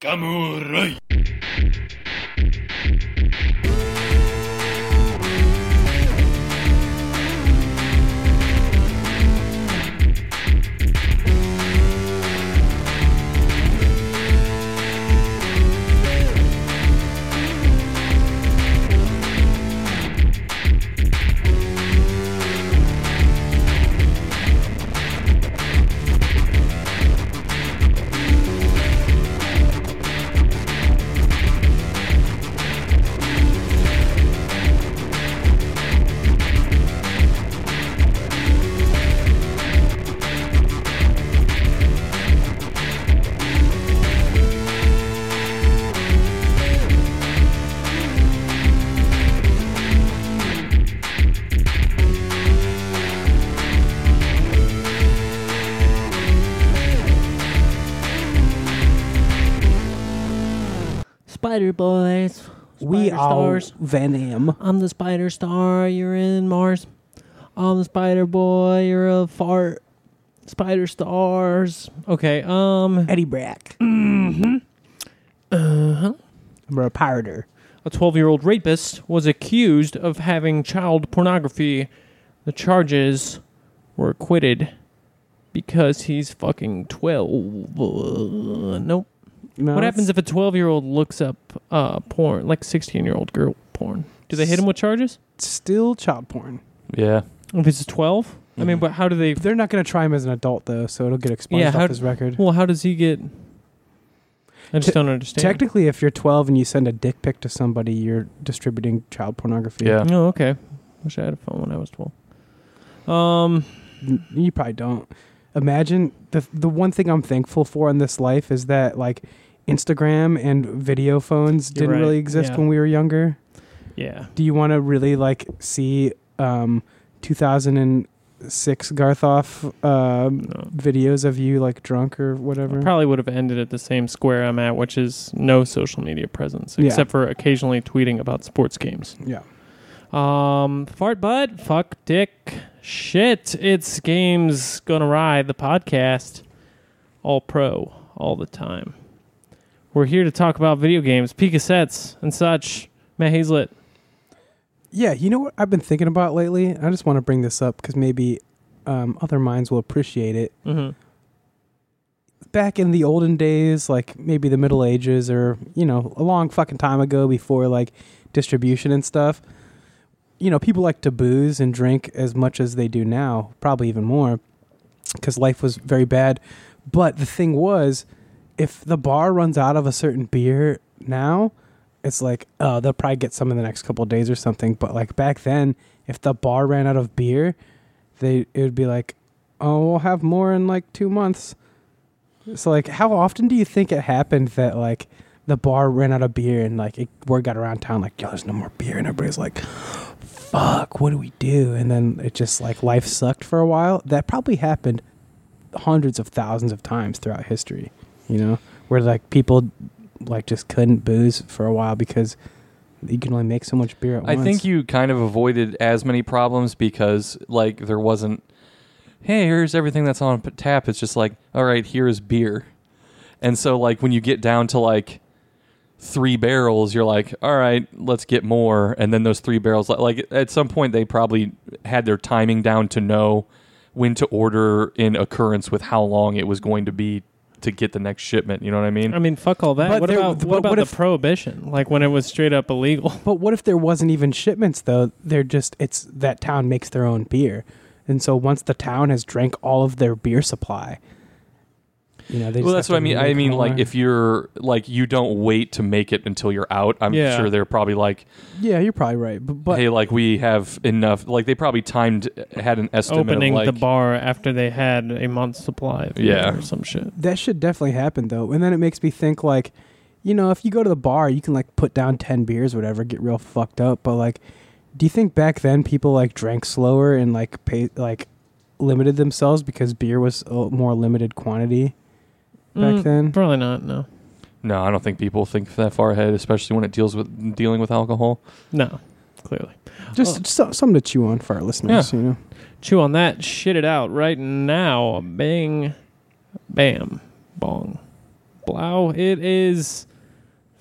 Gamurai. We Spider are stars. Venom. I'm the spider star. You're in Mars. I'm the spider boy. You're a fart. Spider stars. Okay. Um. Eddie Brock. Mm-hmm. Uh huh. I'm a pirater. A 12 year old rapist was accused of having child pornography. The charges were acquitted because he's fucking 12. Uh, nope. No, what happens if a 12 year old looks up uh, porn, like 16 year old girl porn? Do they hit him with charges? it's still child porn? Yeah. If it's 12? I mean, Mhm. but how do they. They're not going to try him as an adult though, so it'll get expunged Yeah, off how- his record. Well, how does he get. I just Te- don't understand. Technically, if you're 12 and you send a dick pic to somebody, you're distributing child pornography. Yeah. Oh, okay. Wish I had a phone when I was 12. Um, N- You probably don't. Imagine the the one thing I'm thankful for in this life is that like Instagram and video phones didn't right, really exist yeah. when we were younger. yeah. Do you want to really like see um 2006 Garthoff um No. videos of you like drunk or I whatever? probably would have ended at the same square I'm at, which is no social media presence, Yeah. except for occasionally tweeting about sports games. yeah. Um, fart butt, fuck dick, shit. It's Games Gone Awry the podcast, all pro, all the time. We're here to talk about video games, P cassettes, and such. Matt Hazlett. Yeah, you know what I've been thinking about lately? I just want to bring this up because maybe um, other minds will appreciate it. Mm-hmm. Back in the olden days, like maybe the Middle Ages or, you know, a long fucking time ago before like distribution and stuff, you know, people like to booze and drink as much as they do now, probably even more because life was very bad. But the thing was, if the bar runs out of a certain beer now, it's like, oh, they'll probably get some in the next couple days or something. But like back then, if the bar ran out of beer, they it would be like, oh, we'll have more in like two months. So like, how often do you think it happened that like the bar ran out of beer and like it, word got around town like, yo, there's no more beer, and everybody's like, fuck, what do we do? And then it just like life sucked for a while. That probably happened hundreds of thousands of times throughout history. You know, where like people like just couldn't booze for a while because you can only make so much beer at I once. think you kind of avoided as many problems because like there wasn't hey, here's everything that's on tap. It's just like, all right, here's beer. And so like when you get down to like three barrels, you're like, all right, let's get more. And then those three barrels, like- like at some point, they probably had their timing down to know when to order in occurrence with how long it was going to be to get the next shipment. You know what I mean? I mean, fuck all that. But what there- about but what about what the prohibition? Like when it was straight up illegal. But what if there wasn't even shipments though? They're just it's that town makes their own beer, and so once the town has drank all of their beer supply, you know they. well, that's what I mean. I remake mean, like if you're like you don't wait to make it until you're out. I'm Yeah. sure they're probably like, yeah, you're probably right, but, but hey, like we have enough. Like they probably timed had an estimate Opening of like the bar after they had a month's supply of Yeah. beer or some shit. that should definitely happen though, and then it makes me think like, you know, if you go to the bar, you can like put down ten beers, or whatever, get real fucked up, but like, do you think back then people like drank slower and like pay like limited themselves because beer was a more limited quantity back Mm, then? Probably not. No. No, I don't think people think that far ahead, especially when it deals with dealing with alcohol. No. Clearly. Just so, something to chew on for our listeners, you know. Chew on that. Shit it out right now. Bang. Bam. Bong. blow. It is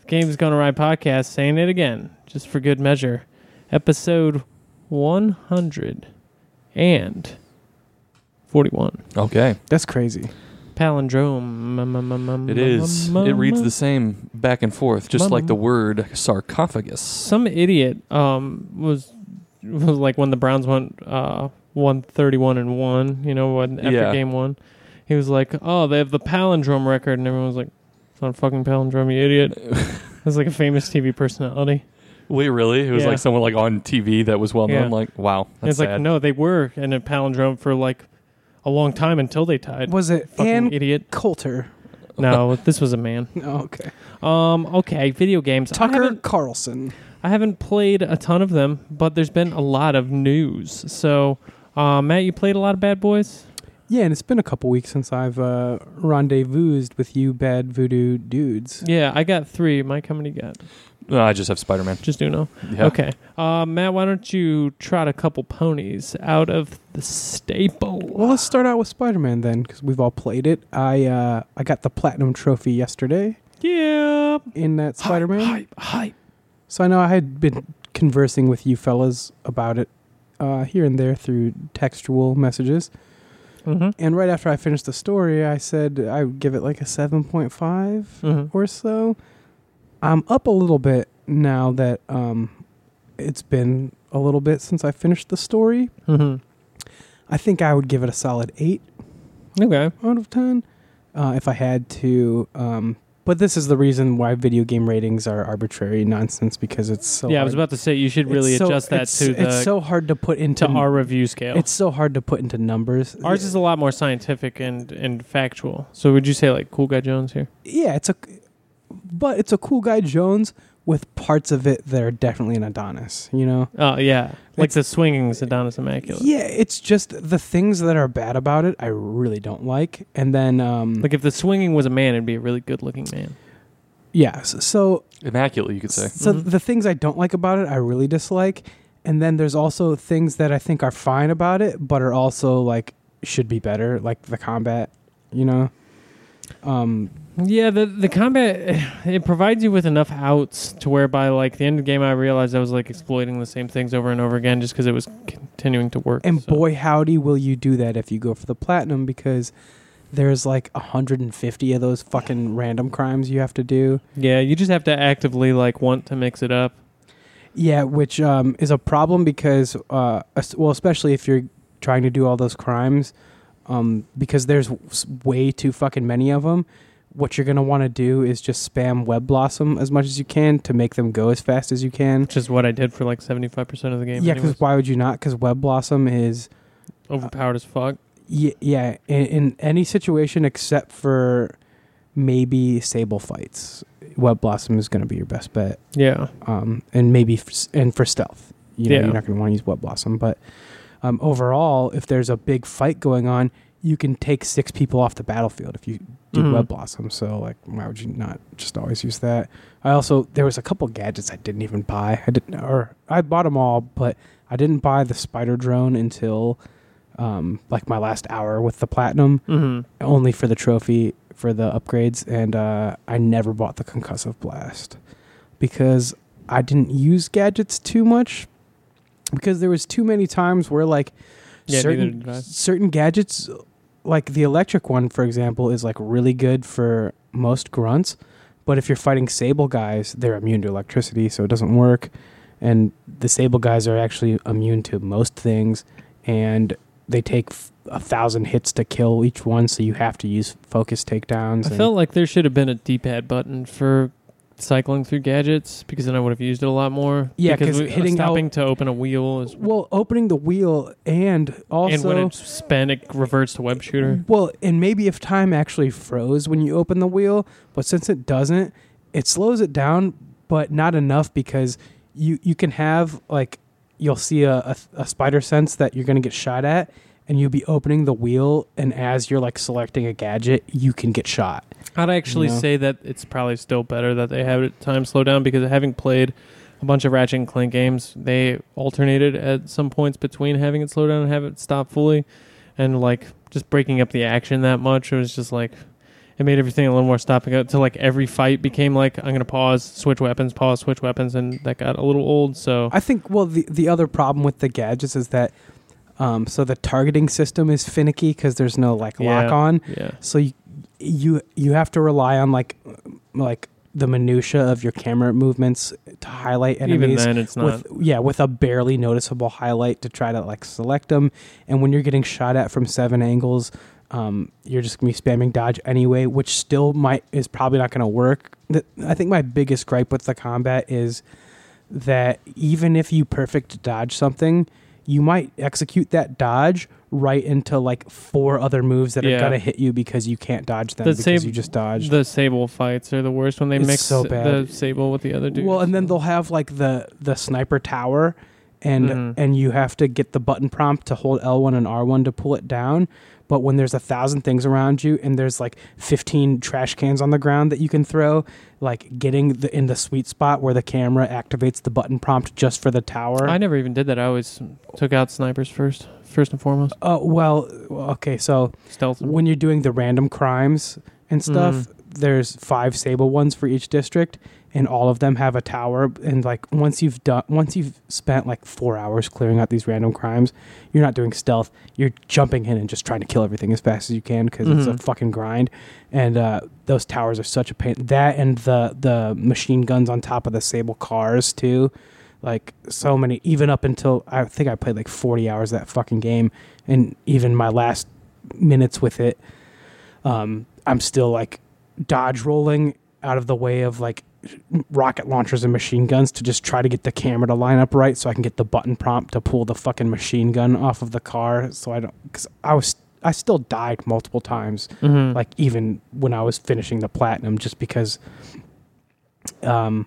Games Gone Awry podcast, saying it again, just for good measure. Episode 141. Okay. That's crazy. Palindrome. It is. It reads the same back and forth, just like the word sarcophagus. Some idiot um, was was like when the Browns went uh, 131 and 1, you know, when, after Yeah. game one. He was like, oh, they have the palindrome record. And everyone was like, it's not a fucking palindrome, you idiot. It's like a famous TV personality. Wait, really? It was Yeah. like someone like on TV that was well known. Yeah. Like, wow, that's it's like, no, they were in a palindrome for like a long time until they tied. Was it Fucking Ann idiot. Coulter? No, this was a man. Oh, okay. Um, okay, video games. I Tucker haven't, Carlson. I haven't played a ton of them, but there's been a lot of news. So, uh, Matt, you played a lot of Bad Boys? Yeah, and it's been a couple weeks since I've uh, rendezvoused with you, bad voodoo dudes. Yeah, I got three. Mike, how many you got? No, I just have Spider Man. Just Uno. Yeah. Okay. Uh, Matt, why don't you trot a couple ponies out of the staple? Well, let's start out with Spider-Man then, because we've all played it. I uh, I got the platinum trophy yesterday Yeah. in that Spider-Man. Hype, hype. So I know I had been conversing with you fellas about it uh, here and there through textual messages. Mm-hmm. And right after I finished the story, I said I would give it like a 7.5 Mm-hmm. or so. I'm up a little bit now that um, it's been a little bit since I finished the story. Mm-hmm. I think I would give it a solid 8 Okay. out of 10 uh, if I had to. Um, but this is the reason why video game ratings are arbitrary nonsense because it's so yeah, I was about to say you should really it's so- adjust that to the it's so hard to put into to our review scale. It's so hard to put into numbers. Ours is a lot more scientific and and factual. So would you say like Cool Guy Jones here? yeah, it's a, but it's a cool guy Jones with parts of it that are definitely an Adonis. You know. Oh yeah, like It's- the swinging is Adonis Immaculate. Yeah, it's just the things that are bad about it. I really don't like, and then um, Like if the swinging was a man, it'd be a really good looking man. yeah. So, so Immaculate, you could say. So Mhm. the things I don't like about it, I really dislike, and then there's also things that I think are fine about it, but are also like should be better, like the combat. You know. Um. Yeah, the the combat it provides you with enough outs to whereby like the end of the game, I realized I was like exploiting the same things over and over again just because it was continuing to work. And so. boy, howdy, will you do that if you go for the platinum because there's like 150 of those fucking random crimes you have to do. yeah, you just have to actively like want to mix it up. Yeah, which um, is a problem because, uh, well, especially if you're trying to do all those crimes, um, because there's way too fucking many of them. What you're gonna want to do is just spam Web Blossom as much as you can to make them go as fast as you can. Which is what I did for like seventy five percent of the game. Yeah, because why would you not? Because Web Blossom is overpowered as fuck. Yeah, yeah. In, in any situation except for maybe Sable fights, Web Blossom is going to be your best bet. Yeah, Um, and maybe f- and for stealth, you know, Yeah. you're not going to want to use Web Blossom. But um, overall, if there's a big fight going on, you can take six people off the battlefield if you do Mhm. Web Blossom. So, like, why would you not just always use that? I also there was a couple gadgets I didn't even buy. I didn't, or I bought them all, but I didn't buy the spider drone until um, like my last hour with the platinum, hmm only for the trophy for the upgrades, and uh, I never bought the concussive blast because I didn't use gadgets too much because there was too many times where like Yeah, certain certain gadgets like the electric one for example is like really good for most grunts but if you're fighting sable guys they're immune to electricity so it doesn't work. And the sable guys are actually immune to most things and they take f- a thousand hits to kill each one so you have to use focus takedowns I felt like there should have been a D-pad button for cycling through gadgets because then I would have used it a lot more. Yeah, because 'cause we- uh, hitting stopping out- to open a wheel is well opening the wheel and also and when it's spent, it reverts to web shooter. Well, and maybe if time actually froze when you open the wheel, but since it doesn't, it slows it down, but not enough because you you can have like you'll see a, a, a spider sense that you're gonna get shot at, and you'll be opening the wheel, and as you're like selecting a gadget, you can get shot. I'd actually You know? say that it's probably still better that they have it time slow down because having played a bunch of Ratchet and Clank games, they alternated at some points between having it slow down and have it stop fully, and like just breaking up the action that much. It was just like it made everything a little more stopping go. To like every fight became like I'm gonna pause, switch weapons, pause, switch weapons, and that got a little old. So I think well the the other problem with the gadgets is that um, so the targeting system is finicky because there's no like Yeah. lock on. yeah, So you, you you have to rely on like like the minutia of your camera movements to highlight enemies. even then it's not. with yeah, with a barely noticeable highlight to try to like select them. And when you're getting shot at from seven angles, um, you're just gonna be spamming dodge anyway, which still might is probably not gonna work. The, I think my biggest gripe with the combat is that even if you perfect dodge something, you might execute that dodge right into like four other moves that Yeah. are gonna hit you because you can't dodge them The because same- you just dodged. the sable fights are the worst when they It's mix so bad. the sable with the other dude. Well, and then they'll have like the the sniper tower, and Mhm. and you have to get the button prompt to hold L one and R one to pull it down. But when there's a thousand things around you and there's like 15 trash cans on the ground that you can throw, like getting the in the sweet spot where the camera activates the button prompt just for the tower. I never even did that. I always took out snipers first, first and foremost. Oh well, okay. So Stealth. when you're doing the random crimes and stuff, Mhm. there's five sable ones for each district, and all of them have a tower. And like once you've done, once you've spent like four hours clearing out these random crimes, you're not doing stealth. You're jumping in and just trying to kill everything as fast as you can because it's a Mhm. fucking grind. And uh, those towers are such a pain. That and the the machine guns on top of the sable cars too. Like so many, even up until I think I played like 40 hours of that fucking game, and even my last minutes with it, um, I'm still like dodge rolling out of the way of like rocket launchers and machine guns to just try to get the camera to line up right so I can get the button prompt to pull the fucking machine gun off of the car so I don't because I was I still died multiple times Mhm. like even when I was finishing the platinum just because um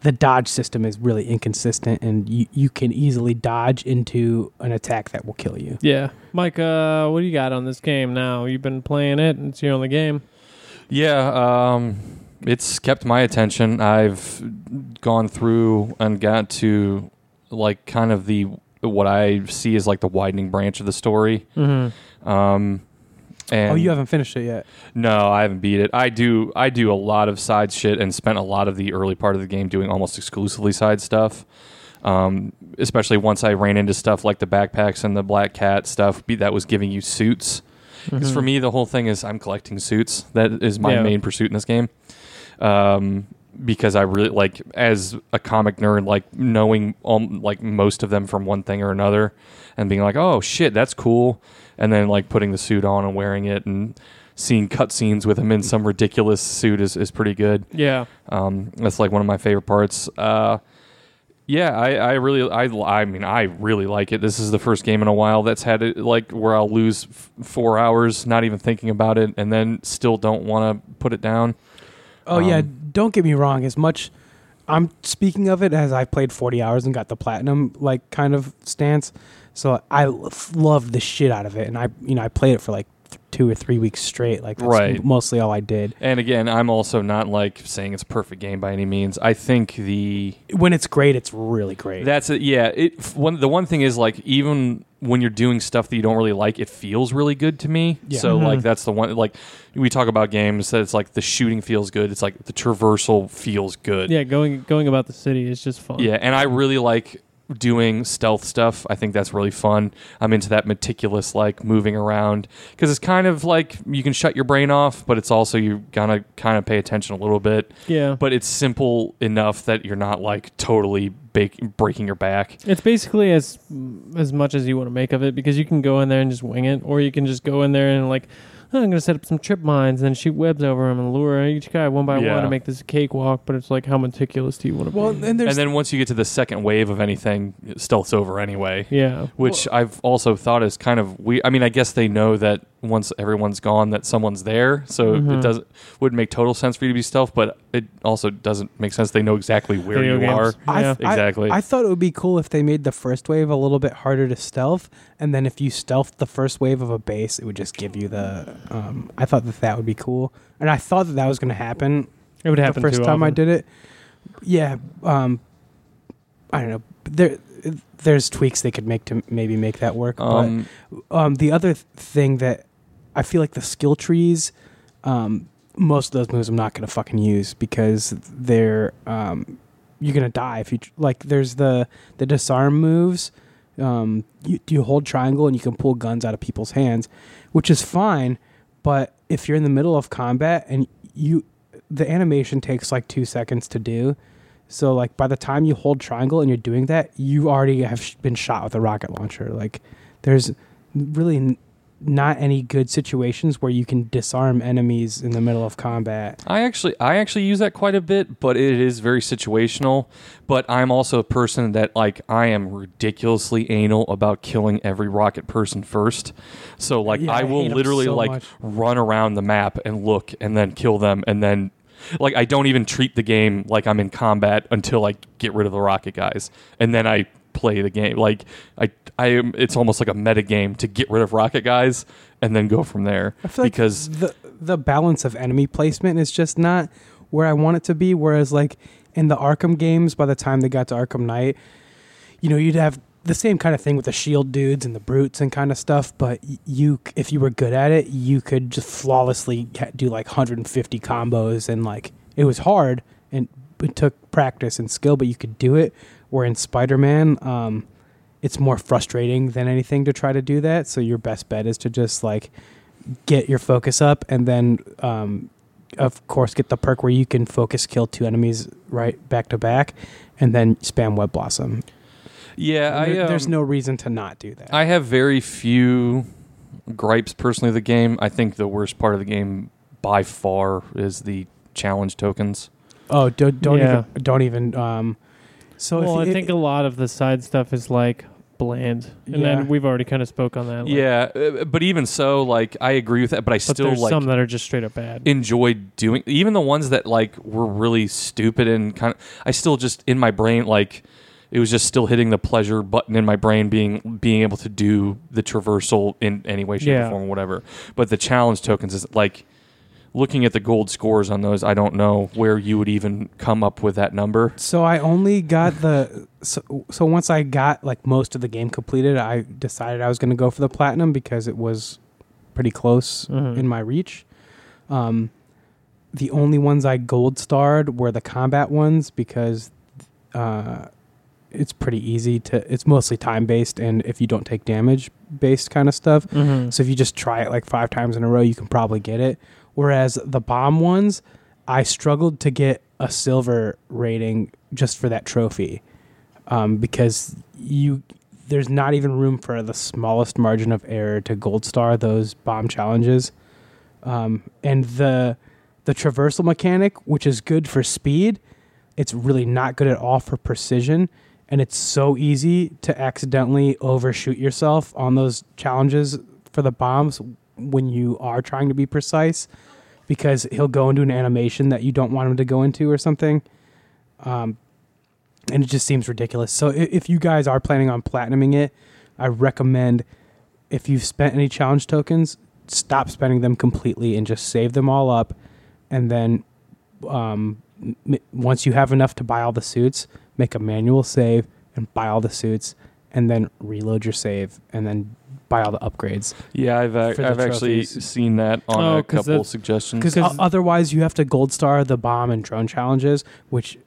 the dodge system is really inconsistent and you, you can easily dodge into an attack that will kill you. yeah, Mike. Uh, what do you got on this game now? You've been playing it. and It's your only game. Yeah, um, it's kept my attention. I've gone through and got to like kind of the what I see as like the widening branch of the story. Mm-hmm. Um, and oh, you haven't finished it yet. No, I haven't beat it. I do. I do a lot of side shit and spent a lot of the early part of the game doing almost exclusively side stuff. Um, especially once I ran into stuff like the backpacks and the black cat stuff be- that was giving you suits. Because for me, the whole thing is I'm collecting suits. That is my Yeah. main pursuit in this game. Um, because I really like as a comic nerd, like knowing um, like most of them from one thing or another, and being like, oh shit, that's cool, and then like putting the suit on and wearing it and seeing cutscenes with him in some ridiculous suit is, is pretty good. Yeah. Um, that's like one of my favorite parts. Uh, yeah, I, I really, I, I mean, I really like it. This is the first game in a while that's had it like where I'll lose f- four hours not even thinking about it, and then still don't want to put it down. Oh yeah, Um, don't get me wrong. As much I'm speaking of it as I played 40 hours and got the platinum like kind of stance. So I l- loved the shit out of it, and I you know I played it for like th- two or three weeks straight. Like that's Right. mostly all I did. And again, I'm also not like saying it's a perfect game by any means. I think the When it's great, it's really great. That's it. Yeah. It f- one the one thing is like even when you're doing stuff that you don't really like, it feels really good to me. Yeah. So Mhm. like that's the one. Like we talk about games that it's like the shooting feels good. It's like the traversal feels good. Yeah, going going about the city is just fun. Yeah, and I really like doing stealth stuff. I think that's really fun. I'm into that meticulous like moving around because it's kind of like you can shut your brain off, but it's also you gotta kind of pay attention a little bit. Yeah. But it's simple enough that you're not like totally bake, breaking your back. It's basically as as much as you want to make of it because you can go in there and just wing it, or you can just go in there and like, oh, I'm going to set up some trip mines and then shoot webs over them and lure each guy one by Yeah. one to make this a cakewalk. But it's like, how meticulous do you want to well, be? and there's and then once you get to the second wave of anything, stealth's over anyway. yeah, Which I've also thought is kind of we. I mean, I guess they know that once everyone's gone, that someone's there, so Mhm. it doesn't wouldn't make total sense for you to be stealth. But it also doesn't make sense. They know exactly where Video you games. are. I, Yeah. Exactly. I, thought it would be cool if they made the first wave a little bit harder to stealth, and then if you stealth the first wave of a base, it would just give you the. Um, I thought that that would be cool, and I thought that that was going to happen it would happen the first too time I did it. Yeah, um, I don't know. There, there's tweaks they could make to maybe make that work. um, but um, the other th- thing that I feel like the skill trees, um, most of those moves I'm not gonna fucking use because they're um, you're gonna die if you like. There's the the disarm moves. Um, you, you hold triangle and you can pull guns out of people's hands, which is fine. But if you're in the middle of combat and you, the animation takes like two seconds to do. So like by the time you hold triangle and you're doing that, you already have been shot with a rocket launcher. Like there's really not any good situations where you can disarm enemies in the middle of combat. I actually I actually use that quite a bit, but it is very situational. But I'm also a person that like I am ridiculously anal about killing every rocket person first. So like Yeah, I I will 'em literally so like much. run around the map and look and then kill them and then like I don't even treat the game like I'm in combat until I get rid of the rocket guys. And then I play the game. Like I I am it's almost like a meta game to get rid of rocket guys and then go from there. I feel like because the the balance of enemy placement is just not where I want it to be. Whereas like in the Arkham games, by the time they got to Arkham Knight, you know, you'd have the same kind of thing with the shield dudes and the brutes and kind of stuff. But you, if you were good at it, you could just flawlessly do like 150 combos, and like it was hard and it took practice and skill, but you could do it. Where in Spider Man, um, it's more frustrating than anything to try to do that. So your best bet is to just like get your focus up and then um, of course get the perk where you can focus kill two enemies right back to back and then spam web blossom yeah, I There- um, there's no reason to not do that I have very few gripes personally of the game. I think the worst part of the game by far is the challenge tokens. oh don't, don't Yeah. even don't even um so well, if I think a lot of the side stuff is like bland, and Yeah. then we've already kind of spoke on that. like- yeah, uh, but even so, like I agree with that, but I but still like some that are just straight up bad. Enjoy doing even the ones that like were really stupid and kind of I still just in my brain like it was just still hitting the pleasure button in my brain being being able to do the traversal in any way shape Yeah. or form or whatever but the challenge tokens is like looking at the gold scores on those I don't know where you would even come up with that number so I only got the so, so once I got like most of the game completed, I decided I was going to go for the platinum because it was pretty close Mhm. in my reach. Um, the only ones I gold starred were the combat ones because uh, it's pretty easy to. It's mostly time based, and if you don't take damage based kind of stuff. Mhm. So if you just try it like five times in a row, you can probably get it. Whereas the bomb ones, I struggled to get a silver rating just for that trophy, um, because you there's not even room for the smallest margin of error to gold star those bomb challenges, um, and the the traversal mechanic, which is good for speed, it's really not good at all for precision. And it's so easy to accidentally overshoot yourself on those challenges for the bombs when you are trying to be precise because he'll go into an animation that you don't want him to go into or something. Um, and it just seems ridiculous. So if you guys are planning on platinuming it, I recommend if you've spent any challenge tokens, stop spending them completely and just save them all up. And then um, once you have enough to buy all the suits, make a manual save and buy all the suits, and then reload your save and then buy all the upgrades. yeah I've uh, I've actually trophies. seen that on Oh, a 'cause couple that- suggestions Because 'Cause- otherwise, you have to gold star the bomb and drone challenges, which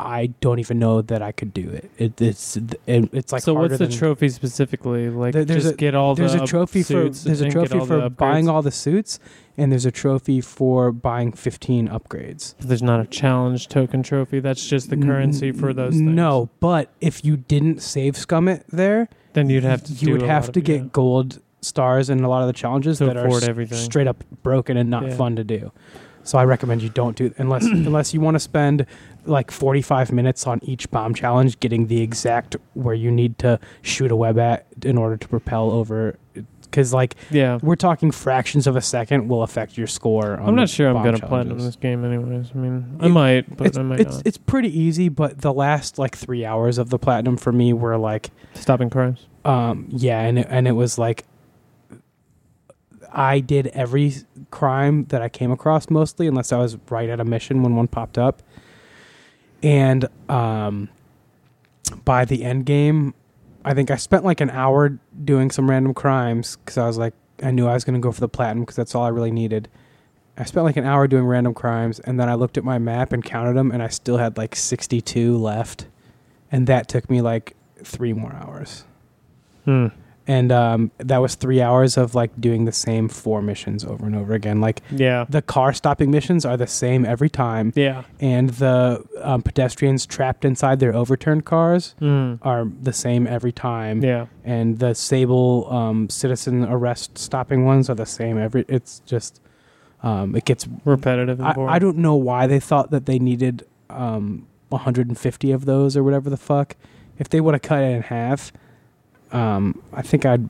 I don't even know that I could do it. it it's it, it's like so harder what's the than- trophy specifically? Like, There- there's just a- get all There's the a trophy for suits there's a and get trophy all for the buying upgrades? all the suits, and there's a trophy for buying 15 upgrades. There's not a challenge token trophy. That's just the currency for those. Things. No, but if you didn't save scum it there, then you'd have to. you would have to of- get yeah. gold stars in a lot of the challenges To that are everything. straight up broken and not Yeah. fun to do. So I recommend you don't do unless unless you want to spend like 45 minutes on each bomb challenge getting the exact where you need to shoot a web at in order to propel over cuz like Yeah, we're talking fractions of a second will affect your score on I'm not sure I'm gonna platinum challenges. this game anyways. I mean, I It- might, but I might it's, not. it's pretty easy, but the last like three hours of the platinum for me were like, Stopping crimes. um, yeah, and it, and it was like, I did every crime that I came across mostly, unless I was right at a mission when one popped up, and um, by the end game, I think I spent like an hour doing some random crimes because I was like, I knew I was going to go for the platinum because that's all I really needed. I spent like an hour doing random crimes, and then I looked at my map and counted them, and I still had like 62 left, and that took me like three more hours. Hmm. And um, that was three hours of like doing the same four missions over and over again. Like Yeah. the car stopping missions are the same every time, Yeah. and the um, pedestrians trapped inside their overturned cars Hmm. are the same every time Yeah. and the Sable um, citizen arrest stopping ones are the same. Every it's just um, it gets. Repetitive and I. I don't know why they thought that they needed um, 150 of those or whatever the fuck. If they would have cut it in half, um, I think I'd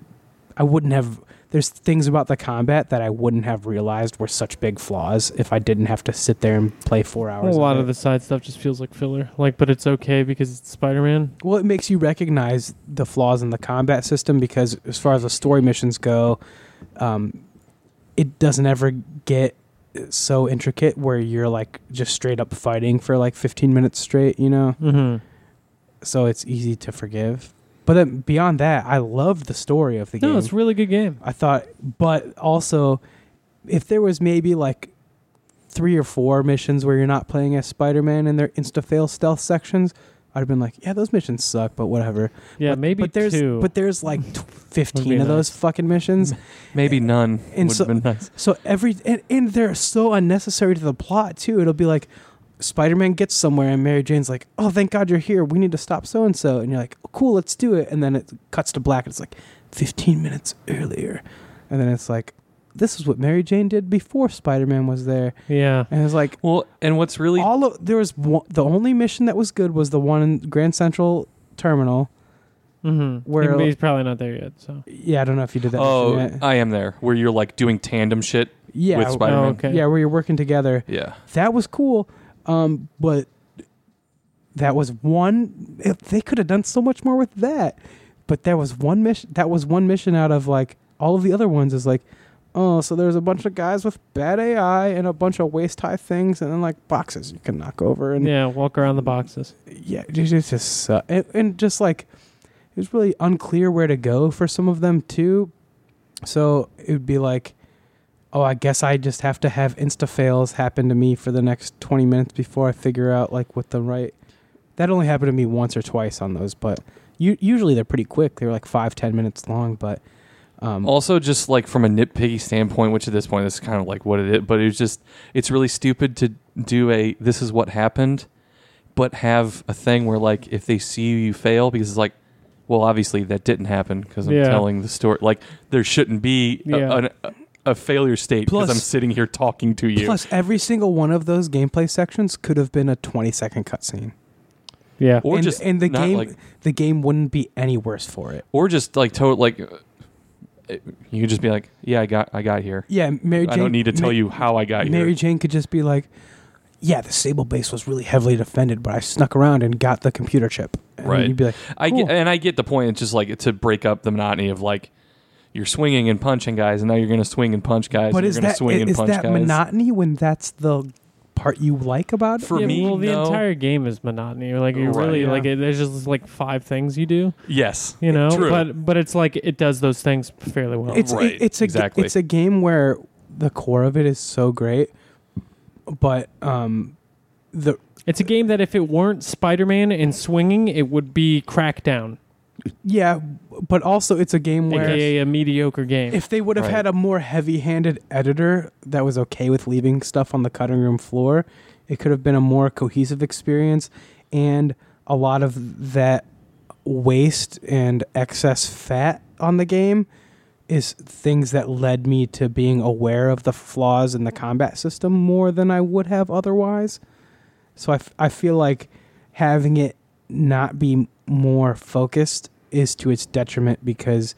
I wouldn't have. There's things about the combat that I wouldn't have realized were such big flaws if I didn't have to sit there and play four hours. a lot it. of the side stuff just feels like filler. Like, but it's okay because it's Spider Man. Well, it makes you recognize the flaws in the combat system because, as far as the story missions go, um, it doesn't ever get so intricate where you're like just straight up fighting for like 15 minutes straight, you know? Mm-hmm. So it's easy to forgive. But then beyond that, I loved the story of the game. No, it's a really good game. I thought, but also, if there was maybe like three or four missions where you're not playing as Spider Man and they're insta fail stealth sections, I'd have been like, yeah, those missions suck, but whatever. Yeah, but, maybe but there's two. but there's like t- fifteen be of those fucking missions. Maybe none And would so- have been nice. So every and, and they're so unnecessary to the plot too. It'll be like Spider Man gets somewhere and Mary Jane's like, "Oh, thank God you're here. We need to stop so and so." And you're like, oh, "Cool, let's do it." And then it cuts to black. And it's like fifteen minutes earlier, and then it's like, "This is what Mary Jane did before Spider Man was there." yeah. And it's like Well, and what's really all of there was one, the only mission that was good was the one in Grand Central Terminal. Mm-hmm. Where- he's probably not there yet. So Yeah, I don't know if you did that. oh, yet. I am there where you're like doing tandem shit yeah, with Spider-Man. Oh, okay. yeah, where you're working together. Yeah. that was cool um but that was one if they could have done so much more with that but there was one mission that was one mission out of like all of the other ones is like oh so there's a bunch of guys with bad ai and a bunch of waist high things and then like boxes you can knock over and yeah, walk around the boxes. yeah it just, just uh, and, and just like it was really unclear where to go for some of them too so it would be like oh i guess i just have to have insta fails happen to me for the next 20 minutes before i figure out like what the right that only happened to me once or twice on those but u- usually they're pretty quick they're like five ten minutes long but um, Also, just like from a nitpicky standpoint, which at this point this is kind of like what it is, but it's just it's really stupid to do a this is what happened, but have a thing where like if they see you you fail because it's like, well, obviously that didn't happen because I'm Yeah. telling the story. Like there shouldn't be a, Yeah. an- a, a failure state because Plus- I'm sitting here talking to you. plus every single one of those gameplay sections could have been a 20 second cutscene Yeah. or and, just and the not, game like, the game wouldn't be any worse for it or just like total like. uh, You could just be like, "Yeah, I got, I got here. yeah mary jane I don't need to tell Ma- you how I got here. Mary. Jane could just be like, "Yeah, the Sable base was really heavily defended, but I snuck around and got the computer chip." And Right. You'd be like, I Cool. get, and I get the point. It's just like to break up the monotony of like you're swinging and punching guys, and now you're going to swing and punch guys. "But and is you're going that to swing and is punch that guys. monotony when that's the part you like about it?" For yeah, me, well, the no. entire game is monotony. Like you Right. really Yeah. like it, there's just like five things you do. yes, You know, True. but but it's like it does those things fairly well. it's Right, it- it's a exactly. it's a game where the core of it is so great, but um, the It's a game that if it weren't Spider-Man and swinging, it would be Crackdown, yeah, but also it's a game where aka a mediocre game. if they would have Right. had a more heavy-handed editor that was okay with leaving stuff on the cutting room floor, it could have been a more cohesive experience and a lot of that waste and excess fat on the game is things that led me to being aware of the flaws in the combat system more than I would have otherwise. So I, f- I feel like having it not be more focused is to its detriment because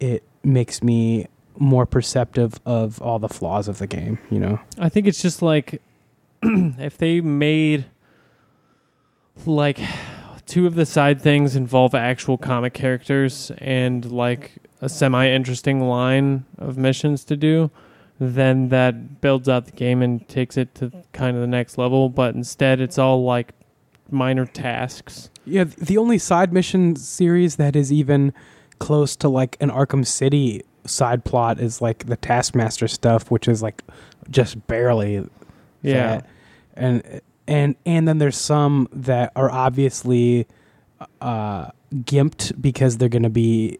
it makes me more perceptive of all the flaws of the game, you know? I think it's just like if they made like two of the side things involve actual comic characters and like a semi interesting line of missions to do, then that builds out the game and takes it to kind of the next level. But instead, it's all like minor tasks. Yeah, the only side mission series that is even close to like an Arkham City side plot is like the Taskmaster stuff, which is like just barely Yeah. that. and and and then there's some that are obviously uh gimped because they're going to be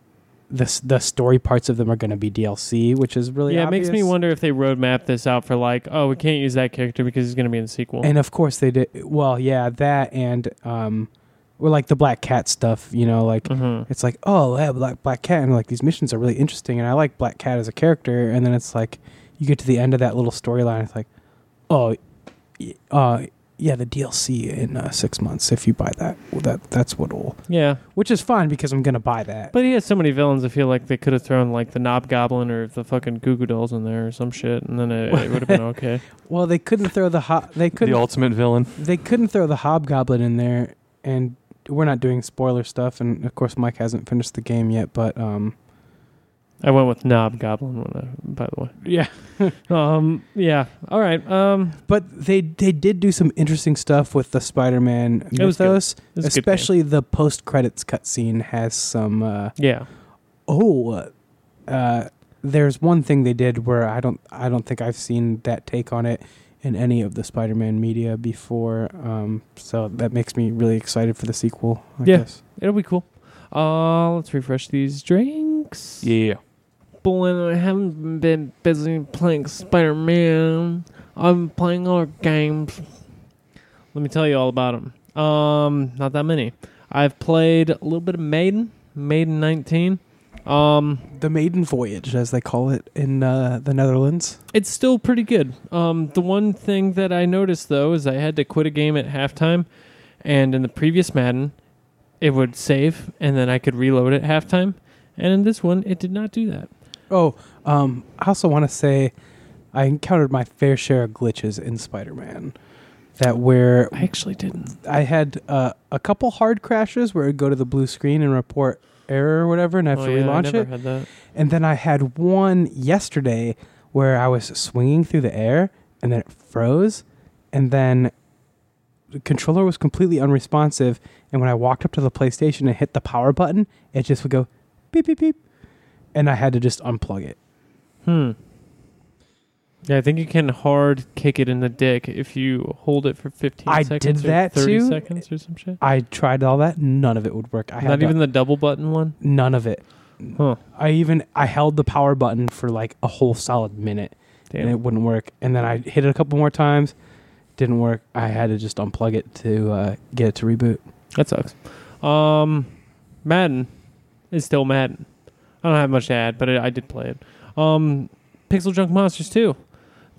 the the story parts of them are going to be DLC, which is really yeah, it makes me wonder if they roadmap this out for like, oh, we can't use that character because he's going to be in the sequel. And of course they did well, yeah, that and um or like the Black Cat stuff, you know, like Mhm. it's like, oh, yeah, Black Black Cat, and like these missions are really interesting, and I like Black Cat as a character, and then it's like you get to the end of that little storyline, it's like, oh, y- uh, yeah, the DLC in uh, six months if you buy that, well, that that's what'll, Yeah, which is fine because I'm gonna buy that. but he has so many villains. I feel like they could have thrown like the Knob Goblin or the fucking Goo Goo Dolls in there or some shit, and then it, it would have been okay. well, they couldn't throw the ho- they The couldn't the ultimate villain. they couldn't throw the Hobgoblin in there, and we're not doing spoiler stuff, and of course Mike hasn't finished the game yet, but um, I went with Knob Goblin, I, by the way. yeah. Um, yeah. All right. Um, But they they did do some interesting stuff with the Spider-Man It was good. mythos, this is good especially the post-credits cutscene has some. Uh, yeah. oh, uh, there's one thing they did where I don't I don't think I've seen that take on it in any of the Spider-Man media before. Um, so that makes me really excited for the sequel. I Yeah. guess. It'll be cool. Uh, let's refresh these drinks. Yeah. But I haven't been busy playing Spider Man, I'm playing other games. Let me tell you all about them. Um, not that many. I've played a little bit of Maiden, Maiden 19. Um, The maiden voyage, as they call it in uh, the Netherlands. it's still pretty good. Um, the one thing that I noticed though is I had to quit a game at halftime, and in the previous Madden, it would save, and then I could reload at halftime. And in this one, it did not do that. Oh, um, I also want to say I encountered my fair share of glitches in Spider-Man. That where I actually didn't. I had uh, a couple hard crashes where it would go to the blue screen and report error or whatever, and I have oh, to yeah, relaunch it. And then I had one yesterday where I was swinging through the air and then it froze, and then the controller was completely unresponsive. And when I walked up to the PlayStation and hit the power button, it just would go beep beep beep, and I had to just unplug it. Hmm. Yeah, I think you can hard kick it in the dick if you hold it for 15 I seconds did or that 30 too. seconds or some shit. I tried all that, none of it would work. I had Not even the double button one? none of it. Huh. I even I held the power button for like a whole solid minute and it wouldn't work. And then I hit it a couple more times, didn't work. I had to just unplug it to uh, get it to reboot. That sucks. Um, Madden is still Madden. I don't have much to add, but I, I did play it. Um, PixelJunk Monsters 2.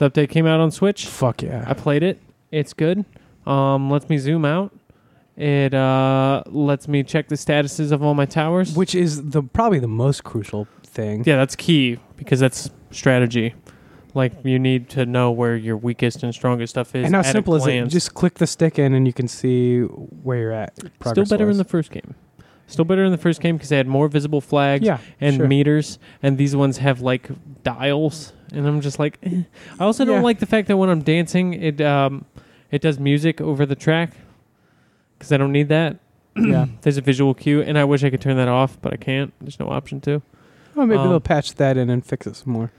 The update came out on Switch. Fuck yeah! I played it. It's good. Um, lets me zoom out. It uh, lets me check the statuses of all my towers. Which is the probably the most crucial thing. Yeah, that's key because that's strategy. Like you need to know where your weakest and strongest stuff is. and how at a simple is it? glance. Just click the stick in and you can see where you're at. still better in the first game. Still better in the first game because they had more visible flags yeah and sure. meters, and these ones have like dials. And I'm just like, eh. I also don't Yeah. like the fact that when I'm dancing, it um, it does music over the track because I don't need that. yeah. There's a visual cue, and I wish I could turn that off, but I can't. There's no option to. Well, maybe Um, they'll patch that in and fix it some more.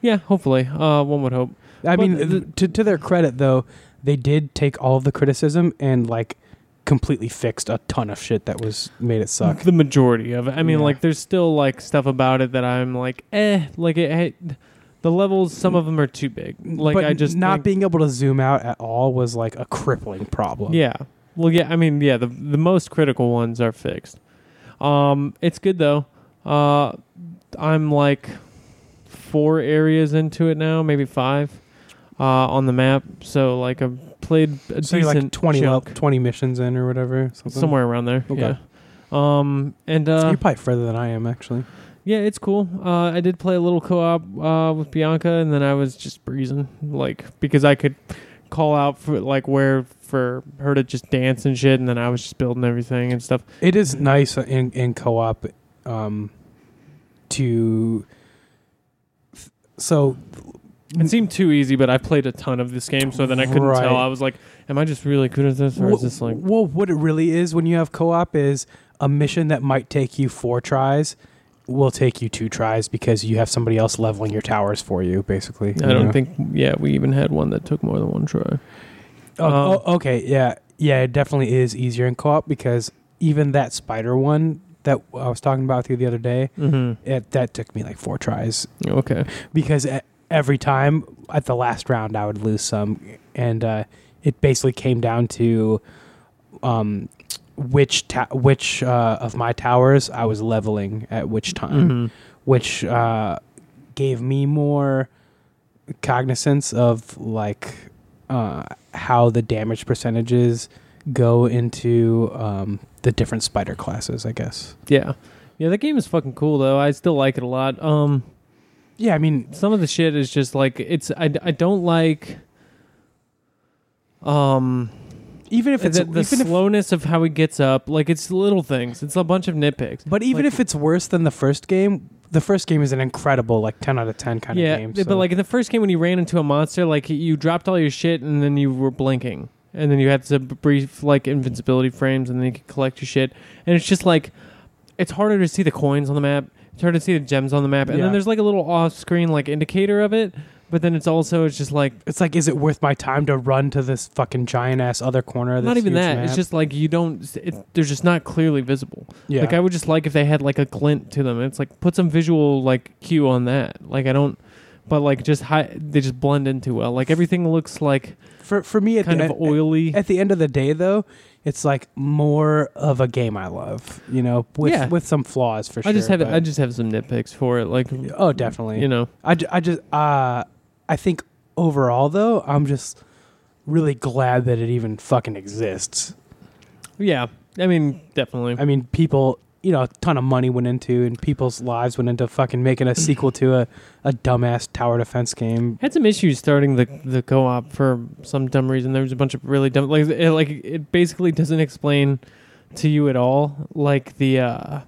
Yeah, hopefully. Uh, one would hope. I But mean, the- to to their credit though, they did take all of the criticism and like completely fixed a ton of shit that was made it suck. The majority of it. I mean, Yeah. like, there's still like stuff about it that I'm like, eh. Like it, it the levels. Some of them are too big. Like but I just not think- being able to zoom out at all was like a crippling problem. Yeah. Well, yeah. I mean, yeah. The the most critical ones are fixed. Um, it's good though. Uh, I'm like four areas into it now, maybe five, uh, on the map. So like I've played a So decent like 20, le- 20 missions in or whatever. Something. somewhere around there. Okay. Yeah. Um, and uh, So you're probably further than I am actually. Yeah, it's cool. Uh, I did play a little co-op uh, with Bianca, and then I was just breezing, like because I could call out for like where for her to just dance and shit, and then I was just building everything and stuff. It is nice in in co-op um to so It seemed too easy, but I played a ton of this game, so then I couldn't Right. tell. I was like, "Am I just really good at this, or is this like?" well what it really is when you have co-op is a mission that might take you four tries will take you two tries because you have somebody else leveling your towers for you, basically. I you don't know? think. Yeah, we even had one that took more than one try. Oh, Um, oh, okay, yeah, yeah, it definitely is easier in co-op because even that spider one that I was talking about with you the other day, Mm-hmm. it, that took me like four tries Okay. because every time at the last round I would lose some, and uh, it basically came down to um, which ta- which uh, of my towers I was leveling at which time, Mhm. which uh, gave me more cognizance of like uh, how the damage percentages go into um, the different spider classes. I guess. Yeah. Yeah, that game is fucking cool though. I still like it a lot. Um, Yeah, I mean, some of the shit is just like it's. I, I don't like. Um, even if it's the, the even if slowness of how he gets up, like it's little things. It's a bunch of nitpicks. But even Like- if it's worse than the first game, the first game is an incredible, like ten out of ten kind yeah, of game. but so- like in the first game when you ran into a monster, like you dropped all your shit and then you were blinking, and then you had some brief like invincibility frames, and then you could collect your shit, and it's just like it's harder to see the coins on the map. It's harder to see the gems on the map, and Yeah. then there's like a little off-screen like indicator of it, but then it's also it's just like it's like, is it worth my time to run to this fucking giant ass other corner? Of this not even huge that. map? It's just like you don't. It, they're just not clearly visible. yeah. Like I would just like if they had like a glint to them. It's like put some visual like cue on that. Like I don't, but like just high, they just blend in too well. Like everything looks like for for me at kind the of at, oily. at the end of the day, though, it's like more of a game I love. You know, with Yeah. with some flaws for sure. I just have but- I just have some nitpicks for it. Like oh, definitely. you know, I, ju- I just uh I think overall though I'm just really glad that it even fucking exists. yeah. I mean, definitely. I mean, people, you know, a ton of money went into and people's lives went into fucking making a sequel to a, a dumbass tower defense game. Had some issues starting the the co-op for some dumb reason. There was a bunch of really dumb like it, like it basically doesn't explain to you at all like the uh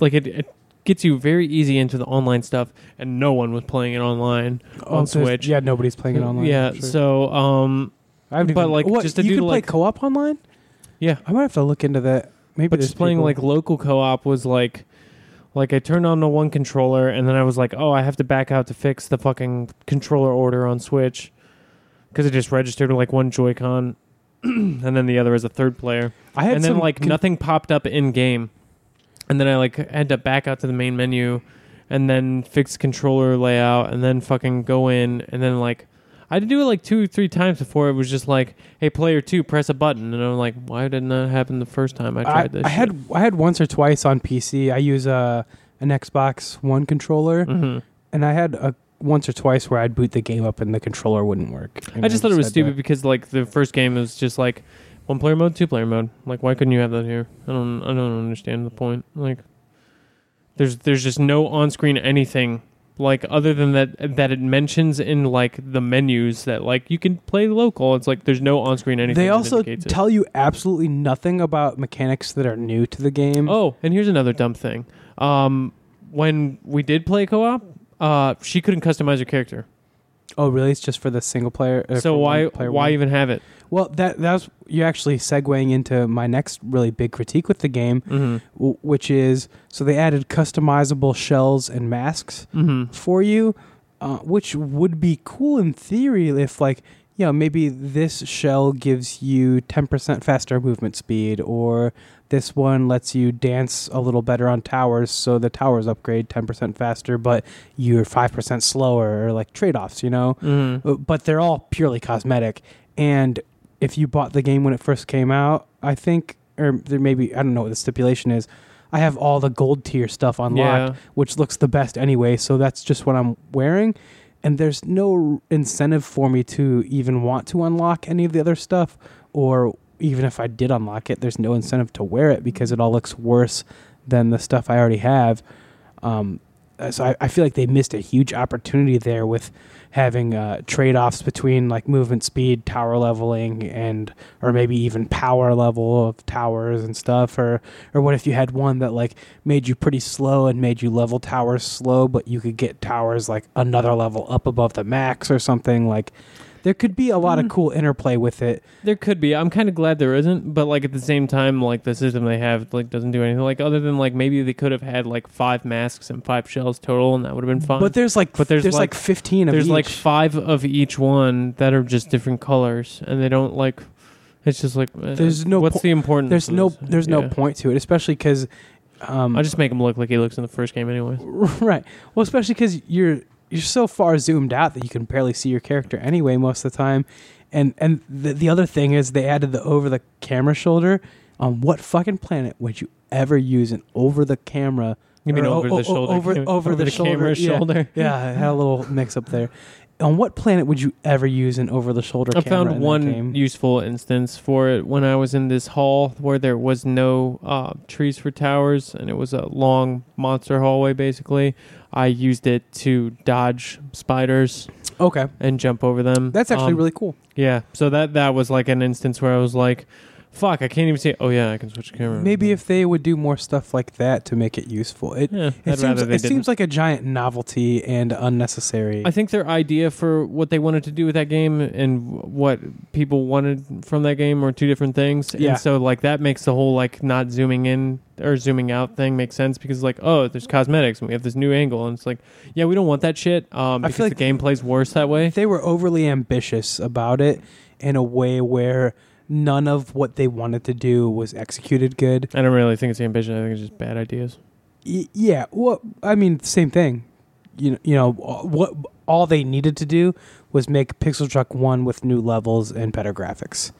like it, it gets you very easy into the online stuff and no one was playing it online on there's- Switch. Yeah, nobody's playing it online. Yeah, sure. so um I haven't but, like, what, just to you do, can play co-op online. yeah, I might have to look into that. Maybe but there's just playing people- like local co-op was like like I turned on the one controller and then I was like, "Oh, I have to back out to fix the fucking controller order on Switch." Cuz it just registered like one Joy-Con and then the other as a third player. I had and then some like con- nothing popped up in game. And then I like had to back out to the main menu and then fix controller layout and then fucking go in and then like I had to do it like two or three times before it was just like, hey, player two, press a button, and I'm like, why didn't that happen the first time I I, tried this? I had I had once or twice on PC. I use a an Xbox One controller, hmm and I had a once or twice where I'd boot the game up and the controller wouldn't work. I just thought it was stupid to- because like the first game was just like one player mode, two player mode. Like, why couldn't you have that here? I don't, I don't understand the point. Like, there's there's just no on screen anything like other than that that it mentions in like the menus that like you can play local. It's like there's no on screen anything. They that also indicates it. tell you absolutely nothing about mechanics that are new to the game. Oh, and here's another dumb thing. Um, when we did play co-op, uh, she couldn't customize her character. Oh, really? It's just for the single player. uh, so why player why one? even have it? Well, that that's you're actually segueing into my next really big critique with the game, Mm-hmm. w- which is so they added customizable shells and masks Mm-hmm. for you, uh, which would be cool in theory if like you know maybe this shell gives you 10% faster movement speed or this one lets you dance a little better on towers so the towers upgrade 10% faster but you're 5% slower or like trade-offs you know Mm-hmm. Uh, but they're all purely cosmetic. And if you bought the game when it first came out, I think, or there maybe I don't know what the stipulation is. I have all the gold tier stuff unlocked, Yeah. which looks the best anyway. So that's just what I'm wearing. And there's no incentive for me to even want to unlock any of the other stuff, or even if I did unlock it, there's no incentive to wear it because it all looks worse than the stuff I already have. Um, so I, I feel like they missed a huge opportunity there with having uh, trade-offs between like movement speed tower leveling and or maybe even power level of towers and stuff or or what if you had one that like made you pretty slow and made you level towers slow but you could get towers like another level up above the max or something like there could be a lot of Mm. cool interplay with it. There could be. I'm kind of glad there isn't, but like at the same time, like the system they have like doesn't do anything. Like other than like maybe they could have had like five masks and five shells total, and that would have been fun. But there's like But there's there's like, like- 15 of there's each. like five of each one that are just different colors, and they don't like. It's just like uh, There's no What's po- the importance? there's no this? there's no point to it, especially because um, I just make him look like he looks in the first game, anyway. right. Well, especially because you're you're so far zoomed out that you can barely see your character anyway most of the time. And and the the other thing is they added the over the camera shoulder. On what fucking planet would you ever use an over the camera? You mean over o- o- the shoulder? over- cam- over the camera shoulder, yeah. shoulder. Yeah, I had a little mix up there. On what planet would you ever use an over the shoulder I camera? found one useful instance for it when I was in this hall where there was no uh, trees for towers and it was a long monster hallway. Basically, I used it to dodge spiders Okay, and jump over them. that's actually Um, really cool. yeah. So that that was like an instance where I was like, "Fuck, I can't even see." Oh yeah, I can switch camera. Maybe if they would do more stuff like that to make it useful. It yeah, it I'd seems rather they it didn't. like a giant novelty and unnecessary. I think their idea for what they wanted to do with that game and what people wanted from that game were two different things. Yeah. And so like that makes the whole like not zooming in or zooming out thing make sense because like oh there's cosmetics and we have this new angle and it's like yeah we don't want that shit um I because feel like the gameplay's worse that way. they were overly ambitious about it in a way where none of what they wanted to do was executed good. I don't really think it's ambition. I think it's just bad ideas. Y- yeah, well, I mean, same thing. You know, you know what? All they needed to do was make PixelJunk One with new levels and better graphics.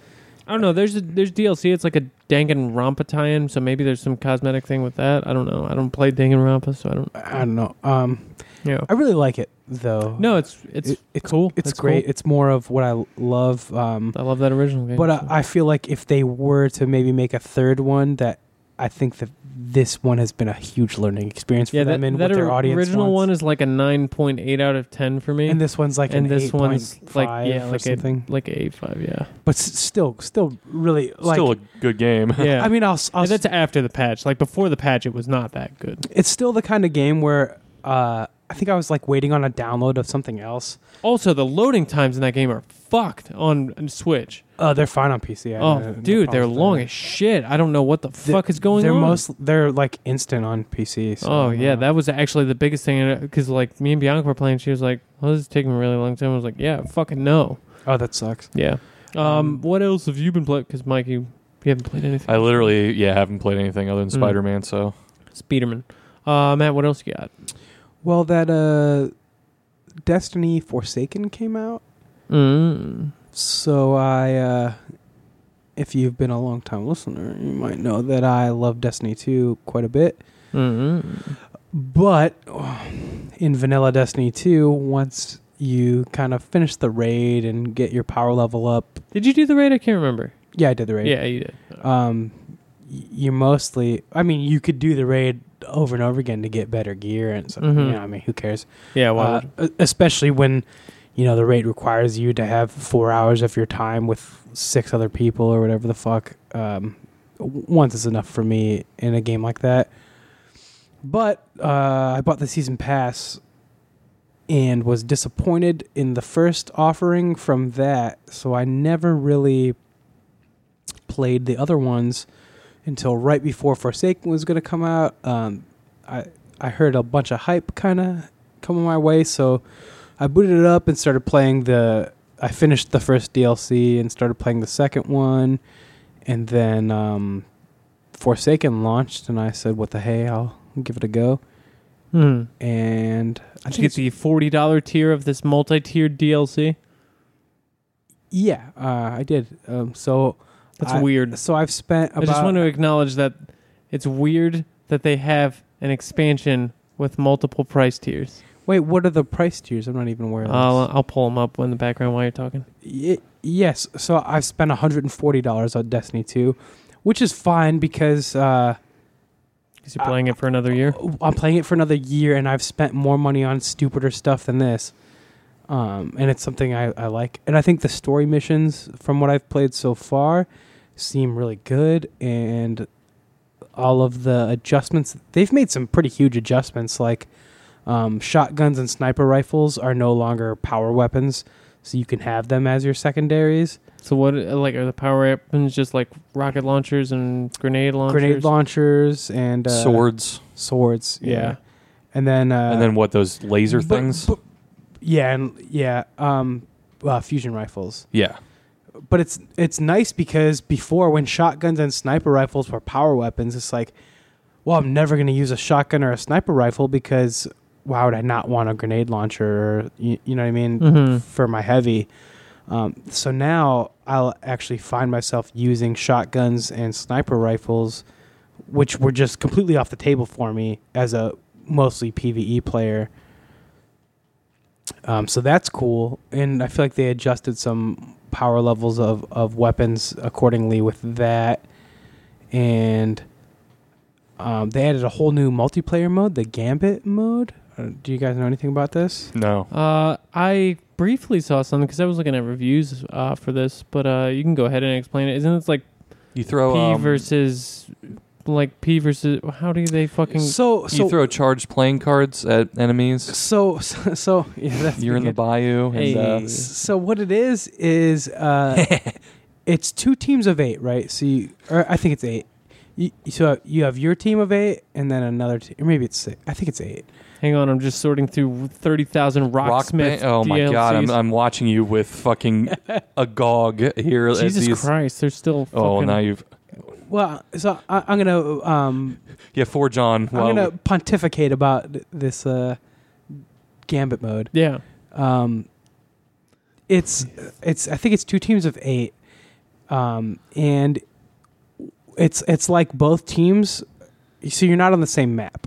I don't know. There's a, there's DLC. It's like a Danganronpa tie-in, so maybe there's some cosmetic thing with that. I don't know. I don't play Danganronpa, so I don't. I don't know. Um, Yeah. I really like it though. No, it's it's It- it's cool. It's It's great. cool. It's more of what I love. Um, I love that original game. but so. I, I feel like if they were to maybe make a third one, that I think that this one has been a huge learning experience for yeah, them that, and that what their or- audience original wants. one is like a nine point eight out of ten for me, and this one's like and an this one's 8.5 like yeah, or like a something. like eight five. Yeah, but s- still, still really like. Still a good game. yeah. I mean, I'll, s- I'll And s- that's after the patch. Like before the patch, it was not that good. it's still the kind of game where uh, I think I was like waiting on a download of something else. Also, the loading times in that game are fucked on on Switch. Oh, they're fine on PC. I oh, have no dude, they're long that. as shit. I don't know what the The- fuck is going they're on. most they're like instant on PC. So, oh yeah, uh, that was actually the biggest thing because like me and Bianca were playing. She was like, "Oh, this is taking a really long time." I was like, "Yeah, fucking no." oh that sucks. Yeah. Um, Um, what else have you been playing? Because Mike, you you haven't played anything. I literally, yeah, haven't played anything other than Mm. Spider Man. So Speederman. Uh, Matt, what else you got? Well, that uh, Destiny Forsaken came out, Mm. so I, uh, if you've been a long time listener, you might know that I love Destiny 2 quite a bit. Mm. But in vanilla Destiny 2, once you kind of finish the raid and get your power level up, Did you do the raid? I can't remember. yeah, I did the raid. Yeah, you did. Um, you mostly, I mean, you could do the raid over and over again to get better gear and so. Mhm. You know, I mean, who cares? yeah, why Uh, especially when you know the rate requires you to have four hours of your time with six other people or whatever the fuck. Um, once is enough for me in a game like that. But uh, I bought the season pass and was disappointed in the first offering from that, so I never really played the other ones until right before Forsaken was going to come out. Um, I I heard a bunch of hype kind of coming my way, so I booted it up and started playing the. I finished the first DLC and started playing the second one, and then um, Forsaken launched, and I said, "What the hey? I'll give it a go." Hmm. And I Did you get the forty dollar tier of this multi tiered DLC? yeah, uh, I did. Um, so That's I- weird. So I've spent I just want to acknowledge that it's weird that they have an expansion with multiple price tiers. wait, what are the price tiers? I'm not even aware of. I'll. I'll pull them up in the background while you're talking. Y- yes, so I've spent 140 dollars on Destiny 2, which is fine because. Uh, Because you're playing it for another year. I'm playing it for another year, and I've spent more money on stupider stuff than this. Um, and it's something I, I like. And I think the story missions, from what I've played so far, seem really good. And all of the adjustments, they've made some pretty huge adjustments. Like um, shotguns and sniper rifles are no longer power weapons. so you can have them as your secondaries. So what? Like, are the power weapons just like rocket launchers and grenade launchers? Grenade launchers and uh, Swords, Swords, yeah. Yeah. And then uh, and then what? Those laser but- things. but- yeah, and yeah, um, uh, fusion rifles. yeah. But it's it's nice because before when shotguns and sniper rifles were power weapons, it's like, well, I'm never going to use a shotgun or a sniper rifle because why would I not want a grenade launcher? Or, you, you know what I mean Mhm. for my heavy. Um, so now I'll actually find myself using shotguns and sniper rifles, which were just completely off the table for me as a mostly PVE player. Um, so that's cool, and I feel like they adjusted some power levels of, of weapons accordingly with that, and um, they added a whole new multiplayer mode, the Gambit mode. Uh, do you guys know anything about this? No. Uh, I briefly saw something because I was looking at reviews uh, for this, but uh, you can go ahead and explain it. Isn't it like You throw. P um, versus like P versus? How do they fucking? So so you throw charged playing cards at enemies. so so, so yeah, that's You're in the good. bayou. Hey. And, uh, So what it is is uh, it's two teams of eight, right? So you, or I think it's eight. You, so you have your team of eight, and then another team, or maybe it's six. I think it's eight. Hang on, I'm just sorting through thirty thousand Rock Rocksmith. Band. Oh my god! I'm, I'm watching you with fucking agog here. at Jesus these- Christ, they're still. Fucking, Oh, now you've Well, so I, I'm gonna um, yeah. For John. I'm gonna pontificate about this uh, gambit mode. Yeah. Um, it's it's I think it's two teams of eight, um, and it's it's like both teams. So you're not on the same map.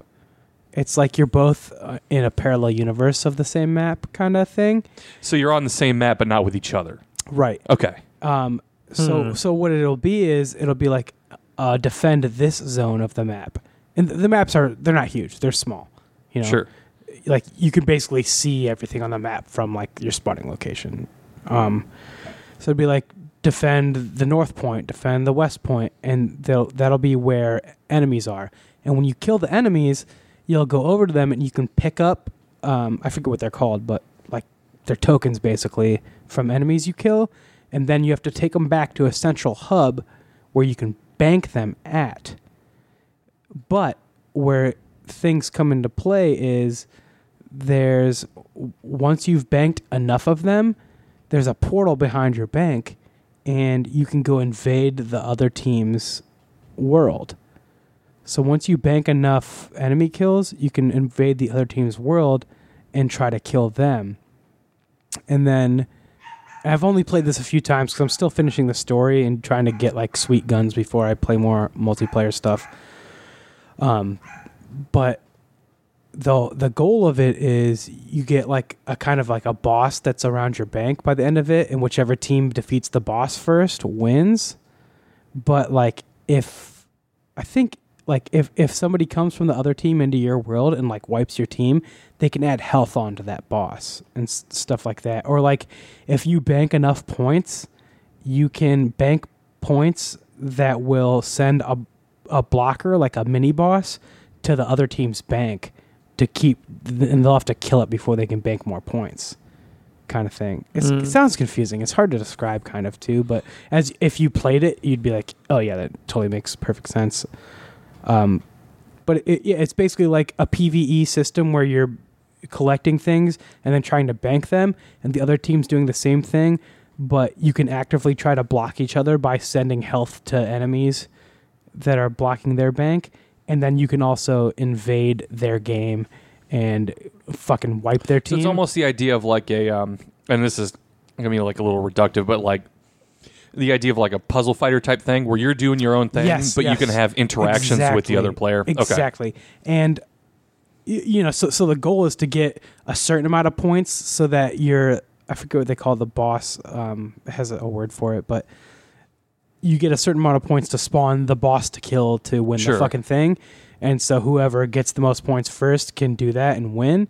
It's like you're both uh, in a parallel universe of the same map, kind of thing. so you're on the same map, but not with each other. Right. Okay. Um, so Hmm. so what it'll be is it'll be like uh, defend this zone of the map, and th- the maps are they're not huge, they're small. You know, Sure. like you can basically see everything on the map from like your spawning location. Um, so it'd be like defend the north point, defend the west point, and they'll that'll be where enemies are. And when you kill the enemies, you'll go over to them and you can pick up. Um, I forget what they're called, but like they're tokens basically from enemies you kill, and then you have to take them back to a central hub where you can bank them at. But where things come into play is there's once you've banked enough of them, there's a portal behind your bank, and you can go invade the other team's world. So once you bank enough enemy kills, you can invade the other team's world and try to kill them. And then I've only played this a few times because I'm still finishing the story and trying to get like sweet guns before I play more multiplayer stuff. Um, but the the goal of it is you get like a kind of like a boss that's around your bank by the end of it, and whichever team defeats the boss first wins. But like if I think like if if somebody comes from the other team into your world and like wipes your team, they can add health onto that boss and s- stuff like that. Or like if you bank enough points, you can bank points that will send a a blocker like a mini boss to the other team's bank to keep and they'll have to kill it before they can bank more points kind of thing it's, Mm. it sounds confusing it's hard to describe kind of too but as if you played it you'd be like oh yeah that totally makes perfect sense um, but it, it's basically like a pve system where you're collecting things and then trying to bank them and the other team's doing the same thing but you can actively try to block each other by sending health to enemies that are blocking their bank and then you can also invade their game and fucking wipe their team. So it's almost the idea of like a, um, and this is gonna be like a little reductive, but like the idea of like a puzzle fighter type thing where you're doing your own thing, Yes, but you can have interactions with the other player. Okay. Exactly. And you know, so so the goal is to get a certain amount of points so that you're I forget what they call the boss um has a, a word for it, but you get a certain amount of points to spawn the boss to kill to win Sure. the fucking thing. And so whoever gets the most points first can do that and win.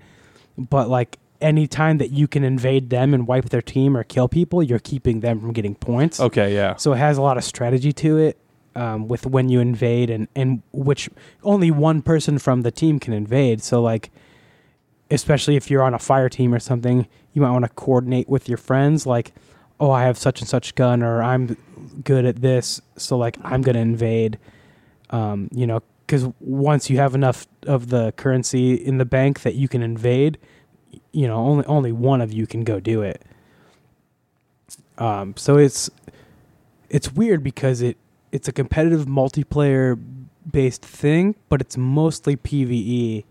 But like any time that you can invade them and wipe their team or kill people, you're keeping them from getting points. Okay. Yeah. So it has a lot of strategy to it um, with when you invade and, and which only one person from the team can invade. So like, especially if you're on a fire team or something, you might want to coordinate with your friends like oh i have such and such gun or i'm good at this so like i'm going to invade um, you know because once you have enough of the currency in the bank that you can invade you know only only one of you can go do it um, so it's it's weird because it it's a competitive multiplayer based thing but it's mostly pve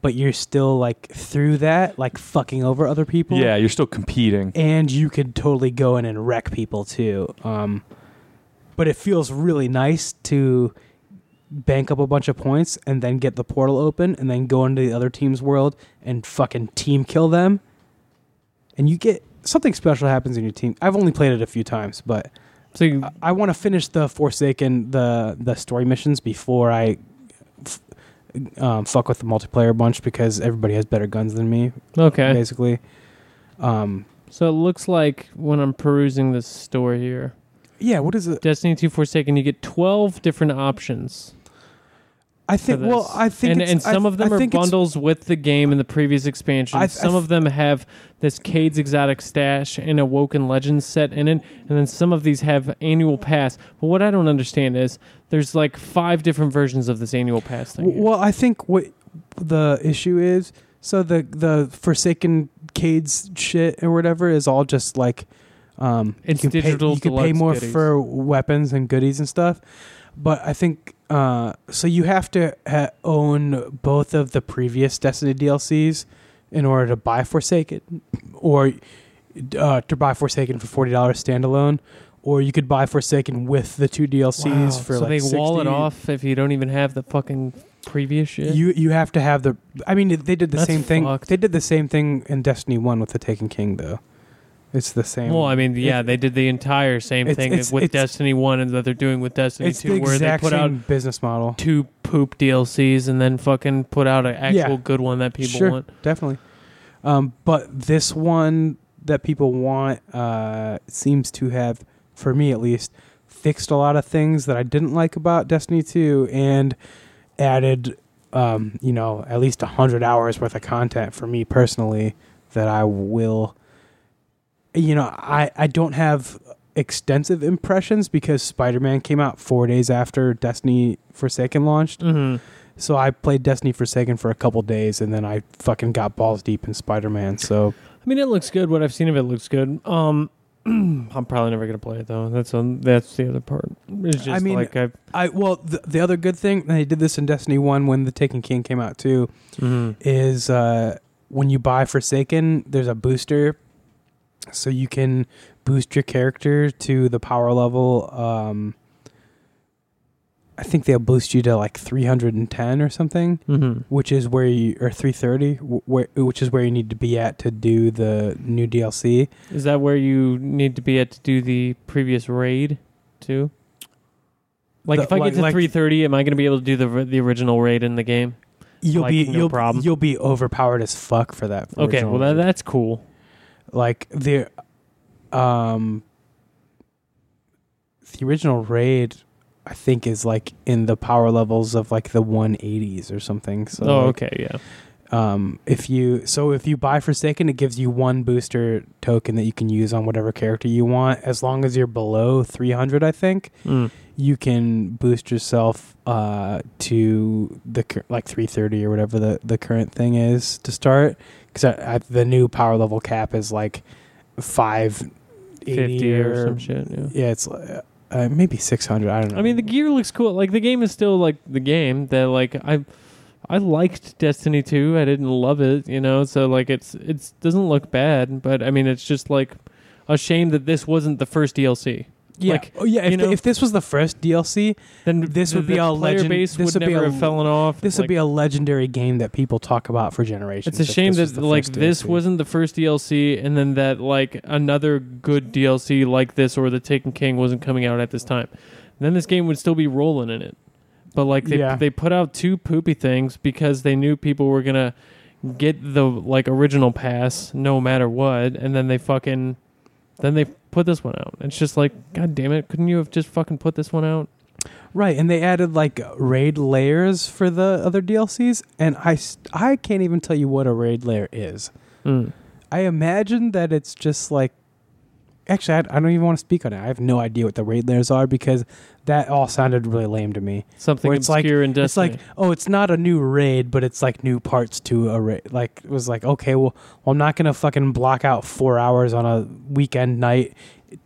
but you're still like through that like fucking over other people Yeah, you're still competing. and you could totally go in and wreck people too. Um, but it feels really nice to bank up a bunch of points and then get the portal open and then go into the other team's world and fucking team kill them. And you get something special happens in your team. I've only played it a few times, but So you, I, I want to finish the Forsaken the the story missions before I f- um, fuck with the multiplayer bunch because everybody has better guns than me, okay. basically. Um, So it looks like when I'm perusing this store here, yeah, what is it? Destiny 2 Forsaken, you get 12 different options. I think. Well. I think, and, and some I, of them I are bundles with the game and the previous expansion. I- some of them have this Cayde's Exotic Stash and Awoken Legends set in it, and then some of these have annual pass. But what I don't understand is there's like five different versions of this annual pass thing. W- Well, I think what the issue is. So the the Forsaken Cayde's shit or whatever is all just like. Um, It's you can digital Pay, you can pay more goodies. for weapons and goodies and stuff, but I think uh, so. You have to ha- own both of the previous Destiny DLCs in order to buy Forsaken, or uh, to buy Forsaken for forty dollars standalone, or you could buy Forsaken with the two DLCs Wow. for so like they wall it off if you don't even have the fucking previous shit. You you have to have the. I mean, they did the That's same thing. fucked. They did the same thing in Destiny One with the Taken King, though. It's the same. well, I mean, yeah, they did the entire same It's- thing it's- with it's- Destiny One, and that they're doing with Destiny it's Two, the where they exact put same out business model. two poop DLCs and then fucking put out an actual Yeah. good one that people Sure. want. Definitely. Um, but this one that people want uh, seems to have, for me at least, fixed a lot of things that I didn't like about Destiny Two and added, um, you know, at least hundred hours worth of content for me personally that I will. You know, I I don't have extensive impressions because Spider-Man came out four days after Destiny Forsaken launched. hmm So I played Destiny Forsaken for a couple days, and then I fucking got balls deep in Spider Man. So I mean, it looks good. What I've seen of it looks good. Um, I'm probably never gonna play it though. That's on. That's the other part. It's just I mean- like I. I well, the, the other good thing and they did this in Destiny One when the Taken King came out too mhm. is uh, when you buy Forsaken, there's a booster, so you can boost your character to the power level. Um, I think they'll boost you to like 310 or something. Mhm. which is where you or 330 where which is where you need to be at to do the new DLC. Is that where you need to be at to do the previous raid, too? Like The- if I like- get to like- 330, am I gonna be able to do the the original raid in the game? You'll Like, be no you'll problem. you'll be overpowered as fuck for that. Okay, well that, that's cool. Like the um the original raid I think is like in the power levels of like the 180s or something. So oh, like, okay, yeah. um if you so if you buy Forsaken it gives you one booster token that you can use on whatever character you want as long as you're below 300 I think. Mm. you can boost yourself uh, to the cur- like 330 or whatever the, the current thing is to start because the new power level cap is like 580 50 or some shit. Yeah. yeah it's uh, uh, maybe 600 i don't know I mean, the gear looks cool. Like the game is still like the game that like I I liked Destiny 2. I didn't love it, you know. So like it's it's doesn't look bad, but I mean, it's just like a shame that this wasn't the first DLC. Yeah like, oh, yeah if, you know- if this was the first dlc Then This the- would be a player legend- base this would would be never a- have fallen off. this Like, would be a legendary game that people talk about for generations It's a shame that like this DLC. wasn't the first DLC, and then that like another good DLC like this or the Taken King wasn't coming out at this time. then this game would still be rolling in it. But like they Yeah. they put out two poopy things because they knew people were gonna get the like original pass no matter what, and then they fucking then they put this one out. It's just like, god damn it, couldn't you have just fucking put this one out? Right, and they added like raid lairs for the other DLCs, and I st- I can't even tell you what a raid lair is. Mm. I imagine that it's just like. Actually, I, I don't even want to speak on it. I have no idea what the raid lairs are because that all sounded really lame to me. Something Where it's like- obscure in Destiny. It's like, oh, it's not a new raid, but it's like new parts to a raid. Like it was like, okay, well, well, I'm not gonna fucking block out four hours on a weekend night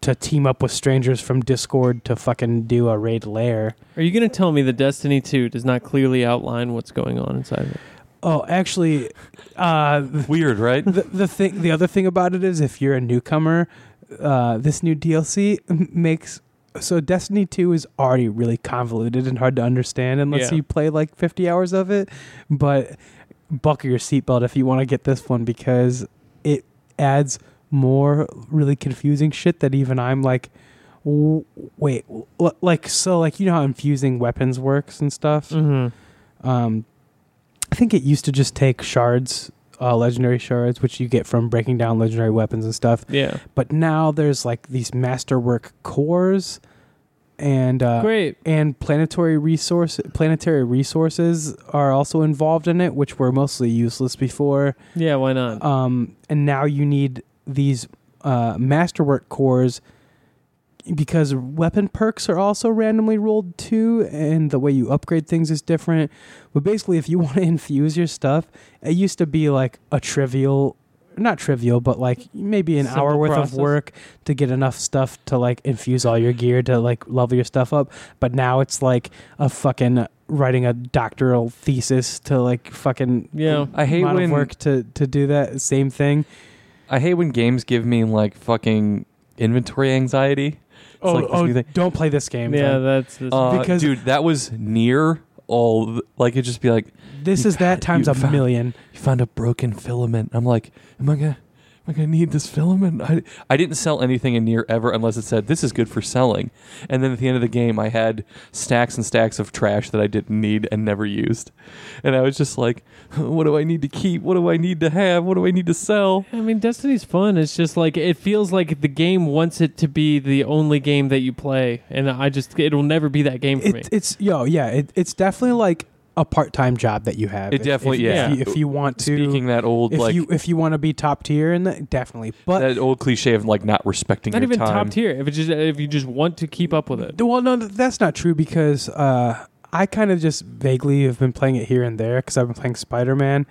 to team up with strangers from Discord to fucking do a raid lair. Are you going to tell me that Destiny 2 does not clearly outline what's going on inside of it? Oh, actually, uh, Weird, right? the the thing, the other thing about it is, if you're a newcomer, uh, this new DLC makes so Destiny Two is already really convoluted and hard to understand unless Yeah. you play like 50 hours of it. But buckle your seatbelt if you want to get this one because it adds more really confusing shit that even I'm like. w- Wait, like so, like you know how infusing weapons works and stuff. Mm-hmm. Um, I think it used to just take shards, uh, legendary shards, which you get from breaking down legendary weapons and stuff. Yeah. But now there's like these masterwork cores, and uh, Great. and planetary resource planetary resources are also involved in it, which were mostly useless before. Yeah, why not? Um, and now you need these uh, masterwork cores because weapon perks are also randomly rolled too, and the way you upgrade things is different. But basically, if you want to infuse your stuff, it used to be like a trivial. Not trivial, but like maybe an Simple hour worth process. of work to get enough stuff to like infuse all your gear to like level your stuff up. But now it's like a fucking writing a doctoral thesis to like fucking Yeah. I hate when work to to do that same thing. I hate when games give me like fucking inventory anxiety. It's Oh, like oh new thing. don't play this game. Yeah, then. that's this Uh, because- dude, that was NieR all. th- Like it just be like this you is that times a found- million. you found a broken filament. I'm like, am I gonna? Am I need this filament? I, I didn't sell anything in NieR ever unless it said this is good for selling. And then at the end of the game, I had stacks and stacks of trash that I didn't need and never used. And I was just like, what do I need to keep? What do I need to have? What do I need to sell? I mean, Destiny's fun. It's just like it feels like the game wants it to be the only game that you play, and I just it'll never be that game for me. It's yo yeah. It, it's definitely like a part time job that you have. It If- definitely- if, yeah. If you, if you want to, Speaking that old if like you if you want to be top tier, and that, definitely. But that old cliche of like not respecting Not your even time. top tier. If it just if you just want to keep up with it. well, no, that's not true because uh, I kind of just vaguely have been playing it here and there because I've been playing Spider Man,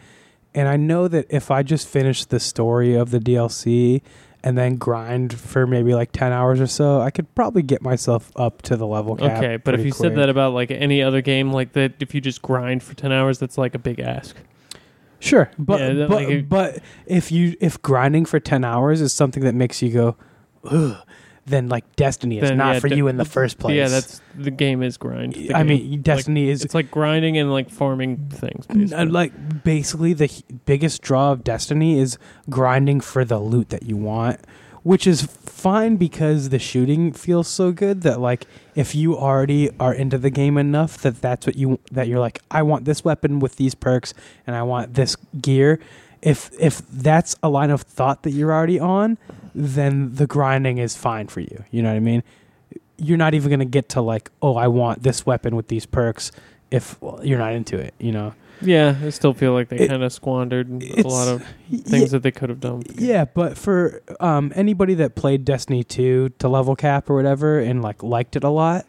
and I know that if I just finish the story of the DLC and then grind for maybe like ten hours or so, I could probably get myself up to the level cap. Okay, but if you quick. said that about like any other game, like that, if you just grind for ten hours, that's like a big ask. Sure, but Yeah, but, like it- but if you if grinding for ten hours is something that makes you go, ugh, then like Destiny is Then, not yeah, for de- you in the first place. Yeah, that's the game is grind. The I game. mean, Destiny is it's like grinding and like farming things. n- uh, Basically. like basically the h- biggest draw of Destiny is grinding for the loot that you want, which is fine because the shooting feels so good that like if you already are into the game enough that that's what you that you're like I want this weapon with these perks and I want this gear. If if that's a line of thought that you're already on, then the grinding is fine for you. You know what I mean? You're not even gonna get to like, oh, I want this weapon with these perks if you're not into it. You know? yeah, I still feel like they kind of squandered a lot of Yeah, things that they could have done. with the game. yeah, but for um, anybody that played Destiny 2 to level cap or whatever and like liked it a lot,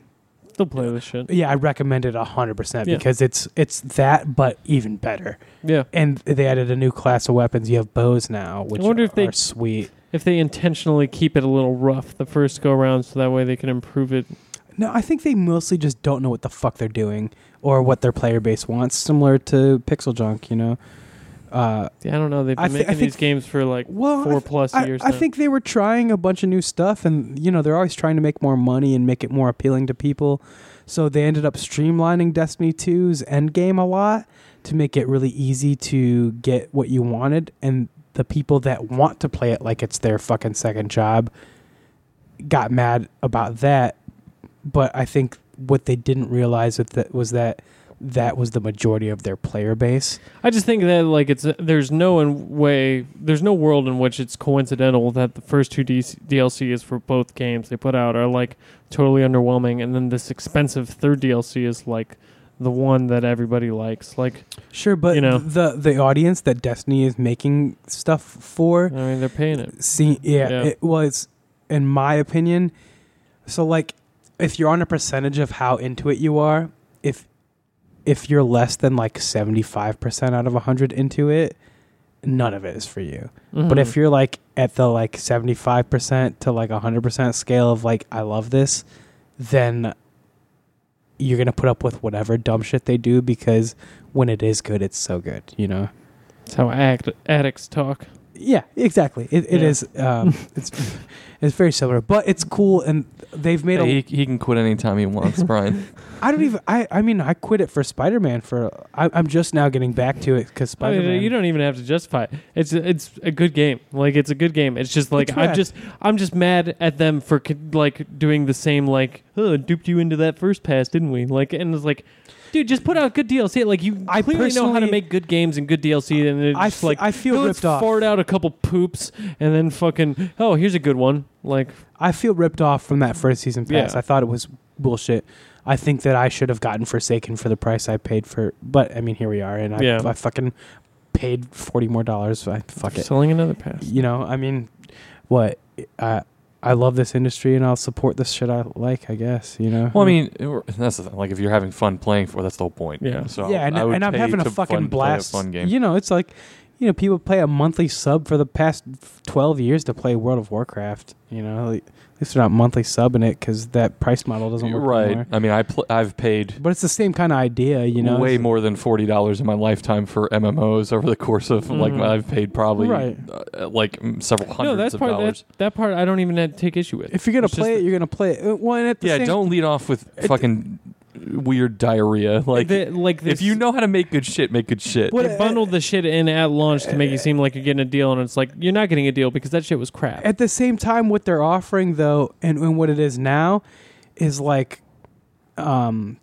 Still play this shit. yeah, I recommend it hundred percent Yeah. because it's it's that but even better. Yeah. And they added a new class of weapons. You have bows now, which I wonder if they- are sweet. If they intentionally keep it a little rough the first go around, so that way they can improve it. No, I think they mostly just don't know what the fuck they're doing or what their player base wants. Similar to PixelJunk, you know. Uh, Yeah, I don't know. They've been I I making these games for like well, I four plus I, years. I now. think they were trying a bunch of new stuff, and you know they're always trying to make more money and make it more appealing to people. So they ended up streamlining Destiny 2's end game a lot to make it really easy to get what you wanted, and the people that want to play it like it's their fucking second job got mad about that. But I think what they didn't realize was that that was the majority of their player base. I just think that like it's there's no way there's no world in which it's coincidental that the first two DLCs for both games they put out are like totally underwhelming, and then this expensive third DLC is like the one that everybody likes. Like, Sure, but You know. the the audience that Destiny is making stuff for, I mean, they're paying it. see, yeah, Yeah. it was, in my opinion. So, like, if you're on a percentage of how into it you are, if if you're less than like seventy five percent out of hundred into it, none of it is for you. But Mhm. if you're like at the like 75% to like 100% scale of like I love this, then you're going to put up with whatever dumb shit they do because when it is good it's so good, you know. That's how act- addicts talk. Yeah, exactly. It, it Yeah. is um it's it's very similar, but it's cool and they've made a he, he can quit anytime he wants, Brian. I don't even I I mean I quit it for Spider-Man for I I'm just now getting back to it cuz I mean, Spider-Man you don't even have to justify it. It's it's a good game. Like it's a good game. It's just like It's I'm rad. just I'm just mad at them for co- like doing the same like oh duped you into that first pass didn't we like and it's like dude just put out good DLC like you I clearly know how to personally- make good games and good DLC and it's I just f- like I feel "Oh, let's ripped off. fart out a couple poops and then fucking oh here's a good one like I feel ripped off from that first season pass. Yeah. I thought it was bullshit. I think that I should have gotten Forsaken for the price I paid for. But I mean, here we are, and I, Yeah. I fucking paid forty more dollars. I fuck it. selling another pass. You know, I mean, what? I I love this industry, and I'll support this shit I like. I guess you know. Well, I mean, it- that's the thing. Like, if you're having fun playing for, that's the whole point. Yeah. So yeah, and, and I'm having a fucking blast. Play a fun game. You know, it's like, you know, people pay a monthly sub for the past twelve years to play World of Warcraft. You know, like, least they're not monthly subbing it because that price model doesn't You're work right. anymore. I mean, I pl- I've paid But it's the same kind of idea, you know. way more than forty dollars in my lifetime for MMOs over the course of like Mhm. I've paid probably Right. uh, like mm, several hundreds No, that's of part dollars. that, that part I don't even take issue with. If you're gonna It's play it, you're gonna play it. Uh, Well, and at the yeah, same, don't lead off with It- fucking weird diarrhea. Like, The- like if you know how to make good shit, make good shit. What- they bundled the shit in at launch to make you seem like you're getting a deal, and it's like you're not getting a deal because that shit was crap. At the same time, what they're offering though, and, and what it is now, is like, um,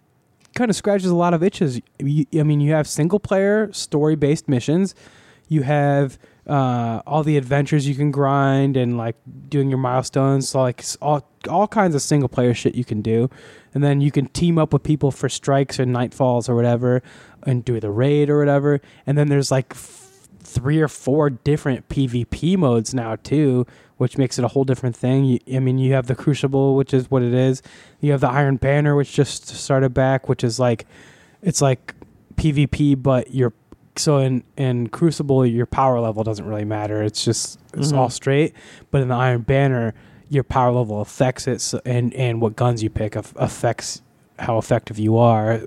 kind of scratches a lot of itches. You, I mean, you have single player story based missions. You have uh, all the adventures you can grind and like doing your milestones. So like s- all all kinds of single player shit you can do, and then you can team up with people for strikes or nightfalls or whatever, and do the raid or whatever. And then there's like f- three or four different PvP modes now too, which makes it a whole different thing. You, I mean, you have the Crucible, which is what it is. You have the Iron Banner, which just started back, which is like it's like PvP, but you're so in in Crucible your power level doesn't really matter. It's just it's Mhm. all straight. But in the Iron Banner, your power level affects it, so, and and what guns you pick aff- affects how effective you are,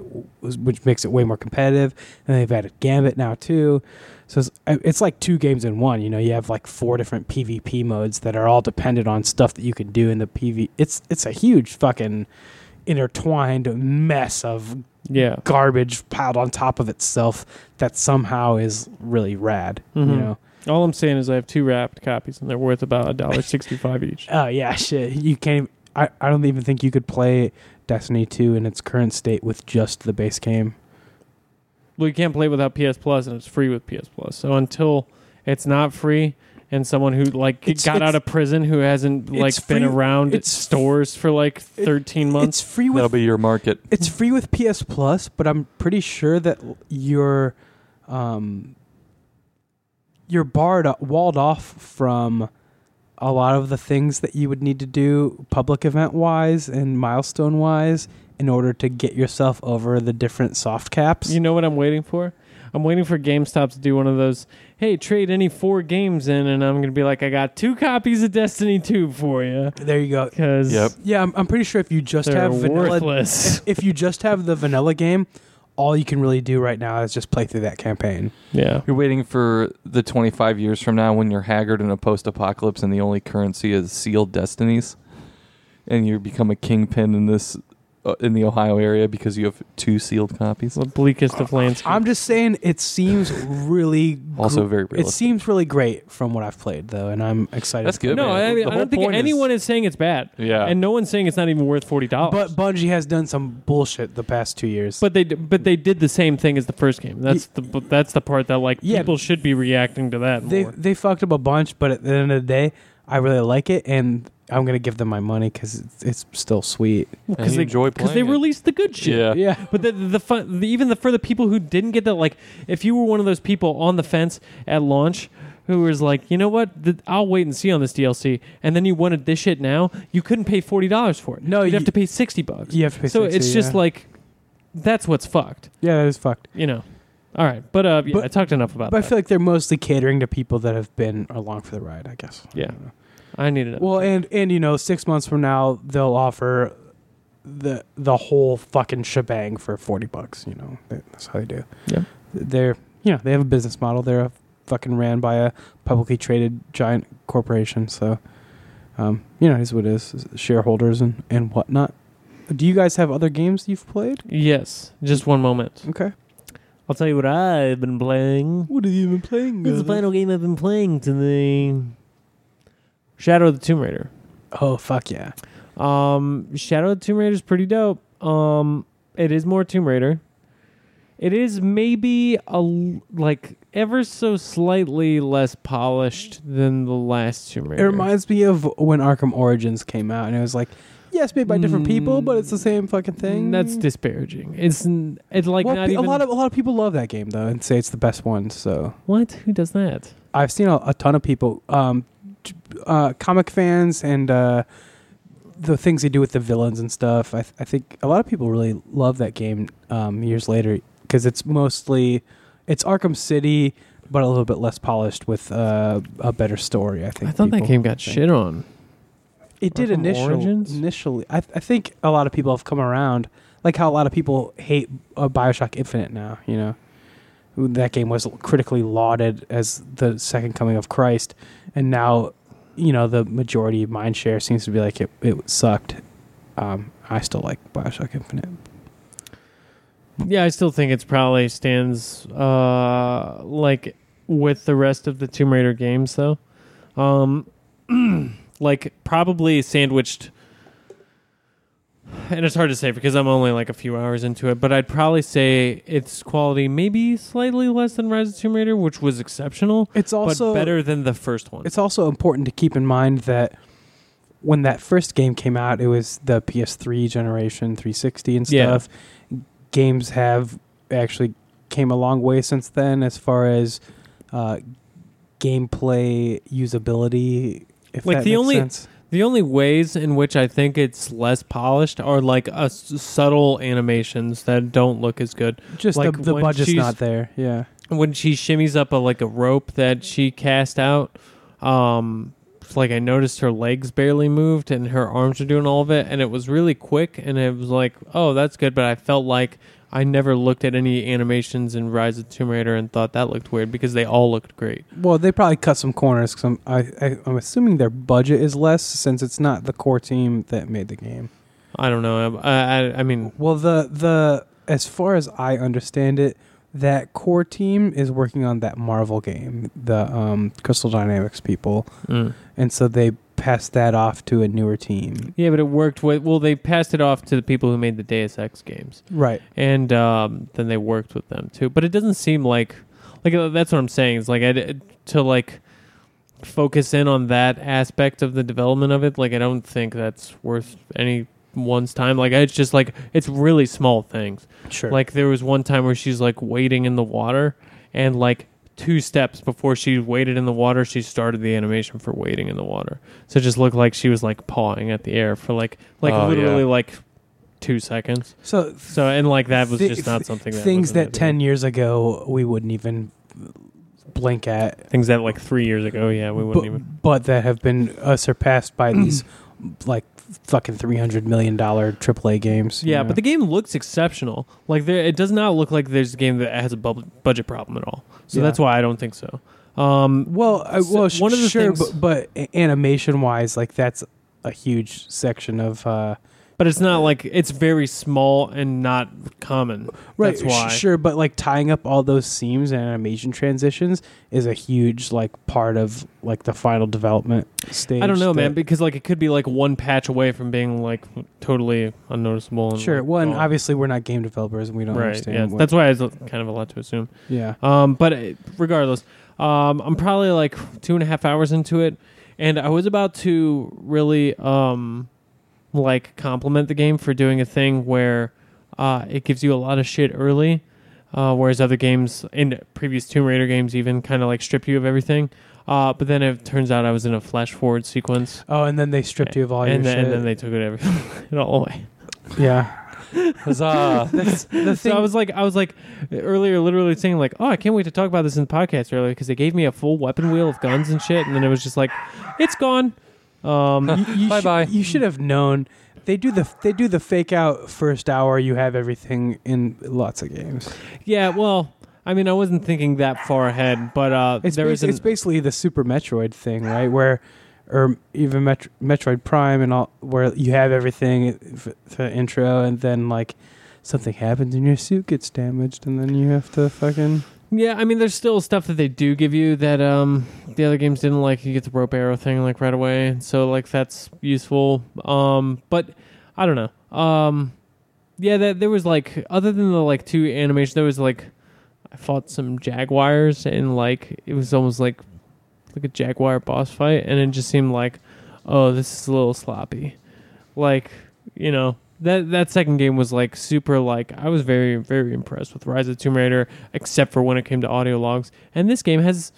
which makes it way more competitive. And they've added Gambit now too. So it's, it's like two games in one. You know, you have like four different PvP modes that are all dependent on stuff that you can do in the PV. It's it's a huge fucking intertwined mess of yeah, garbage piled on top of itself that somehow is really rad. You Mhm. know. All I'm saying is I have two wrapped copies, and they're worth about a dollar sixty-five each. Oh yeah, shit. You can't. I I don't even think you could play Destiny two in its current state with just the base game. Well, you can't play it without PS Plus, and it's free with PS Plus. So until it's not free, and someone who like It's- got it's- out of prison who hasn't like it's been around it's- stores for like thirteen months, It's free That'll be your market. it's free with PS Plus, but I'm pretty sure that you're um you're barred uh, walled off from a lot of the things that you would need to do public event wise and milestone wise in order to get yourself over the different soft caps. You know what I'm waiting for? I'm waiting for GameStop to do one of those. Hey, trade any four games in, and I'm gonna be like, I got two copies of Destiny 2 for you there you go. because Yep. Yeah, I'm, I'm pretty sure if you just have vanilla worthless. if you just have the vanilla game, all you can really do right now is just play through that campaign. yeah, You're waiting for the 25 years from now when you're haggard in a post-apocalypse and the only currency is sealed destinies, and you become a kingpin in this uh, in the Ohio area because you have two sealed copies. the bleakest of landscapes. I'm just saying it seems really Also gr- very It realistic. seems really great from what I've played though, and I'm excited. That's good. no, man. I, mean, The I whole don't think point is- anyone is, saying it's bad, Yeah, and no one's saying it's not even worth forty dollars. But Bungie has done some bullshit the past two years. But they but they did the same thing as the first game. That's the but that's the part that like Yeah. people should be reacting to that they more. they fucked up a bunch. But at the end of the day, I really like it, and I'm gonna give them my money because it's, it's still sweet. And you they, enjoy because they playing it. released the good shit. Yeah. Yeah, But the the, fun, the even the for the people who didn't get that, like if you were one of those people on the fence at launch who was like, you know what, the, I'll wait and see on this DLC, and then you wanted this shit now, you couldn't pay forty dollars for it. No, you'd have you- to pay sixty bucks. you have to pay. so 60, it's just yeah. like that's what's fucked, yeah, that is fucked. you know. All right, but uh, yeah, But- I talked enough about that. But I that. feel like they're mostly catering to people that have been along for the ride. I guess. Yeah. I don't know. I needed it. Well, and and you know, six months from now, they'll offer the the whole fucking shebang for forty bucks. You know, that's how they do. Yeah. They're you know they have a business model. They're a fucking ran by a publicly traded giant corporation. So, um, you know, it's what it is. Shareholders and and whatnot. Do you guys have other games you've played? yes, just one moment. Okay. I'll tell you what I've been playing. What have you been playing? This is the final game I've been playing today. Shadow of the Tomb Raider. Oh fuck yeah! Um, Shadow of the Tomb Raider is pretty dope. Um, it is more Tomb Raider. It is maybe a like ever so slightly less polished than the last Tomb Raider. It reminds me of when Arkham Origins came out, and it was like, yes, made by different people, but it's the same fucking thing. Mm, That's disparaging. It's n- it's like Well, not pe- even a lot of a lot of people love that game though, and say it's the best one. So what? Who does that? I've seen a, a ton of people, um, uh, comic fans, and uh, the things they do with the villains and stuff. I, th- I think a lot of people really love that game um, years later because it's mostly it's Arkham City, but a little bit less polished with uh, a better story. I think. I thought that game got think. shit on. It did Arkham initial, Origins? initially. I, I think a lot of people have come around, like how a lot of people hate uh, Bioshock Infinite now. You know, that game was critically lauded as the second coming of Christ, and now, you know, the majority of mind share seems to be like it, it sucked. Um, I still like Bioshock Infinite. Yeah, I still think it's probably stands uh like with the rest of the Tomb Raider games though. Um like probably sandwiched and it's hard to say because I'm only like a few hours into it, but I'd probably say its quality maybe slightly less than Rise of Tomb Raider, which was exceptional, It's also but better than the first one. It's also important to keep in mind that when that first game came out, it was the PS3 generation, 360 and Yeah. stuff. Games have actually came a long way since then as far as uh, gameplay usability. If Like, that the makes only- sense. The only ways in which I think it's less polished are like a s- subtle animations that don't look as good. just like the, the budget's not there. Yeah, when she shimmies up a like a rope that she cast out um like i noticed her legs barely moved and her arms were doing all of it and it was really quick and it was like oh that's good but i felt like i never looked at any animations in rise of tomb raider and thought that looked weird because they all looked great well, they probably cut some corners. Cause I'm, I, I, I'm assuming their budget is less since it's not the core team that made the game. i don't know i i, I mean Well, the the as far as I understand it, that core team is working on that Marvel game, the um, Crystal Dynamics people, mm. and so they passed that off to a newer team. yeah but it worked with well they passed it off to the people who made the deus ex games Right. and um, then they worked with them too. But it doesn't seem like like uh, that's what I'm saying. It's like I to like focus in on that aspect of the development of it. Like I don't think that's worth any one's time. Like it's just like it's really small things. Sure. Like there was one time where she's like wading in the water and like two steps before she waded in the water she started the animation for wading in the water so it just looked like she was like pawing at the air for like like Oh, literally yeah. like two seconds so so and like that was thi- just not th- something that things was that ten video. years ago we wouldn't even blink at, things that like three years ago, yeah, we wouldn't but, even. but that have been uh, surpassed by these like fucking three hundred million dollar AAA games. you Yeah, know? but the game looks exceptional. Like there, it does not look like there's a game that has a bub- budget problem at all. So Yeah. that's why I don't think so. Um, Well, uh, well, one one of the sure, things- but, but animation wise, like that's a huge section of uh, but it's not like it's very small and not common. right. That's why. sure, but like tying up all those seams and animation transitions is a huge like part of like the final development stage. I don't know, man, because like it could be like one patch away from being like totally unnoticeable. And, Sure. like, One, gone. obviously, we're not game developers, and we don't right? understand. Yeah, what- that's why it's kind of a lot to assume. yeah. Um, but uh, regardless, um, I'm probably like two and a half hours into it, and I was about to really um like compliment the game for doing a thing where uh it gives you a lot of shit early, uh whereas other games in previous Tomb Raider games even kind of like strip you of everything. Uh, but then it turns out I was in a flash forward sequence, Oh, and then they stripped you of all and your then, shit. and then they took it everything it all away. yeah. Huzzah. That's the So. I was like, I was like earlier, literally saying like, oh, I can't wait to talk about this in the podcast earlier because they gave me a full weapon wheel of guns and shit, and then it was just like, it's gone. Um, you, you Bye-bye. should- You should have known. They do the they do the fake out first hour. You have everything in lots of games. yeah, well, I mean, I wasn't thinking that far ahead, but uh, It's there basi- an, it's basically the Super Metroid thing, right? Where or even Met- Metroid Prime and all, where you have everything for the intro, and then like something happens and your suit gets damaged, and then you have to fucking. Yeah. I mean, there's still stuff that they do give you that um the other games didn't like. You get the rope arrow thing like right away, so like that's useful. Um, but I don't know. Um, yeah, that there was like other than the like two animations, there was like I fought some jaguars and like it was almost like like a jaguar boss fight, and it just seemed like, oh, this is a little sloppy. Like you know that that second game was like super like I was very very impressed with Rise of Tomb Raider, except for when it came to audio logs, and this game has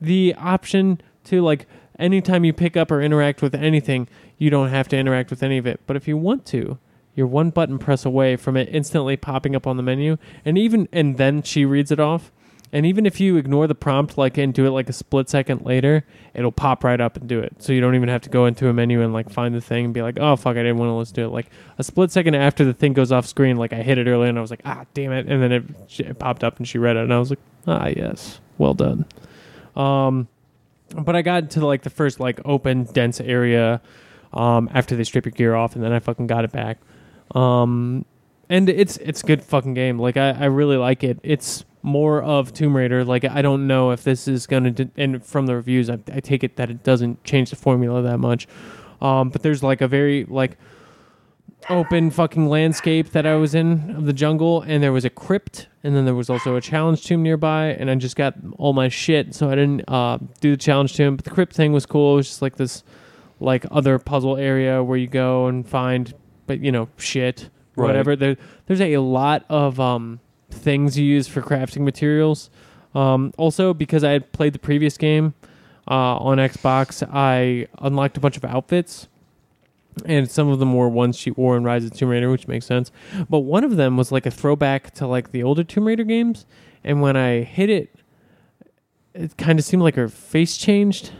the option to like anytime you pick up or interact with anything, you don't have to interact with any of it. But if you want to, you're one button press away from it instantly popping up on the menu, and even and then she reads it off. And even if you ignore the prompt, like and do it like a split second later, it'll pop right up and do it. So you don't even have to go into a menu and like find the thing and be like, oh fuck, I didn't want to let's do it. Like a split second after the thing goes off screen, like I hit it earlier and I was like, ah, damn it, and then it, it popped up and she read it and I was like, ah, yes, well done. Um, but I got to like the first like open dense area um, after they strip your gear off, and then I fucking got it back. Um, and it's it's a good fucking game. Like I, I really like it. It's more of Tomb Raider. Like I don't know if this is gonna. and from the reviews, I, I take it that it doesn't change the formula that much. Um, but there's like a very like open fucking landscape that I was in of the jungle, and there was a crypt, and then there was also a challenge tomb nearby, and I just got all my shit, so I didn't uh, do the challenge tomb. But the crypt thing was cool. It was just like this, like other puzzle area where you go and find, but you know, shit, Right. whatever. There, there's a lot of um, things you use for crafting materials. Um, also, because I had played the previous game uh, on Xbox, I unlocked a bunch of outfits and some of them were ones she wore in Rise of Tomb Raider, which makes sense. But one of them was like a throwback to like the older Tomb Raider games, and when I hit it, it kind of seemed like her face changed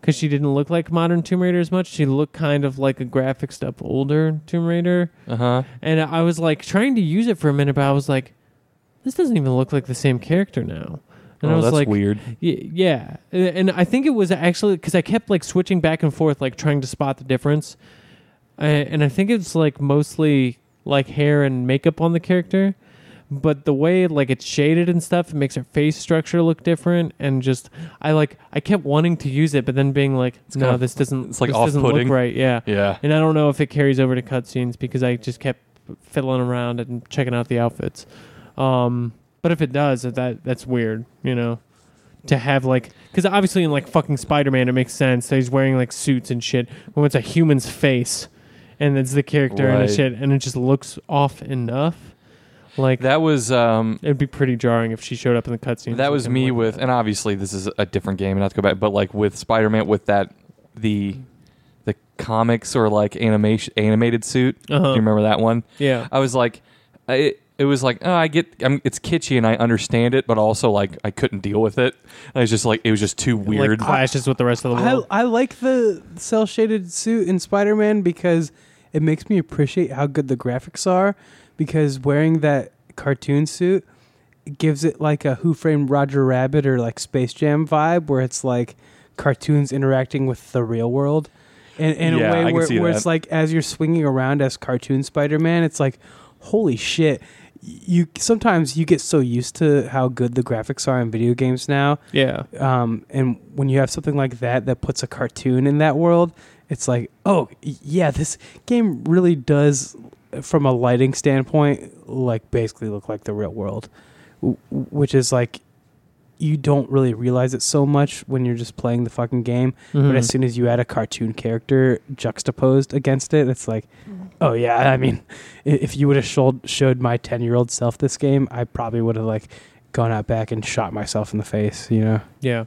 because she didn't look like modern Tomb Raider as much. She looked kind of like a graphics up older Tomb Raider, Uh huh. and I was like trying to use it for a minute, but I was like, this doesn't even look like the same character now. And oh, I was that's like, weird. Yeah, and I think it was actually because I kept like switching back and forth, like trying to spot the difference. And I think it's like mostly like hair and makeup on the character, but the way like it's shaded and stuff, it makes her face structure look different. And just I like I kept wanting to use it, but then being like, It's no, this doesn't. it's like this doesn't look right. Yeah, Yeah. and I don't know if it carries over to cutscenes because I just kept fiddling around and checking out the outfits. Um, but if it does, that that's weird, you know, to have like because obviously in like fucking Spider Man, it makes sense that he's wearing like suits and shit. When it's a human's face, and it's the character and Right. the shit, and it just looks off enough. Like That was um it'd be pretty jarring if she showed up in the cutscene. that was me with and obviously this is a different game not to go back but like with Spider-Man with that the the comics or like animation animated suit. Uh-huh. Do you remember that one? Yeah, I was like I it was like oh, I get I'm, it's kitschy and I understand it, but also like I couldn't deal with it. I was just like it was just too weird. Like clashes with the rest of the I, world. I like the cell shaded suit in Spider Man because it makes me appreciate how good the graphics are. Because wearing that cartoon suit gives it like a Who Framed Roger Rabbit or like Space Jam vibe, where it's like cartoons interacting with the real world. In, in Yeah, a I way where, where it's like as you're swinging around as cartoon Spider Man, it's like, holy shit. You sometimes you get so used to how good the graphics are in video games now, yeah, um, and when you have something like that that puts a cartoon in that world, it's like, oh yeah, this game really does, from a lighting standpoint, like basically look like the real world, w- which is like, you don't really realize it so much when you're just playing the fucking game. But Mhm. as soon as you add a cartoon character juxtaposed against it, it's like, oh yeah. I mean, if you would have showed showed my ten year old self this game, I probably would have like gone out back and shot myself in the face. You know? Yeah.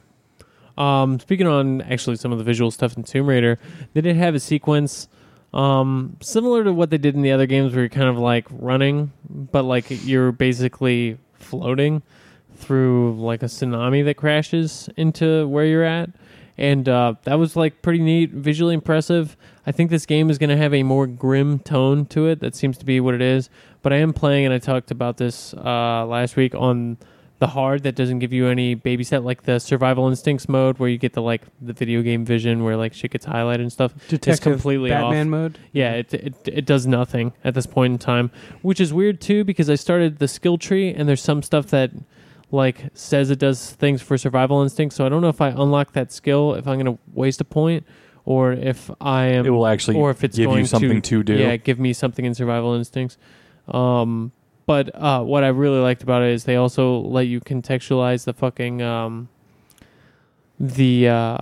Um, speaking on actually some of the visual stuff in Tomb Raider, they did have a sequence um, similar to what they did in the other games, where you're kind of like running, but like you're basically floating through like a tsunami that crashes into where you're at, and uh, that was like pretty neat, visually impressive. I think this game is going to have a more grim tone to it. That seems to be what it is. But I am playing, and I talked about this uh, last week on the hard that doesn't give you any babysit like the survival instincts mode where you get the like the video game vision where like shit gets highlighted and stuff Detective completely Batman off. mode. yeah it, it it does nothing at this point in time which is weird too because i started the skill tree and there's some stuff that like says it does things for survival instinct so i don't know if i unlock that skill if i'm going to waste a point or if i am it will actually or if it's give going you something to, to, do. Yeah, give me something in survival instincts. Um, but uh, what I really liked about it is they also let you contextualize the fucking um, the uh,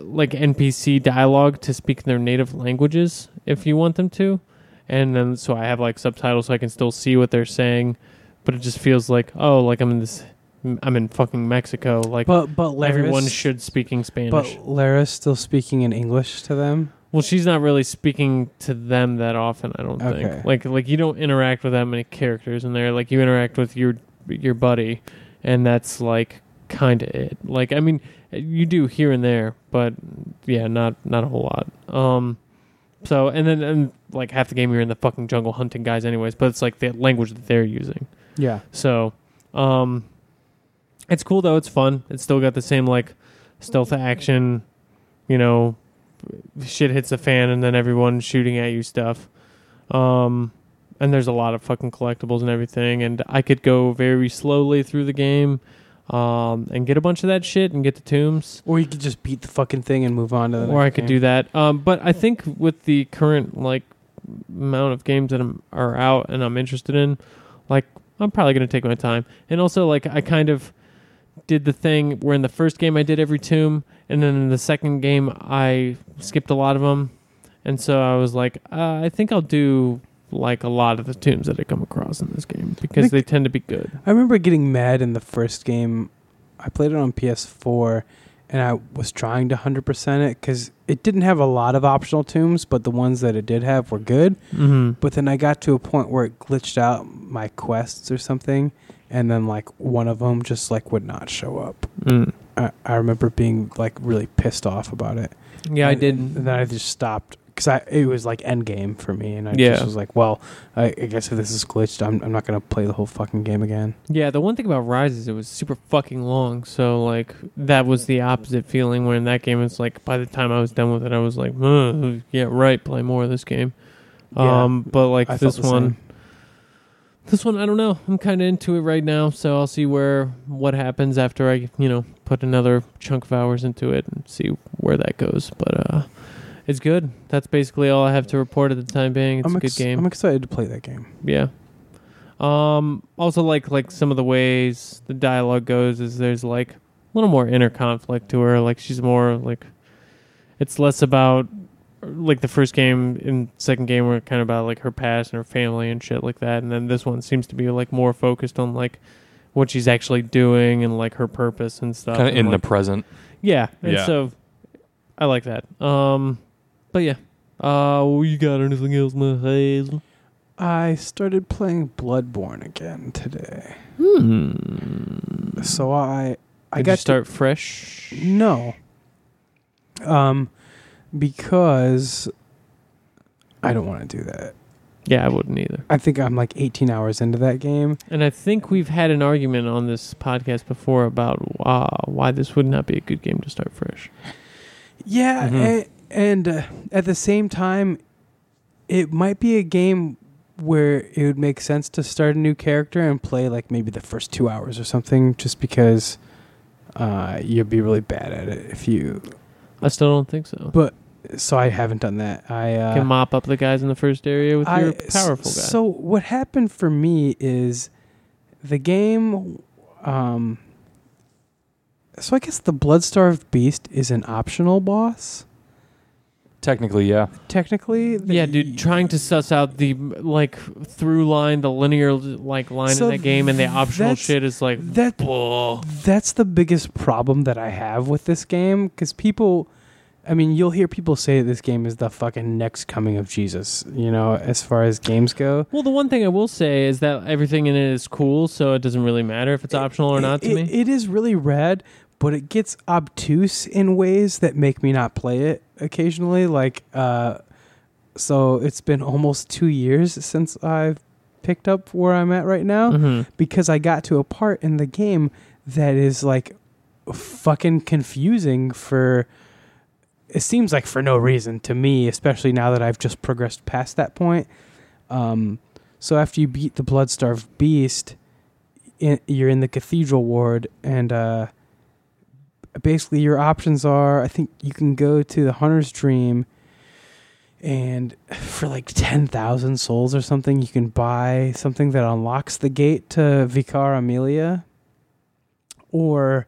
like NPC dialogue to speak in their native languages if you want them to, and then so I have like subtitles so I can still see what they're saying, but it just feels like oh like I'm in this I'm in fucking Mexico like But but Lara's, everyone should speaking Spanish. But Lara's still speaking in English to them. Well, she's not really speaking to them that often. I don't Okay. think. Like, like you don't interact with that many characters in there. Like, you interact with your your buddy, and that's like kind of it. Like, I mean, you do here and there, but yeah, not not a whole lot. Um, so and then and like half the game you're in the fucking jungle hunting guys, anyways. But it's like the language that they're using. Yeah. So, um, it's cool though. It's fun. It's still got the same like stealth action, you know, shit hits the fan and then everyone shooting at you stuff. Um, and there's a lot of fucking collectibles and everything. And I could go very slowly through the game, um, and get a bunch of that shit and get the tombs. Or you could just beat the fucking thing and move on to the Or I could game. do that. Um, but I think with the current like amount of games that I'm, are out and I'm interested in, like I'm probably gonna take my time. And also like I kind of did the thing where in the first game I did every tomb, and then in the second game I skipped a lot of them, and so I was like, uh, I think I'll do like a lot of the tombs that I come across in this game because they tend to be good. I remember getting mad in the first game. I played it on PS4, and I was trying to hundred percent it because it didn't have a lot of optional tombs, but the ones that it did have were good. Mm-hmm. But then I got to a point where it glitched out my quests or something, and then like one of them just like would not show up. Mm. I, I remember being like really pissed off about it. Yeah, I And- did. And then I just stopped because I it was like end game for me, and I Yeah. just was like, well, I, I guess if this is glitched, I'm I'm not gonna play the whole fucking game again. Yeah, the one thing about Rise is it was super fucking long. So like that was the opposite feeling. When in that game, it's like by the time I was done with it, I was like, "Uh, yeah, right, play more of this game. Yeah, um, but like I this one. This one, I don't know. I'm kind of into it right now, so I'll see where what happens after I, you know, put another chunk of hours into it and see where that goes. But uh, it's good. That's basically all I have to report at the time being. It's I'm a good ex- game. I'm excited to play that game. Yeah. Um. Also, like like some of the ways the dialogue goes is there's like a little more inner conflict to her. Like she's more like it's less about like the first game and second game were kind of about like her past and her family and shit like that. And then this one seems to be like more focused on like what she's actually doing and like her purpose and stuff. Kind of in like, the present. yeah. And Yeah. so I like that. Um. But yeah. Uh. well, you got anything else, Mahazel? I started playing Bloodborne again today, Hmm. so I I Did got you start fresh. no, um, because I don't want to do that. Yeah, I wouldn't either. I think I'm like 18 hours into that game. And I think we've had an argument on this podcast before about uh, why this would not be a good game to start fresh. Yeah, Mhm. a- and uh, at the same time, it might be a game where it would make sense to start a new character and play like maybe the first two hours or something, just because uh, you'd be really bad at it if you. I still don't think so. But so I haven't done that. I uh, can mop up the guys in the first area with I- your powerful guy. So what happened for me is the game um So I guess the Bloodstarved Beast is an optional boss, Technically, yeah. technically. that Yeah, dude, trying to suss out the like through line, the linear like line So in that game, and the optional that's- shit is like that bull. that's the biggest problem that I have with this game because people, I mean, you'll hear people say that this game is the fucking next coming of Jesus. You know, as far as games go. Well, the one thing I will say is that everything in it is cool, so it doesn't really matter if it's optional or not to It- me. It is really rad, but it gets obtuse in ways that make me not play it occasionally. Like, uh, so it's been almost two years since I've picked up where I'm at right now hmm because I got to a part in the game that is like fucking confusing for. It seems like for no reason to me, especially now that I've just progressed past that point. Um, so after you beat the Bloodstarved Beast, in, you're in the Cathedral Ward, and uh, basically your options are: I think you can go to the Hunter's Dream, and for like ten thousand souls or something, you can buy something that unlocks the gate to Vicar Amelia. Or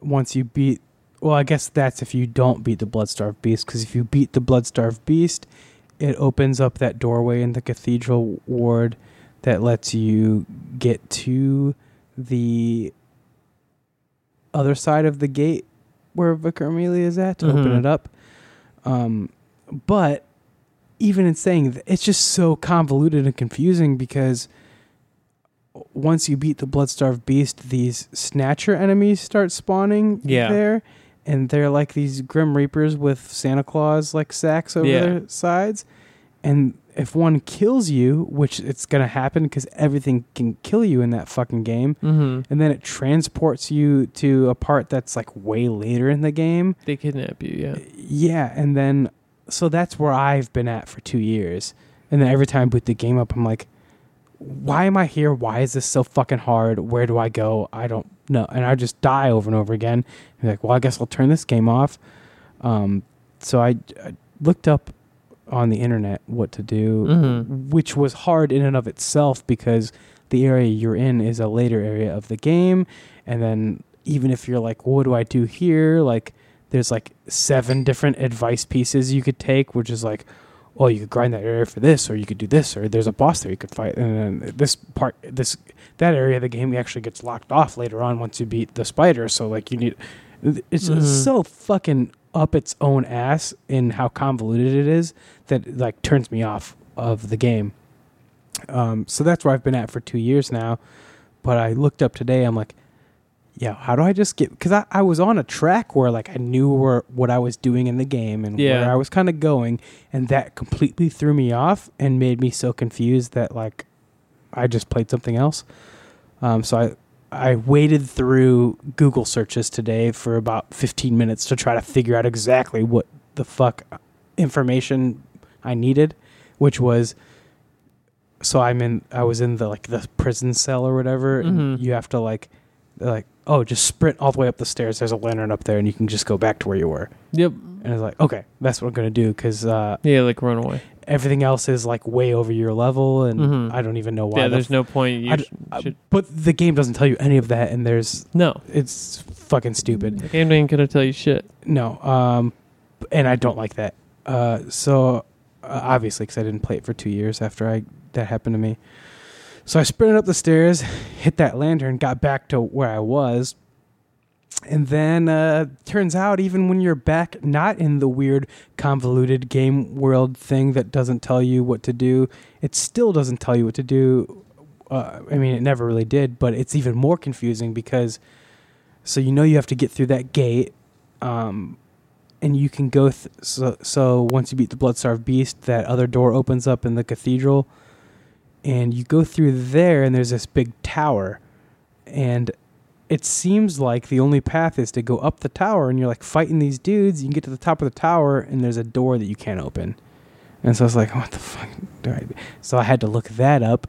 once you beat, well, I guess that's if you don't beat the Bloodstarved Beast, because if you beat the Bloodstarved Beast, it opens up that doorway in the Cathedral Ward that lets you get to the other side of the gate where Vicar Amelia is at to open Mhm. it up. Um, but even in saying that, it's just so convoluted and confusing because once you beat the Bloodstarved Beast, these Snatcher enemies start spawning Yeah. there. And they're like these Grim Reapers with Santa Claus like sacks over Yeah. their sides. And if one kills you, which it's going to happen because everything can kill you in that fucking game, hmm and then it transports you to a part that's like way later in the game. They kidnap you, yeah. Yeah, and then so that's where I've been at for two years. And then every time I boot the game up, I'm like, why am I here? Why is this so fucking hard? Where do I go? I don't know. And I just die over and over again. And like, well, I guess I'll turn this game off. Um, so I, I looked up on the internet what to do, Mhm. which was hard in and of itself because the area you're in is a later area of the game. And then even if you're like, what do I do here? Like, there's like seven different advice pieces you could take, which is like, well, you could grind that area for this, or you could do this, or there's a boss there you could fight, and then this part, this that area of the game actually gets locked off later on once you beat the spider. So like, you need, it's Mhm. so fucking up its own ass in how convoluted it is that like turns me off of the game. Um, so that's where I've been at for two years now. But I looked up today. I'm like, yeah, how do I just get? Because I, I was on a track where like I knew where what I was doing in the game and Yeah. where I was kind of going, and that completely threw me off and made me so confused that like I just played something else. Um, so I I waded through Google searches today for about 15 minutes to try to figure out exactly what the fuck information I needed, which was so I'm in I was in the like the prison cell or whatever Mhm. you have to like like oh just sprint all the way up the stairs there's a lantern up there and you can just go back to where you were Yep. and it's like okay that's what I'm going to do cuz uh Yeah, like run away. Everything else is like way over your level and Mhm. I don't even know why Yeah, the there's no point. You I uh, should. but the game doesn't tell you any of that and there's No, it's fucking stupid the game ain't gonna tell you shit. no um and i don't like that uh so uh, obviously because i didn't play it for two years after i that happened to me so i sprinted up the stairs hit that lantern got back to where i was and then uh turns out even when you're back not in the weird convoluted game world thing that doesn't tell you what to do it still doesn't tell you what to do uh, i mean it never really did but it's even more confusing because so you know you have to get through that gate um, and you can go th- so so once you beat the bloodstarved beast that other door opens up in the cathedral and you go through there and there's this big tower and it seems like the only path is to go up the tower and you're like fighting these dudes you can get to the top of the tower and there's a door that you can't open and so I was like what the fuck do I do? so I had to look that up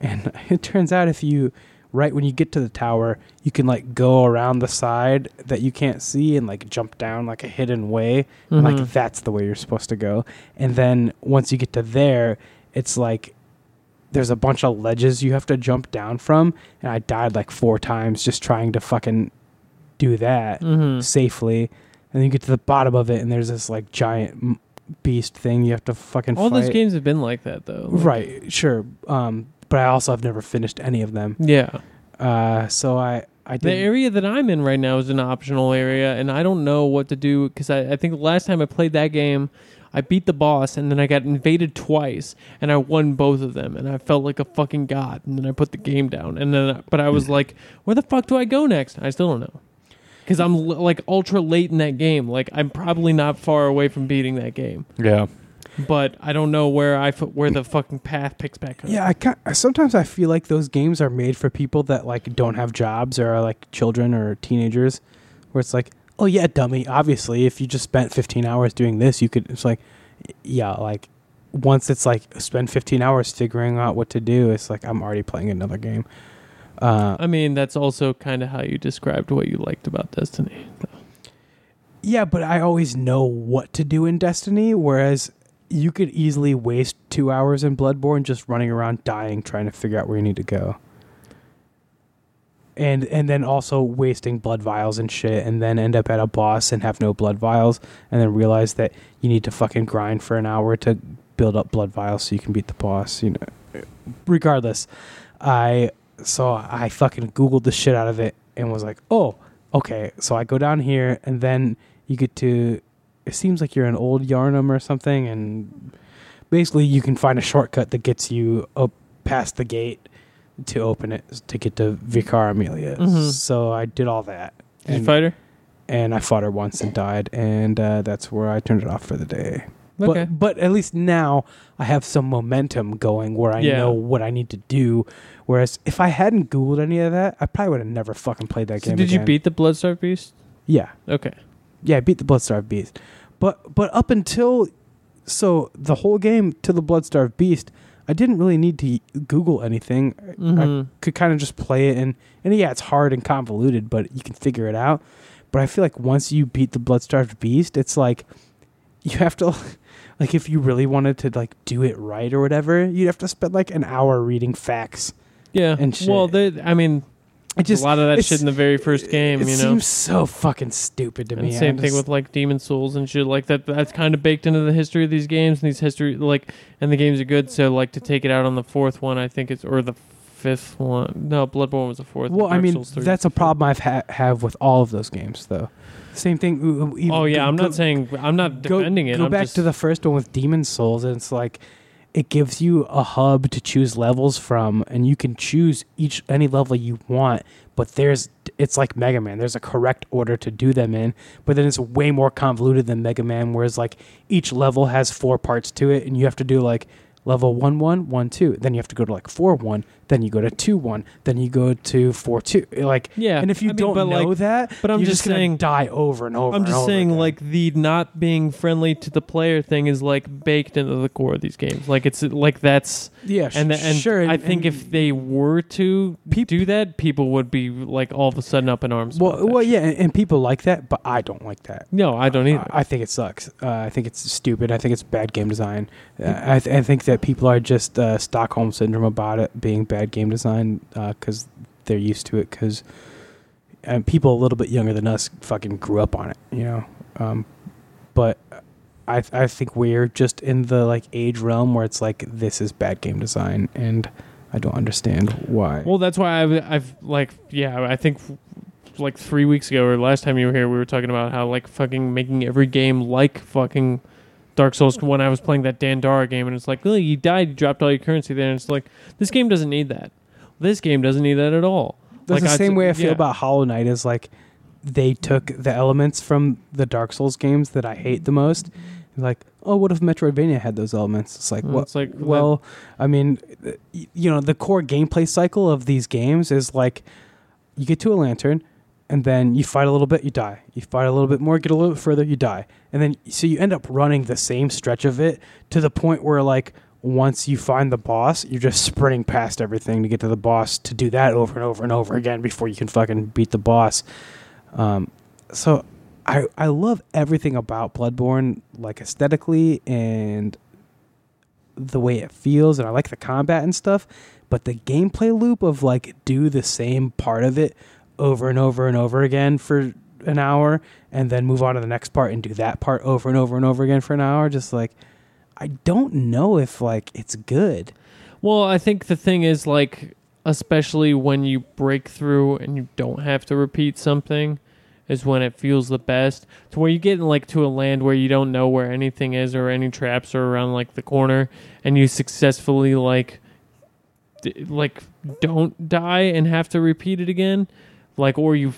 and it turns out if you right when you get to the tower, you can like go around the side that you can't see and like jump down like a hidden way. And, Mhm. Like that's the way you're supposed to go. And then once you get to there, it's like there's a bunch of ledges you have to jump down from. And I died like four times just trying to fucking do that Mm-hmm. safely, and then you get to the bottom of it, and there's this like giant beast thing you have to fucking All fight. those games have been like that though. Like- right? Sure, um, but I also have never finished any of them. Yeah. Uh, so I I The area that I'm in right now is an optional area, and I don't know what to do because I, I think the last time I played that game, I beat the boss, and then I got invaded twice, and I won both of them, and I felt like a fucking god. And then I put the game down, and then but I was like, where the fuck do I go next? I still don't know because I'm l- like ultra late in that game. Like I'm probably not far away from beating that game, Yeah. but I don't know where I f- where the fucking path picks back up. Yeah, I can sometimes I feel like those games are made for people that like don't have jobs or are like children or teenagers, where it's like, oh yeah, dummy. Obviously, if you just spent 15 hours doing this, you could. It's like, yeah, like once it's like spend 15 hours figuring out what to do, it's like I'm already playing another game. Uh, I mean, that's also kind of how you described what you liked about Destiny. yeah, but I always know what to do in Destiny, whereas you could easily waste two hours in Bloodborne just running around dying trying to figure out where you need to go. And and then also wasting blood vials and shit, and then end up at a boss and have no blood vials, and then realize that you need to fucking grind for an hour to build up blood vials so you can beat the boss. You know, regardless, I so I fucking googled the shit out of it and was like, oh, okay. So I go down here, and then you get to. It seems like you're an old Yharnam or something, and basically you can find a shortcut that gets you up past the gate to open it to get to Vicar Amelia. Mhm. So I did all that. Did you and, fight her? and I fought her once and died, and uh, that's where I turned it off for the day. Okay. But but at least now I have some momentum going where I Yeah. know what I need to do. Whereas if I hadn't googled any of that, I probably would have never fucking played that So game. did you beat the Bloodstar Beast? Yeah, Okay. yeah, I beat the Bloodstar Beast. But but up until so the whole game to the Bloodstar Beast, I didn't really need to Google anything. I Mhm. could kind of just play it and and yeah, it's hard and convoluted, but you can figure it out. But I feel like once you beat the Bloodstarved Beast, it's like you have to like if you really wanted to like do it right or whatever, you'd have to spend like an hour reading facts. Yeah. and shit. Well, they, I mean, It just a lot of that shit in the very first game, you know. seems so fucking stupid to And me. same thing just- with like Demon Souls and shit like that. That's kind of baked into the history of these games, and these history like, and the games are good. So like to take it out on the fourth one, I think it's or the fifth one. No, Bloodborne was the fourth. Well, I Dark mean, Souls 3 that's a problem I've ha- have with all of those games, though. Same thing. even- Oh yeah, go- I'm go- not saying I'm not go, defending it. Go I'm back just, to the first one with Demon Souls, and it's like it gives you a hub to choose levels from, and you can choose each any level you want. But there's it's like Mega Man. There's a correct order to do them in, but then it's way more convoluted than Mega Man. Whereas like each level has four parts to it, and you have to do like level one one one two. Then you have to go to like four one. Then you go to two one. Then you go to four two. Like yeah. and if you I mean, don't know like, that, but I'm you're just just, saying- die over and over. I'm just over saying, again. like the not being friendly to the player thing is like baked into the core of these games. Like it's like that's yeah, and the, and sure. I think and- if they were to Peop- do that, people would be like all of a sudden up in arms. well, well, yeah, and, and people like that, but I don't like that. No, I don't either. I I think it sucks. Uh, I think it's stupid. I think it's bad game design. Uh, I, th- I think that people are just uh, Stockholm syndrome about it being bad game design because they're used to it. Because and people a little bit younger than us fucking grew up on it, you know. Um, but I th- I think we're just in the like age realm where it's like this is bad game design, and I don't understand why. Well, that's why I've, I've like, yeah, I think like three weeks ago or last time you were here, we were talking about how like fucking making every game like fucking Dark Souls. When I was playing that Dandara game, and it's like, oh, you died, you dropped all your currency there, and it's like this game doesn't need that. This game doesn't need that at all. That's Like, the I'd same way I feel yeah. about Hollow Knight. Is like they took the elements from the Dark Souls games that I hate the most. Like, oh, what if Metroidvania had those elements? It's like, Mm, well, it's like, well, I mean, you know, the core gameplay cycle of these games is like you get to a lantern, and then you fight a little bit, you die. You fight a little bit more, get a little bit further, you die, and then so you end up running the same stretch of it to the point where like once you find the boss, you're just sprinting past everything to get to the boss to do that over and over and over again before you can fucking beat the boss. Um, so I I love everything about Bloodborne, like aesthetically and the way it feels, and I like the combat and stuff. But the gameplay loop of like do the same part of it over and over and over again for an hour and then move on to the next part and do that part over and over and over again for an hour just like I don't know if like it's good. Well, I think the thing is like especially when you break through and you don't have to repeat something is when it feels the best. To where you get in like to a land where you don't know where anything is or any traps are around like the corner and you successfully like d- like don't die and have to repeat it again. Like or you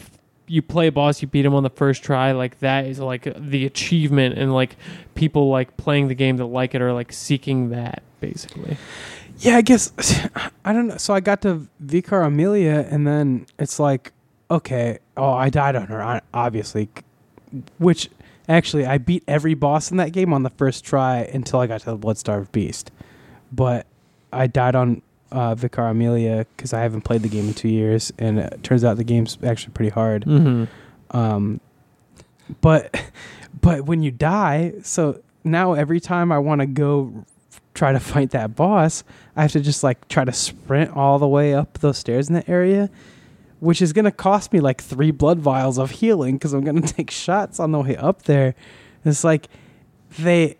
you play a boss, you beat him on the first try, like that is like the achievement and like people like playing the game that like it are like seeking that basically. Yeah, I guess I don't know. So I got to Vicar Amelia, and then it's like, okay, oh, I died on her, obviously. Which actually, I beat every boss in that game on the first try until I got to the Bloodstarved Beast. But I died on uh, Vicar Amelia because I haven't played the game in two years, and it turns out the game's actually pretty hard. Mhm. Um, but but when you die, so now every time I want to go try to fight that boss, I have to just like try to sprint all the way up those stairs in that area, which is going to cost me like three blood vials of healing because I'm going to take shots on the way up there. It's like they.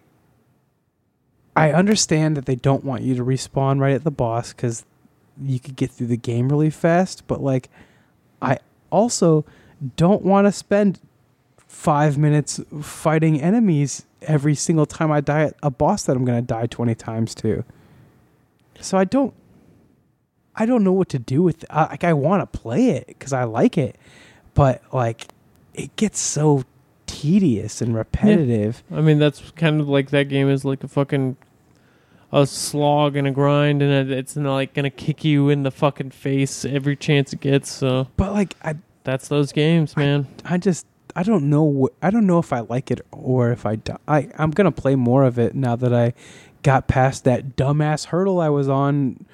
I understand that they don't want you to respawn right at the boss because you could get through the game really fast, but like, I also don't want to spend five minutes fighting enemies every single time I die at a boss that I'm going to die 20 times to. So I don't, I don't know what to do with. I, like I want to play it because I like it, but like, it gets so tedious and repetitive. I mean, that's kind of like that game is like a fucking a slog and a grind, and it's not like gonna kick you in the fucking face every chance it gets. So But like, I, that's those games, man. I just, I don't know. Wh- I don't know if I like it or if I. Do- I I'm gonna play more of it now that I got past that dumbass hurdle I was on.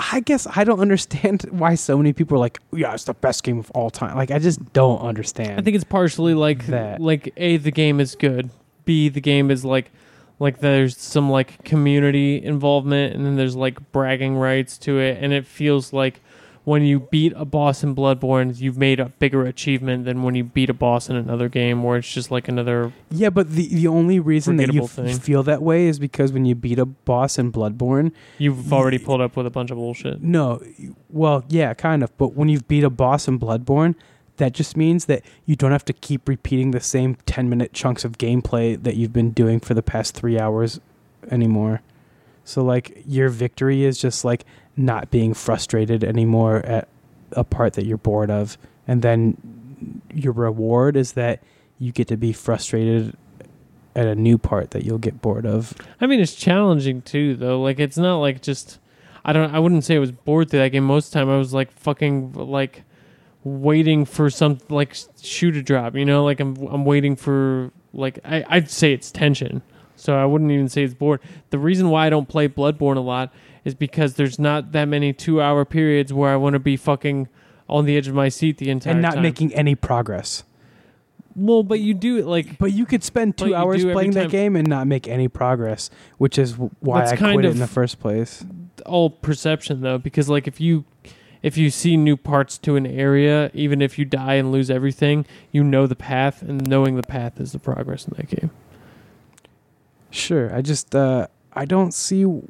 I guess I don't understand why so many people are like, "Yeah, it's the best game of all time." Like, I just don't understand. I think it's partially like That. like a the game is good. B the game is like like there's some like community involvement, and then there's like bragging rights to it, and it feels like when you beat a boss in Bloodborne, you've made a bigger achievement than when you beat a boss in another game, where it's just like another Yeah, but the the only reason that you f- feel that way is because when you beat a boss in Bloodborne, you've already pulled up with a bunch of bullshit. No, well, yeah, kind of. But when you've beat a boss in Bloodborne, that just means that you don't have to keep repeating the same 10 minute chunks of gameplay that you've been doing for the past three hours anymore. So, like, your victory is just like not being frustrated anymore at a part that you're bored of. And then your reward is that you get to be frustrated at a new part that you'll get bored of. I mean, it's challenging too, though. Like, it's not like just. I don't. I wouldn't say I was bored through that game. Most of the time, I was like fucking like waiting for some like shoe to drop. You know, like I'm I'm waiting for like I I'd say it's tension. So I wouldn't even say it's bored. The reason why I don't play Bloodborne a lot is because there's not that many two hour periods where I want to be fucking on the edge of my seat the entire time and not time. making any progress. well, but you do it like But you could spend two hours playing that game and not make any progress, which is why That's I quit it in the first place. all perception though because like if you if you see new parts to an area even if you die and lose everything you know the path and knowing the path is the progress in that game Sure, I just uh, I don't see. W-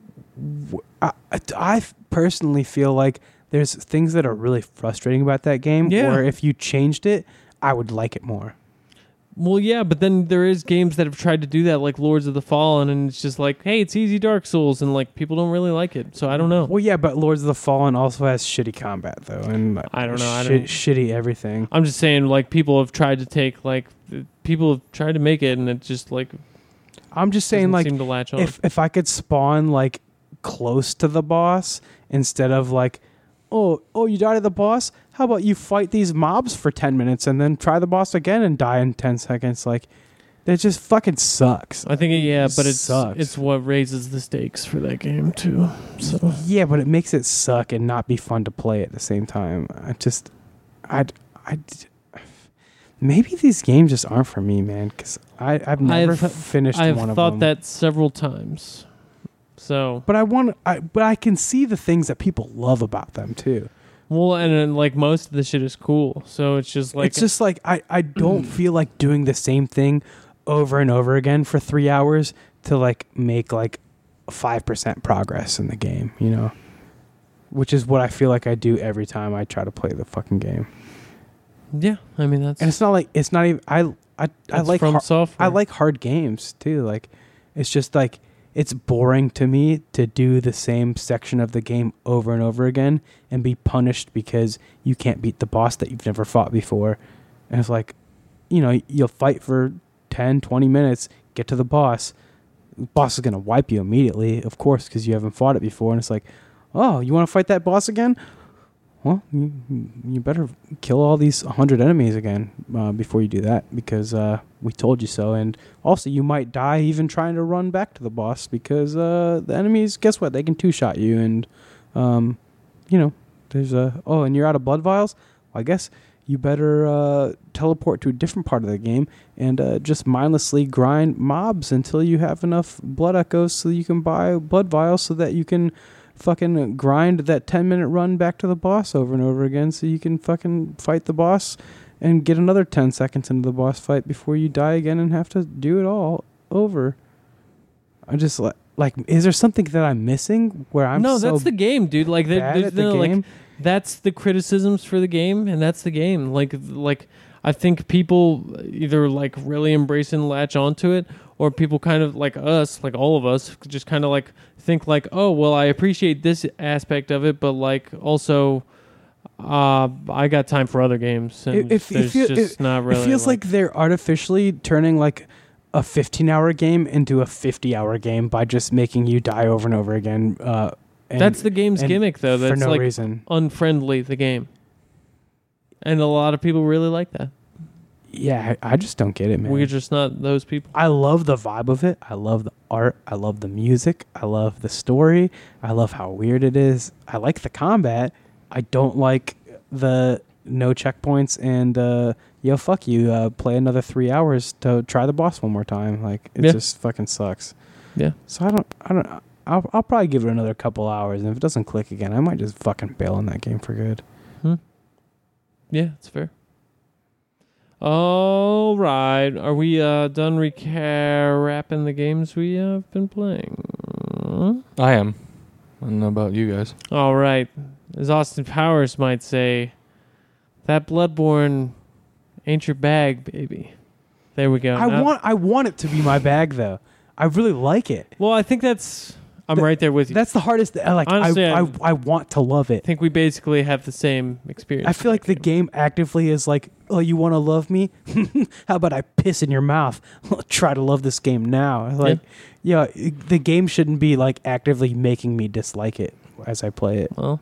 I, I- I personally feel like there's things that are really frustrating about that game. Yeah. Where if you changed it, I would like it more. Well yeah but then there is games that have tried to do that like lords of the fallen and it's just like hey it's easy dark souls and like people don't really like it so i don't know. Well, yeah, but Lords of the Fallen also has shitty combat though, and I don't know, I don't- shitty everything. i'm just saying like people have tried to take like th- people have tried to make it and it just like I'm just saying, doesn't like, seem to latch on. if if I could spawn like close to the boss instead of like oh oh you died at the boss how about you fight these mobs for 10 minutes and then try the boss again and die in 10 seconds? Like that just fucking sucks. I think it, yeah but it's Sucks. it's what raises the stakes for that game too so. Yeah but it makes it suck and not be fun to play at the same time. I just i i maybe these games just aren't for me man because i i've never I've- finished I've one of thought them. that several times. So. But i want i but i can see the things that people love about them too Well, and then, like most of the shit is cool, so it's just like it's just like I, I don't feel like doing the same thing over and over again for three hours to like make like five percent progress in the game, you know. Which is what I feel like I do every time I try to play the fucking game. yeah. I mean that's And it's not like it's not even I I I that's like from har- software. I like hard games too. Like it's just like it's boring to me to do the same section of the game over and over again and be punished because you can't beat the boss that you've never fought before. And it's like, you know, you'll fight for 10, 20 minutes, get to the boss. The boss is going to wipe you immediately, of course, because you haven't fought it before. And it's like, oh, you want to fight that boss again? Well, you, you better kill all these 100 enemies again uh, before you do that because uh, we told you so. And also, you might die even trying to run back to the boss because uh, the enemies, guess what? They can two shot you. And, um, you know, there's a, oh, and you're out of blood vials? Well, I guess you better uh, teleport to a different part of the game and uh, just mindlessly grind mobs until you have enough blood echoes so you can buy blood vials so that you can fucking grind that 10 minute run back to the boss over and over again so you can fucking fight the boss and get another 10 seconds into the boss fight before you die again and have to do it all over. I just like like is there something that I'm missing where I'm no, so that's the game, dude. Like there, there's the no like that's the criticisms for the game, and that's the game. Like like I think people either like really embrace and latch onto it, or people kind of like us, like all of us, just kind of like think like, oh well, I appreciate this aspect of it, but like also. Uh, I got time for other games, and It- it- it there's just not really. it feels like, they're artificially turning like a 15 hour game into a 50 hour game by just making you die over and over again. Uh, and that's the game's gimmick, though. for That's no like reason. unfriendly. The game, and a lot of people really like that. Yeah, I, I just don't get it, man. We're just not those people. I love the vibe of it. I love the art. I love the music. I love the story. I love how weird it is. I like the combat. I don't like the no checkpoints and uh, yo fuck you. Uh, play another three hours to try the boss one more time. Like it Yeah. just fucking sucks. Yeah. So I don't. I don't. I'll, I'll probably give it another couple hours, and if it doesn't click again, I might just fucking bail on that game for good. Yeah, it's fair. All right, are we uh, done recapping the games we have been playing? I am. I don't know about you guys. All right, as Austin Powers might say, that Bloodborne ain't your bag, baby. There we go. I Now- want. I want it to be my bag though. I really like it. Well, I think that's. I'm Th- right there with you. That's the hardest. Uh, I Like Honestly, I, I, I'm- I want to love it. I think we basically have the same experience. I feel like the game actively is like, oh, you want to love me? How about I piss in your mouth? Try to love this game now. Like, yeah. it- the game shouldn't be like actively making me dislike it as I play it. Well,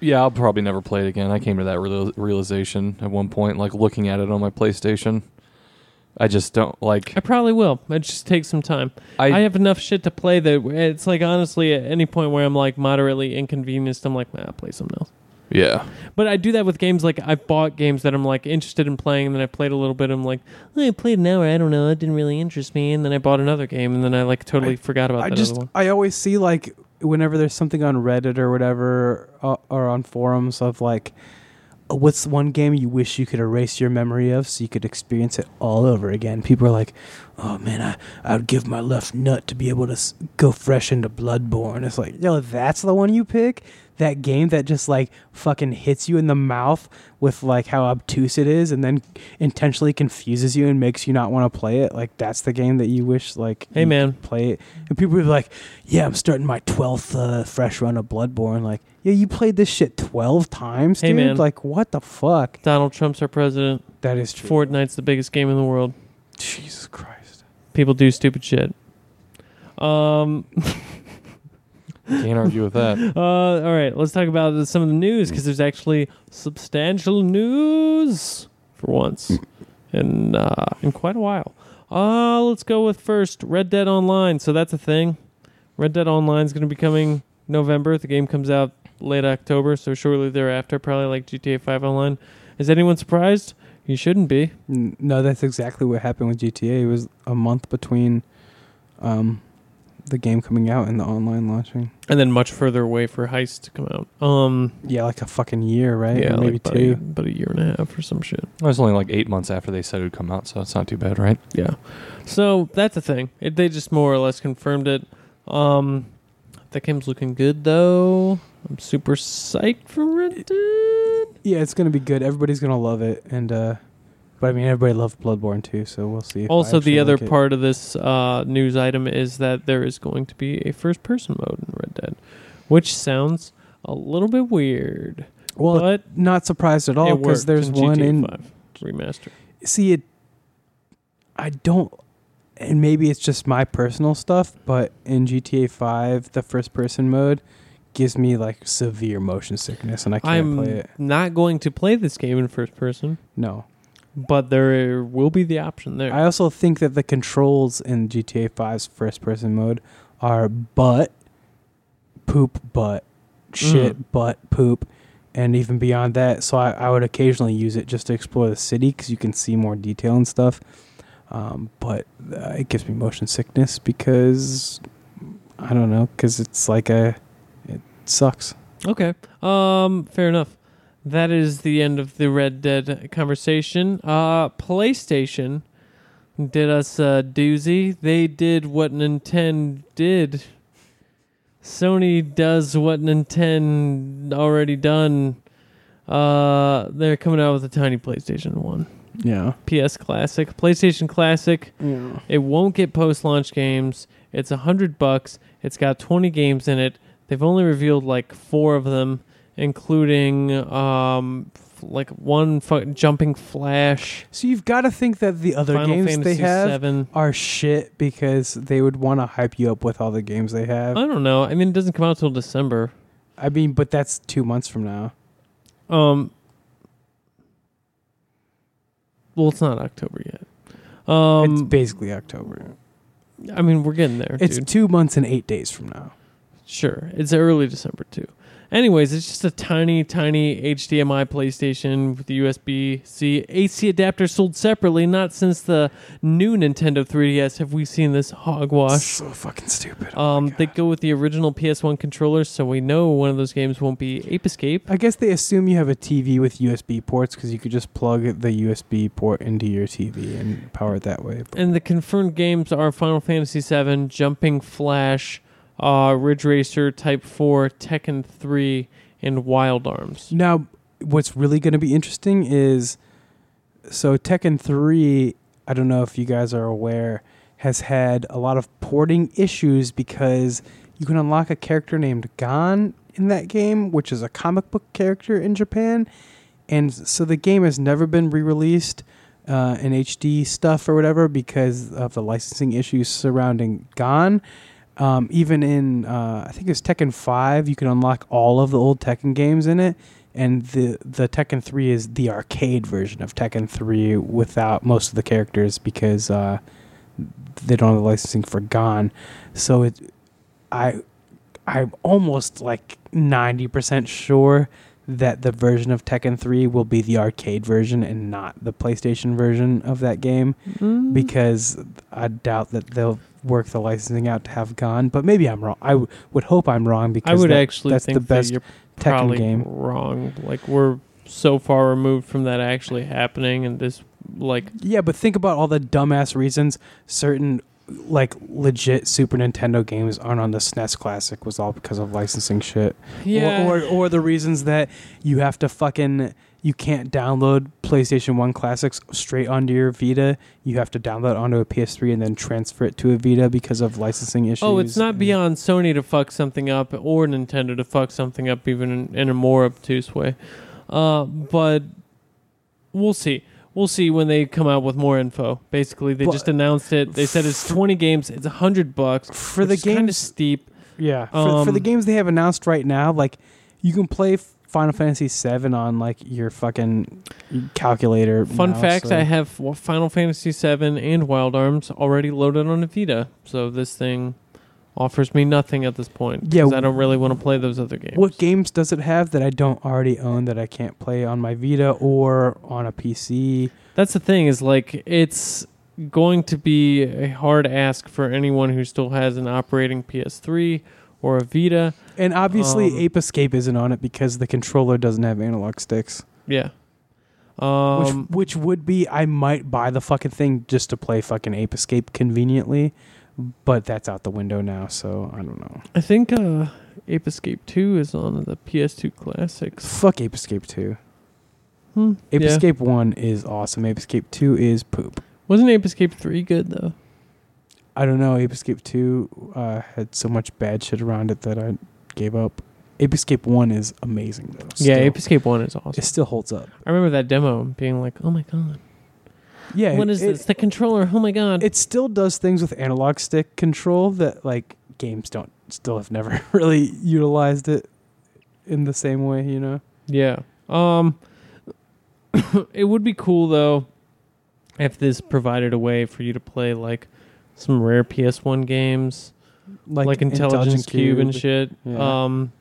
Yeah, I'll probably never play it again. I came to that real- realization at one point, like looking at it on my PlayStation. I just don't like. I probably will. It just takes some time. I, I have enough shit to play that it's like honestly at any point where I'm like moderately inconvenienced, I'm like, nah, I'll play something else. yeah, But I do that with games like I've bought games that I'm like interested in playing, and then I played a little bit. I'm like, oh, I played an hour. I don't know. It didn't really interest me, and then I bought another game, and then I like totally forgot about I that just, other one. I always see like whenever there's something on Reddit or whatever, uh, or on forums of like, what's one game you wish you could erase your memory of so you could experience it all over again? People are like, oh man, I, I would give my left nut to be able to go fresh into Bloodborne. It's like, yo, that's the one you pick? That game that just like fucking hits you in the mouth with like how obtuse it is and then intentionally confuses you and makes you not want to play it. Like that's the game that you wish like Hey, man. play it. And people would be like, "Yeah, I'm starting my 12th uh, fresh run of Bloodborne." Like, "Yeah, you played this shit 12 times, Hey, dude." man. Like, what the fuck? Donald Trump's our president. That is true. Fortnite's the biggest game in the world. Jesus Christ. People do stupid shit. Um. can't argue with that. Uh, all right, let's talk about some of the news because there's actually substantial news for once in uh, in quite a while. Uh, let's go with first Red Dead Online. So that's a thing. Red Dead Online is going to be coming November. The game comes out late October, so shortly thereafter, probably like GTA 5 Online. Is anyone surprised? You shouldn't be. No, that's exactly what happened with GTA. It was a month between um, the game coming out and the online launching. and then much further away for Heist to come out. Um, Yeah, like a fucking year, right? yeah, Or maybe like two. but a year and a half or some shit. It was only like eight months after they said it would come out, so it's not too bad, right? Yeah. So that's the thing. It, they just more or less confirmed it. Um, that game's looking good though. I'm super psyched for it. Dead. Yeah, it's gonna be good. Everybody's gonna love it, and uh but I mean, everybody loved Bloodborne too, so we'll see. if Also, the other like part of this uh, news item is that there is going to be a first-person mode in Red Dead, which sounds a little bit weird. well, but not surprised at all because there's in one GTA in. 5 remaster. See it. I don't, and maybe it's just my personal stuff, but in GTA Five, the first-person mode gives me like severe motion sickness, and I can't I'm play it. not going to play this game in first person, No, but there will be the option there. I also think that the controls in GTA 5's first person mode are butt, poop, butt, shit, Mm. butt, poop, and even beyond that. So I, I would occasionally use it just to explore the city because you can see more detail and stuff. Um, but uh, it gives me motion sickness because I don't know because it's like a it sucks. Okay. Um, fair enough. That is the end of the Red Dead conversation. Uh, PlayStation did us a doozy. They did what Nintendo did. Sony does what Nintendo already done. Uh, they're coming out with a tiny PlayStation 1. Yeah. PS Classic, PlayStation Classic. Yeah. It won't get post-launch games. It's a hundred bucks. It's got twenty games in it. They've only revealed like four of them, including um, like one fu- jumping flash. So you've got to think that the other Final games Fantasy they have Seven. are shit because they would want to hype you up with all the games they have. I don't know. I mean, it doesn't come out till December. I mean, but that's two months from now. Um, well, it's not October yet. Um, it's basically October. I mean, we're getting there, It's dude. two months and eight days from now. Sure, it's early December too. Anyways, it's just a tiny, tiny HDMI PlayStation with the USB C AC adapter sold separately. Not since the new Nintendo 3DS have we seen this hogwash. So fucking stupid. Oh Um, they go with the original PS1 controller, so we know one of those games won't be Ape Escape. I guess they assume you have a TV with USB ports because you could just plug the USB port into your TV and power it that way. But And the confirmed games are Final Fantasy VII, Jumping Flash, uh, Ridge Racer, Type 4, Tekken 3, and Wild Arms. now, what's really going to be interesting is so Tekken 3, I don't know if you guys are aware, has had a lot of porting issues because you can unlock a character named Gon in that game, which is a comic book character in Japan. And so the game has never been re released uh, in HD stuff or whatever because of the licensing issues surrounding Gon. Um, even in, uh, I think it's Tekken 5, you can unlock all of the old Tekken games in it. And the, the Tekken 3 is the arcade version of Tekken 3 without most of the characters because uh, they don't have the licensing for Gon. So it, I, I'm almost like 90% sure that the version of Tekken 3 will be the arcade version and not the PlayStation version of that game Mm. because I doubt that they'll work the licensing out to have Gon. But maybe I'm wrong. I w- would hope I'm wrong because I would that- actually that's think the best that you're Tekken probably game. wrong. Like we're so far removed from that actually happening, and this like Yeah, but think about all the dumbass reasons certain like legit Super Nintendo games aren't on the SNES Classic was all because of licensing shit. yeah. Or, or or the reasons that you have to fucking you can't download PlayStation 1 classics straight onto your Vita. You have to download onto a PS3 and then transfer it to a Vita because of licensing issues. oh, it's not beyond Sony to fuck something up or Nintendo to fuck something up even in, in a more obtuse way. Uh, but we'll see. We'll see when they come out with more info. Basically, they But- just announced it. They said it's 20 games. It's 100 bucks. for the kind of steep. Yeah, for, for the Um, games they have announced right now, like you can play Final Fantasy VII on like your fucking calculator. Fun now, fact: so- I have Final Fantasy VII and Wild Arms already loaded on a Vita, so this thing offers me nothing at this point. Yeah, I don't really want to play those other games. What games does it have that I don't already own that I can't play on my Vita or on a PC? That's the thing is like it's going to be a hard ask for anyone who still has an operating PS3 or a Vita. And obviously, Um, Ape Escape isn't on it because the controller doesn't have analog sticks. Yeah. Um, which which would be I might buy the fucking thing just to play fucking Ape Escape conveniently, but that's out the window now, so I don't know. I think uh, Ape Escape 2 is on the PS2 Classics. Fuck Ape Escape 2. Hmm. Ape yeah. Escape 1 is awesome. Ape Escape 2 is poop. Wasn't Ape Escape 3 good, though? I don't know. Ape Escape 2 uh, had so much bad shit around it that I gave up. Ape Escape 1 is amazing, though. Yeah, Still. Ape Escape 1 is awesome. It still holds up. I remember that demo being like, oh my god. Yeah. what is it, this? The controller. Oh my god. It still does things with analog stick control that, like, games don't, still have never really utilized it in the same way, you know? Yeah. Um it would be cool though if this provided a way for you to play like some rare PS1 games like, Intelligence, Cube, and shit. Yeah. Um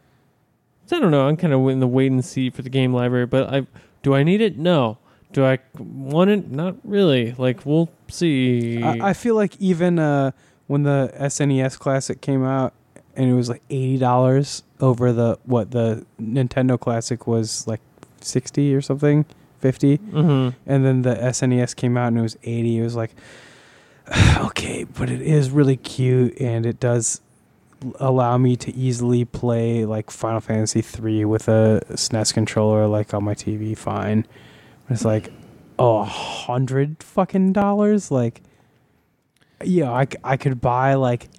so I don't know, I'm kind of in the wait and see for the game library, but I do I need it? No. Do I want it? Not really. Like we'll see. I, I feel like even uh, when the SNES Classic came out and it was like eighty dollars over the what the Nintendo Classic was like sixty or something, fifty, Mhm. and then the SNES came out and it was eighty. It was like okay, but it is really cute and it does allow me to easily play like Final Fantasy three with a SNES controller like on my TV. Fine, it's like a hundred fucking dollars. Like, yeah, I could buy like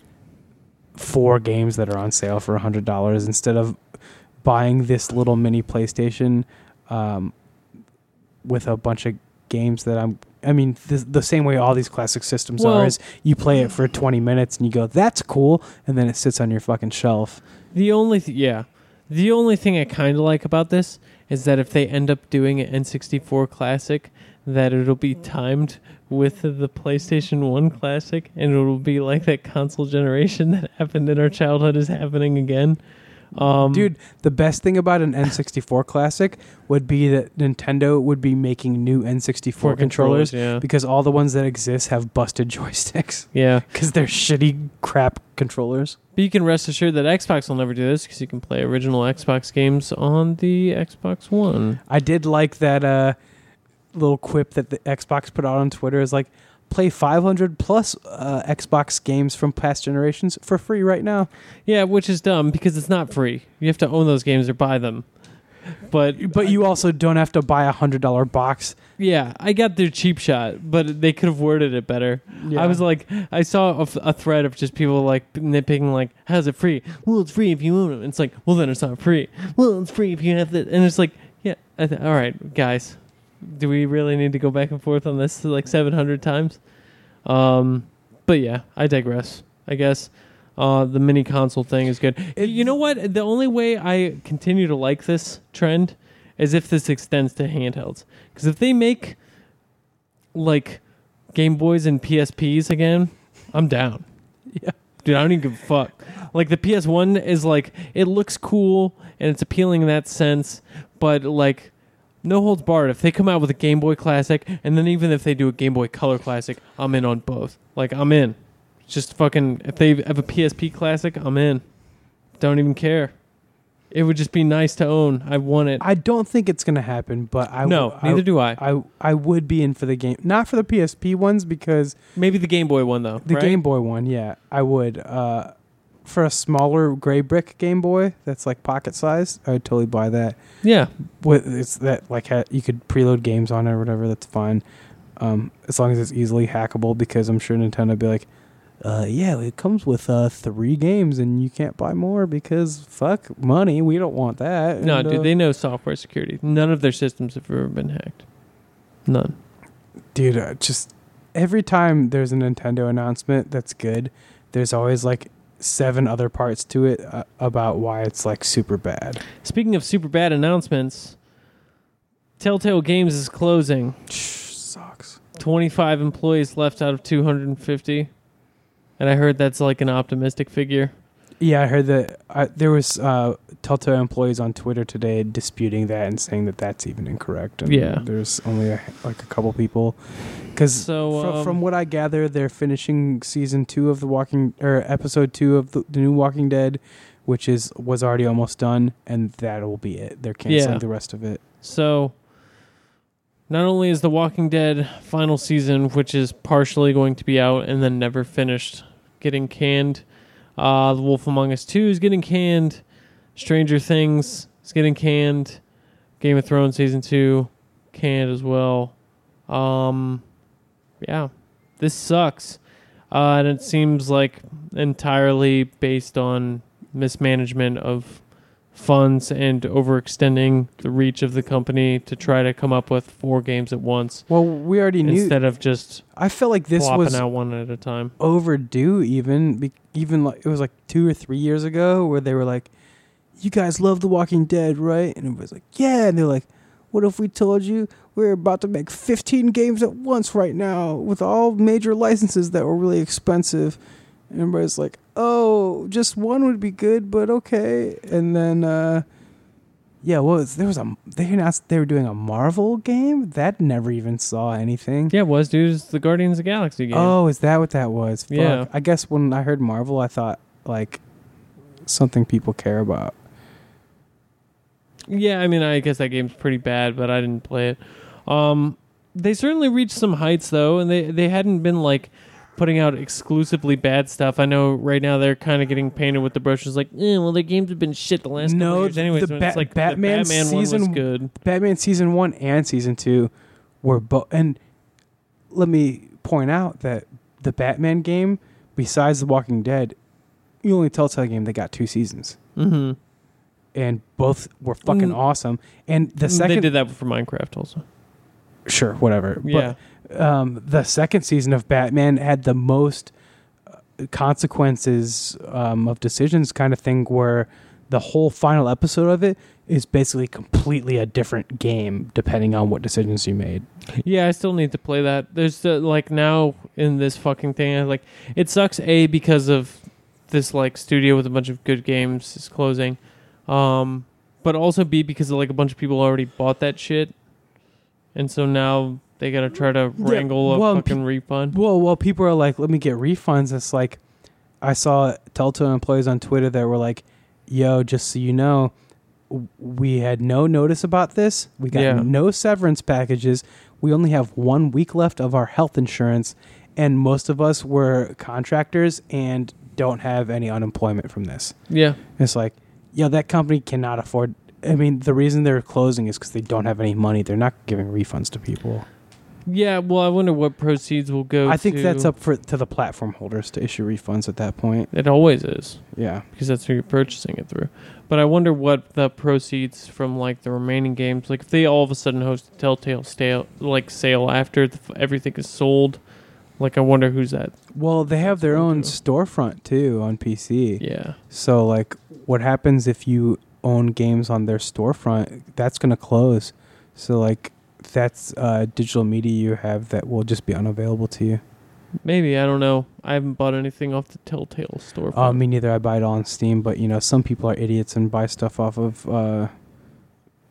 four games that are on sale for a hundred dollars instead of buying this little mini PlayStation um, with a bunch of games that I'm. I mean, the same way all these classic systems Well- are is you play it for 20 minutes and you go, "That's cool," and then it sits on your fucking shelf. The only th- yeah, the only thing I kind of like about this is that if they end up doing an N64 Classic, that it'll be timed with the PlayStation One Classic, and it'll be like that console generation that happened in our childhood is happening again. Um, Dude, the best thing about an N64 Classic would be that Nintendo would be making new N64 for controllers yeah, because all the ones that exist have busted joysticks yeah. because they're shitty crap controllers. But you can rest assured that Xbox will never do this because you can play original Xbox games on the Xbox One. I did like that uh, little quip that the Xbox put out on Twitter is like, play 500 plus uh, Xbox games from past generations for free right now. Yeah, which is dumb because it's not free. You have to own those games or buy them. But But you also don't have to buy a hundred dollar box. Yeah, I got their cheap shot, but they could have worded it better. I was like, I saw a, f- a thread of just people like nitpicking, like, "How's it free? Well, it's free if you own it." It's like, well, then it's not free. Well, it's free if you have the. And it's like, yeah, I th- all right, guys, do we really need to go back and forth on this like seven hundred times? Um, but yeah, I digress. I guess uh, the mini console thing is good. you know what? The only way I continue to like this trend is if this extends to handhelds. Because if they make like Game Boys and PSPs again, I'm down. Yeah. Dude, I don't even give a fuck. Like the PS1 is like it looks cool and it's appealing in that sense, but like no holds barred. If they come out with a Game Boy Classic, and then even if they do a Game Boy Color Classic, I'm in on both. Like I'm in. Just fucking if they have a PSP Classic, I'm in. Don't even care. It would just be nice to own. I want it. I don't think it's gonna happen, but I no, I, neither do I. I I would be in for the game, not for the PSP ones because Maybe the Game Boy one though. the right? Game Boy one, yeah, I would. Uh, for a smaller gray brick Game Boy that's like pocket sized, I would totally buy that. Yeah, With it's that like ha- you could preload games on it or whatever. That's fine, um, as long as it's easily hackable. Because I'm sure Nintendo would be like, uh, yeah, it comes with uh, three games and you can't buy more because fuck money. We don't want that. no, And, dude, uh, they know software security. None of their systems have ever been hacked. None. dude uh, just every time there's a nintendo announcement that's good there's always like seven other parts to it uh, about why it's like super bad Speaking of super bad announcements, Telltale Games is closing. sucks 25 employees left out of 250. And I heard that's like an optimistic figure. Yeah, I heard that uh, there was uh, Telltale employees on Twitter today disputing that and saying that that's even incorrect. And Yeah. there's only a, like a couple people because So from, um, from what I gather, they're finishing season two of the Walking or episode two of the, the new Walking Dead, which is was already almost done, and that'll be it. They're canceling Yeah. the rest of it. So, not only is The Walking Dead final season, which is partially going to be out and then never finished, getting canned, uh, The Wolf Among Us 2 is getting canned, Stranger Things is getting canned, Game of Thrones season 2 canned as well. Um, yeah, this sucks. Uh, and it seems like entirely based on mismanagement of funds and overextending the reach of the company to try to come up with four games at once Well, we already knew. instead of just I felt like this was out one at a time. overdue. Even even like it was like two or three years ago where they were like, "You guys love The Walking Dead, right?" And everybody's like, "Yeah." And they're like, "What if we told you we're about to make 15 games at once right now with all major licenses that were really expensive?" And everybody's like, "Oh, just one would be good, but okay." And then, uh, yeah, what was there was a they announced they were doing a Marvel game that never even saw anything. Yeah, it was dude. It's the Guardians of the Galaxy game. Oh, is that what that was? Fuck. Yeah. I guess when I heard Marvel, I thought like something people care about. Yeah, I mean, I guess that game's pretty bad, but I didn't play it. Um, they certainly reached some heights though, and they they hadn't been like putting out exclusively bad stuff. I know right now they're kind of getting painted with the brushes, like, eh, well, their games have been shit the last No, couple years, anyways. the Ba- it's like Batman the Batman one was season- good. Batman season one and season two were both. And let me point out that the Batman game, besides The Walking Dead, you only Telltale game that got two seasons, Mm-hmm. and both were fucking Mm. awesome. And the second they did that for Minecraft also. sure, whatever. Yeah, But um, the second season of Batman had the most uh, consequences um, of decisions kind of thing where the whole final episode of it is basically completely a different game depending on what decisions you made. yeah. I still need to play that. There's the, like now in this fucking thing, I like it sucks. A because of this like studio with a bunch of good games is closing, um, but also B because of, like a bunch of people already bought that shit, and so now they gotta try to Yeah, wrangle a well, fucking refund. Well, well, people are like, let me get refunds. It's like, I saw Telltale employees on Twitter that were like, yo, just so you know, we had no notice about this. We got Yeah. no severance packages. We only have one week left of our health insurance. And most of us were contractors and don't have any unemployment from this. Yeah, It's like, yo, that company cannot afford. I mean, the reason they're closing is because they don't have any money. They're not giving refunds to people. Yeah. Well, I wonder what proceeds will go. I think to- that's up for to the platform holders to issue refunds at that point. It always is. Yeah. because that's who you're purchasing it through. But I wonder what the proceeds from like the remaining games, like if they all of a sudden host a Telltale stale like sale after the, everything is sold, like I wonder who's that. Well, they have their own storefront too on PC. Yeah, So like what happens if you own games on their storefront? That's going to close. So like that's uh, digital media you have that will just be unavailable to you. maybe I don't know. I haven't bought anything off the Telltale store. Uh, me neither. I buy it all on Steam, but you know some people are idiots and buy stuff off of uh,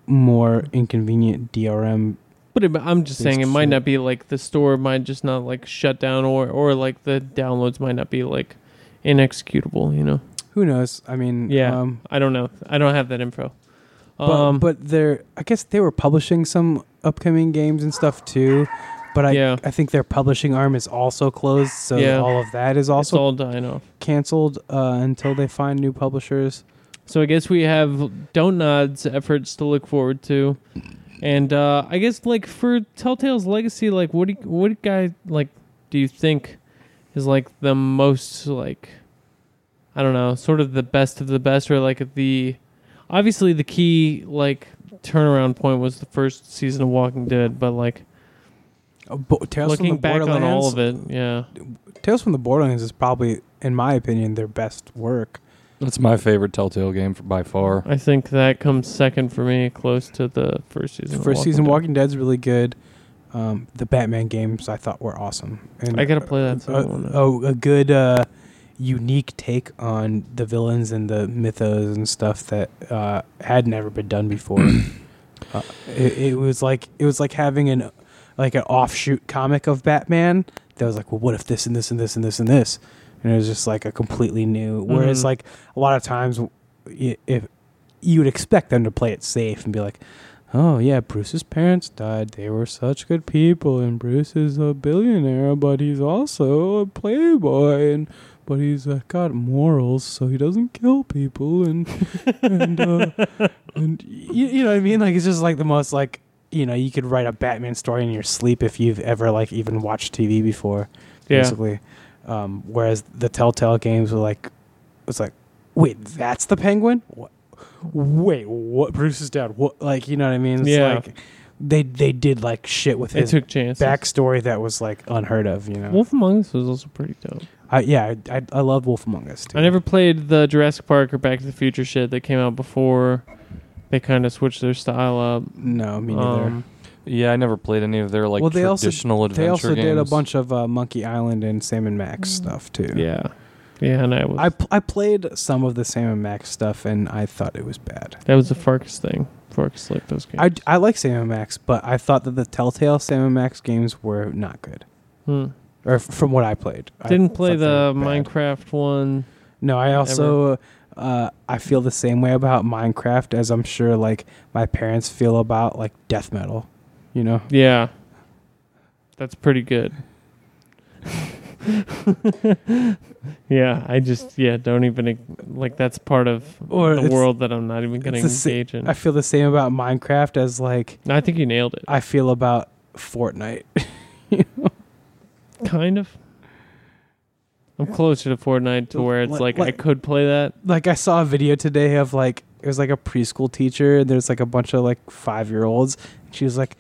more inconvenient DRM. but it, I'm just saying it might not be like the store might just not like shut down, or or like the downloads might not be like inexecutable. You know, Who knows? I mean, Yeah. Um, I don't know. I don't have that info. But, Um, but they're I guess they were publishing some upcoming games and stuff too. But I Yeah. I think their publishing arm is also closed, so Yeah. all of that is it's also all dying off. canceled uh, until they find new publishers. So I guess we have Don't Nod's efforts to look forward to, and uh, I guess like for Telltale's legacy, like what do you, what guy like do you think is like the most like I don't know, sort of the best of the best, or like the obviously the key like turnaround point was the first season of Walking Dead, but like Uh, Bo- Tales looking from the back on all of it, yeah, Tales from the Borderlands is probably, in my opinion, their best work. That's my favorite Telltale game for, by far. I think that comes second for me, close to the first season. The of first Walking season, Dead. Walking Dead's really good. Um, the Batman games I thought were awesome. And I gotta play that a, second one oh, a good, uh, unique take on the villains and the mythos and stuff that uh, had never been done before. uh, it, it was like it was like having an like an offshoot comic of Batman that was like, well, what if this and this and this and this and this, and it was just like a completely new. Whereas Mhm. like a lot of times, if you would expect them to play it safe and be like, oh yeah, Bruce's parents died. They were such good people, and Bruce is a billionaire, but he's also a playboy, and but he's uh, got morals, so he doesn't kill people, and and uh, and you, you know what I mean? Like it's just like the most like you know you could write a Batman story in your sleep if you've ever like even watched TV before, Yeah. basically. Um, whereas the Telltale games were like, it's like, wait, that's the Penguin? What? Wait, what? Bruce's dad? What? Like, you know what I mean? It's Yeah. like they they did like shit with They his backstory that was like unheard of. You know? Wolf Among Us was also pretty dope. I, yeah, I, I I love Wolf Among Us. Too. I never played the Jurassic Park or Back to the Future shit that came out before. They kind of switched their style up. No, me neither. Um, Yeah, I never played any of their like Well, they also- traditional adventure they also games. did a bunch of uh, Monkey Island and Sam and Max stuff too. yeah, yeah, and I was. I pl- I played some of the Sam and Max stuff and I thought it was bad. that was a Farkas thing. Farkas liked those games. I, I like Sam and Max, but I thought that the Telltale Sam and Max games were not good. Hmm. Or f- from what I played, I Didn't play thought they the were bad. Minecraft one. No, I also uh, I feel the same way about Minecraft as I'm sure like my parents feel about like death metal. You know, Yeah, that's pretty good. yeah, I just yeah don't even like that's part of Or the it's- world that I'm not even going to it's the sa- engage in. I feel the same about Minecraft as like I think you nailed it. I feel about Fortnite. Kind of. I'm closer to Fortnite to where it's Like- like, I could play that. like I saw a video today of like it was like a preschool teacher and there's like a bunch of like five year olds. She was like,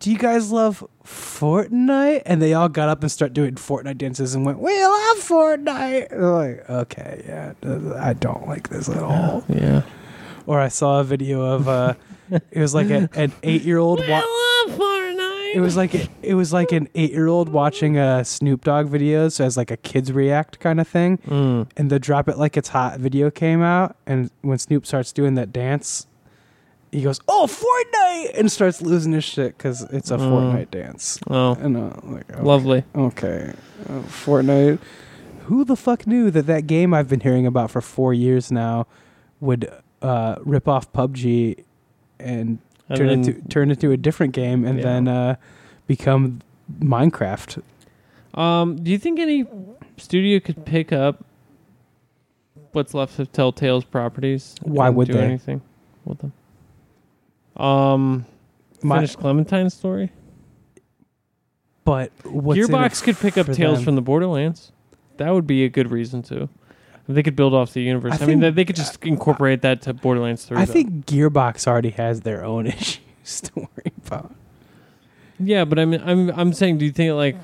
"Do you guys love Fortnite?" And they all got up and start doing Fortnite dances and went, "We love Fortnite." And I'm like, okay, yeah, I don't like this at all. Yeah. or I saw a video of uh, it was like a, an eight year old. Wa- love Fortnite. It was like it was like an eight year old watching a Snoop Dogg videos as like a kids react kind of thing Mm. and the drop it like it's hot video came out and when snoop starts doing that dance he goes oh fortnite and starts losing his shit because it's a Mm. fortnite dance Oh, and uh, like okay, lovely. okay uh, fortnite who the fuck knew that that game i've been hearing about for four years now would uh, rip off pubg and, And turn then- into turn into a different game and Yeah. then uh, become minecraft Um, do you think any studio could pick up what's left of Telltale's properties? Why would do they? anything with them? Um, My- finish Clementine's story. but it Gearbox could pick up Tales them? from the Borderlands. That would be a good reason to. They could build off the universe. I I, mean, they, they could just incorporate that to Borderlands 3. I though. think Gearbox already has their own issues to worry about. Yeah, but I mean, I'm I'm saying, do you think like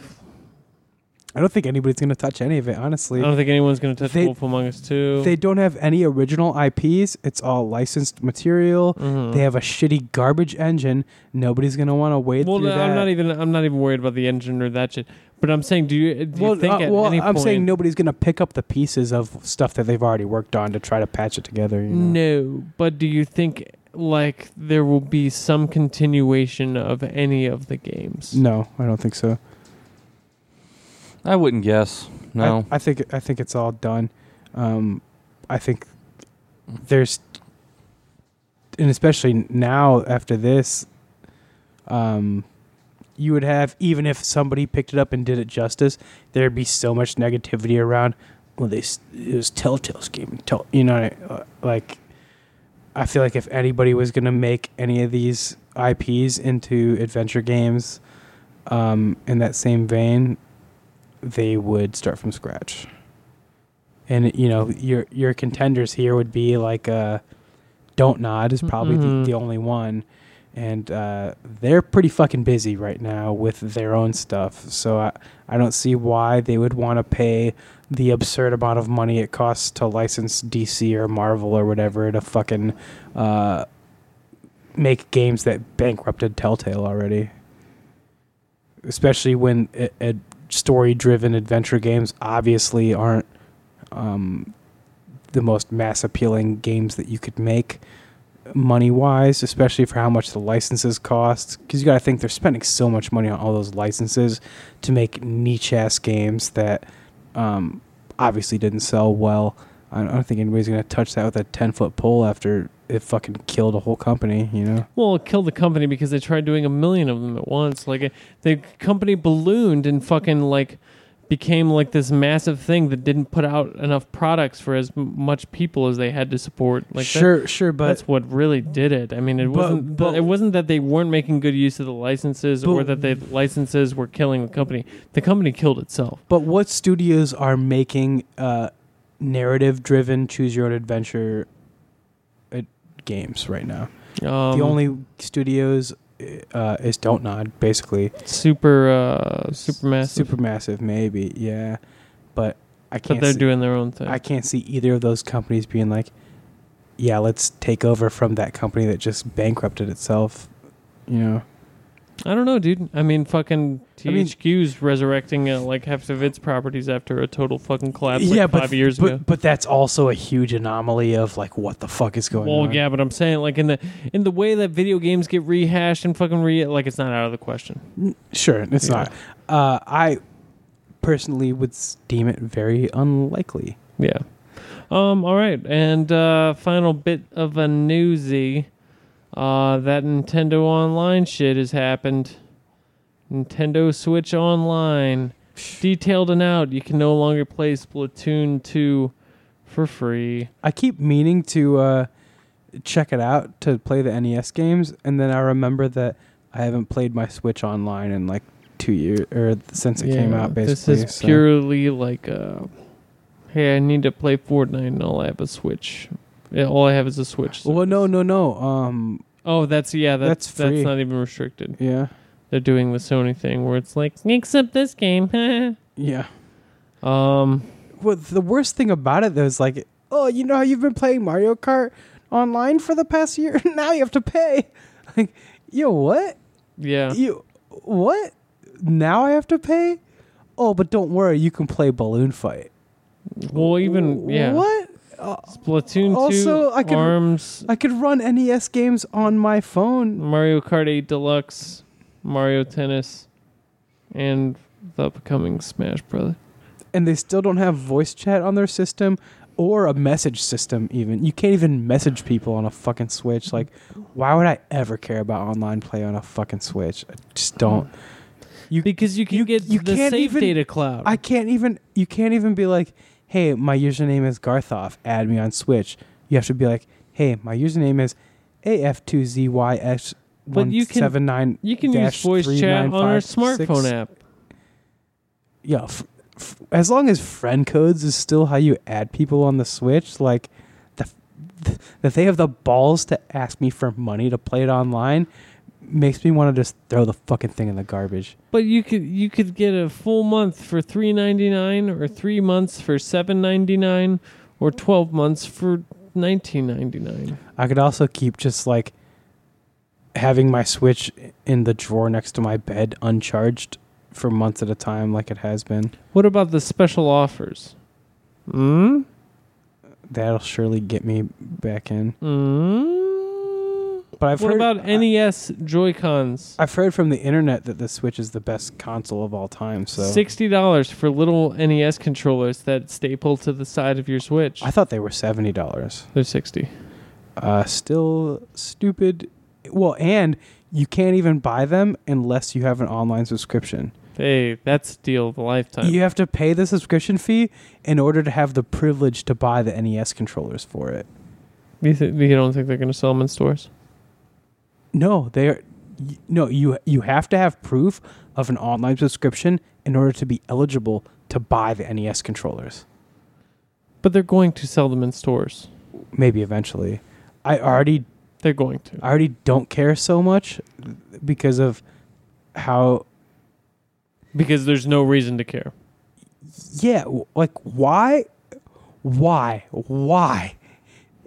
I don't think anybody's going to touch any of it, honestly. I don't think anyone's going to touch They- Wolf Among Us 2. They don't have any original IPs. It's all licensed material. Mhm. They have a shitty garbage engine. Nobody's going to want to wade well, through no, that. I'm not even I'm not even worried about the engine or that shit. But I'm saying, do you do well, you think uh, at well, any I'm point? saying nobody's going to pick up the pieces of stuff that they've already worked on to try to patch it together. You know? No, but do you think like there will be some continuation of any of the games? No, I don't think so. I wouldn't guess. No. I, I think I think it's all done. Um, I think there's, and especially now after this, um, you would have even if somebody picked it up and did it justice, there'd be so much negativity around. Well, they it was Telltale's game. Tell you know, uh, like I feel like if anybody was gonna make any of these IPs into adventure games, um, in that same vein, they would start from scratch. And you know, your your contenders here would be like uh Don't Nod is probably Mhm. the, the only one. And uh, they're pretty fucking busy right now with their own stuff. So I, I don't see why they would want to pay the absurd amount of money it costs to license DC or Marvel or whatever to fucking uh, make games that bankrupted Telltale already. Especially when a, a story-driven adventure games obviously aren't um, the most mass appealing games that you could make money wise, especially for how much the licenses cost. Because you got to think they're spending so much money on all those licenses to make niche ass games that um, obviously didn't sell well. I don't think anybody's going to touch that with a 10 foot pole after it fucking killed a whole company, you know? Well, it killed the company because they tried doing a million of them at once. Like uh, the company ballooned and fucking like became like this massive thing that didn't put out enough products for as much people as they had to support. Like that- sure, sure, but that's what really did it. I mean, it But- wasn't but- it wasn't that they weren't making good use of the licenses or that the licenses were killing the company. The company killed itself. But what studios are making uh, narrative-driven, choose-your-own-adventure games right now? Um, the only studios uh, is Don't Nod, basically. super uh, super massive, Supermassive, maybe, yeah. But I can't. But they're see, doing their own thing. I can't see either of those companies being like, "Yeah, let's take over from that company that just bankrupted itself." You know. I don't know, dude. I mean, fucking I mean- THQ's resurrecting uh, like half of its properties after a total fucking collapse like yeah, five but years but, ago. but that's also a huge anomaly of like what the fuck is going on. Well, on. yeah, but I'm saying like in the in the way that video games get rehashed and fucking re like it's not out of the question. Sure, it's not. Uh, I personally would s- deem it very unlikely. Yeah. Um. All right, and uh, final bit of a newsy. Uh, that Nintendo Online shit has happened. Nintendo Switch Online, detailed and out. You can no longer play Splatoon 2 for free. I keep meaning to uh, check it out to play the NES games, and then I remember that I haven't played my Switch online in like two years or since it came out. Basically, This is so- purely like, uh, hey, I need to play Fortnite and all I have a Switch. Yeah, all I have is a Switch. Well, no, no, no. Um, Oh, that's yeah. That's That's that's, not even restricted. yeah, They're doing the Sony thing where it's like, except this game. yeah. um, Well, the worst thing about it though is like, oh, you know how you've been playing Mario Kart online for the past year? now you have to pay. Like, yo, what? yeah. You what? Now I have to pay? Oh, but don't worry, you can play Balloon Fight. Well, even yeah. What? Uh, Splatoon Also, 2, I could- Arms, I could run NES games on my phone. Mario Kart 8 Deluxe, Mario Tennis, and the upcoming Smash Brother. and they still don't have voice chat on their system or a message system even you can't even message people on a fucking switch like why would i ever care about online play on a fucking switch i just don't you Because you can you- get you the can't save even- data cloud. i can't even you can't even be like hey my username is garthoff add me on switch you have to be like hey my username is af2zys But you can- you can use voice chat on our smartphone app. yeah, f- f- as long as friend codes is still how you add people on the Switch, like the th- that they have the balls to ask me for money to play it online makes me want to just throw the fucking thing in the garbage. But you could you could get a full month for three ninety nine, or three months for seven ninety nine, or twelve months for nineteen ninety nine. I could also keep just like having my Switch in the drawer next to my bed uncharged for months at a time like it has been. What about the special offers? Hmm. That'll surely get me back in. Hmm. But I've what heard about I- NES Joy Cons? I've heard from the internet that the Switch is the best console of all time. So Sixty dollars for little NES controllers that staple to the side of your Switch. I thought they were seventy dollars. They're sixty. Uh, still stupid. Well, and you can't even buy them unless you have an online subscription. Hey, that's deal of a lifetime. You have to pay the subscription fee in order to have the privilege to buy the NES controllers for it. You, th- you don't think they're going to sell them in stores? No, they are. No, you you have to have proof of an online subscription in order to be eligible to buy the NES controllers. But they're going to sell them in stores. Maybe eventually. I already They're going to. I already don't care so much because of how Because there's no reason to care. yeah like why why why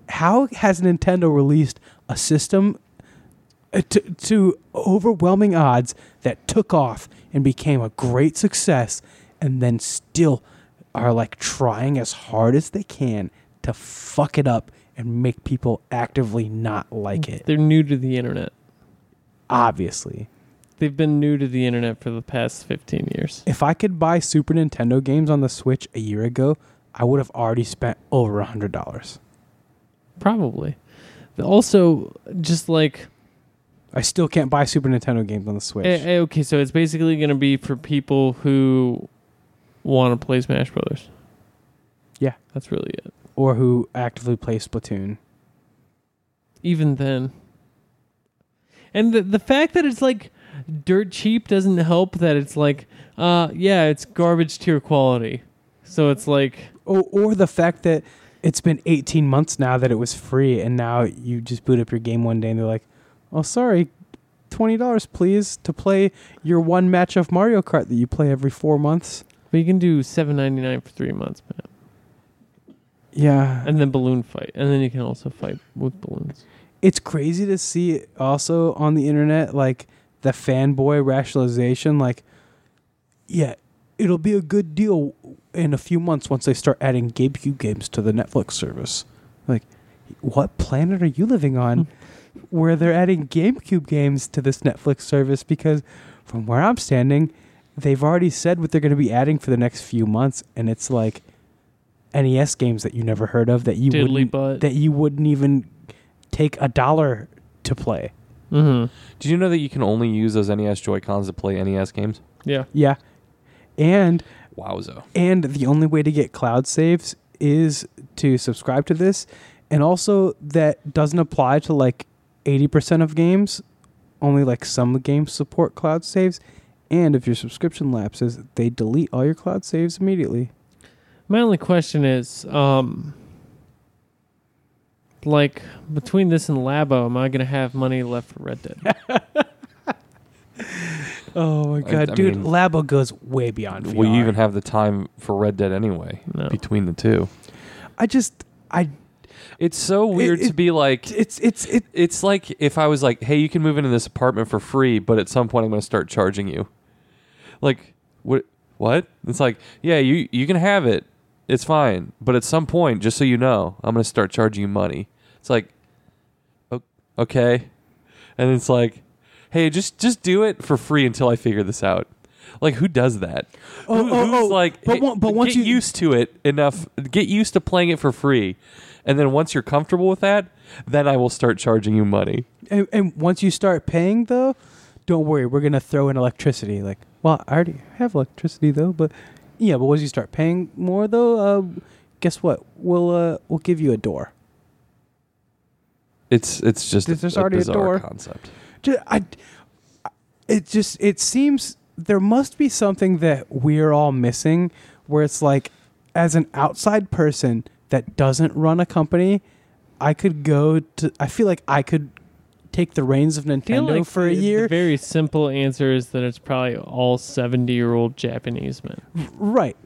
how has nintendo released a system Uh, to, to overwhelming odds that took off and became a great success and then still are like trying as hard as they can to fuck it up and make people actively not like it. They're new to the internet. Obviously. They've been new to the internet for the past 15 years. If I could buy Super Nintendo games on the Switch a year ago, I would have already spent over a hundred dollars. Probably. Also, just like I still can't buy Super Nintendo games on the Switch. eh, eh, okay, so it's basically going to be for people who want to play Smash Brothers. Yeah. that's really it. or who actively play Splatoon. Even then, and the the fact that it's like dirt cheap doesn't help. That it's like, uh, yeah, it's garbage tier quality. So it's like, Or, or the fact that it's been 18 months now that it was free, and now you just boot up your game one day and they're like, oh, sorry, $20 please to play your one match of Mario Kart that you play every four months. but you can do seven ninety nine for three months, man. Yeah. and then balloon fight, and then you can also fight with balloons. it's crazy to see also on the internet like the fanboy rationalization like yeah it'll be a good deal in a few months once they start adding GameCube games to the Netflix service like what planet are you living on hmm. Where they're adding GameCube games to this Netflix service because from where I'm standing they've already said what they're going to be adding for the next few months and it's like NES games that you never heard of that you Diddly wouldn't butt. that you wouldn't even take a dollar to play. Mm-hmm. Did you know that you can only use those NES Joy Cons to play NES games? Yeah. Yeah. And Wowzo. and the only way to get cloud saves is to subscribe to this and also that doesn't apply to like 80% of games. Only like some games support cloud saves and if your subscription lapses, they delete all your cloud saves immediately. My only question is, um, like between this and Labo, am I gonna have money left for Red Dead? Oh my I- god, I dude, mean- Labo goes way beyond VR. Will you even have the time for Red Dead anyway? No. Between the two, I just I it's so weird it- to be like. it's it's it It's like if I was like, "Hey, you can move into this apartment for free, but at some point I'm going to start charging you." Like, what? What? It's like, yeah, you you can have it. It's fine, but at some point, just so you know, I'm going to start charging you money. It's like, o- okay, and it's like, hey, just just do it for free until I figure this out. Like, who does that? Oh, Who- oh, who's oh, like, but hey, one- but once get you- used to it enough, get used to playing it for free, and then once you're comfortable with that, then I will start charging you money. And, and once you start paying, though, don't worry. We're gonna throw in electricity. Like, well, I already have electricity though, but yeah. But once you start paying more, though, uh, guess what? We'll uh, we'll give you a door. It's it's just There's- there's a, already a bizarre door. concept. Ju- I, it just it seems there must be something that we're all missing, where it's like, as an outside person that doesn't run a company, I could go to. I feel like I could take the reins of Nintendo like for a year. The very simple answer is that it's probably all seventy-year-old Japanese men. Right.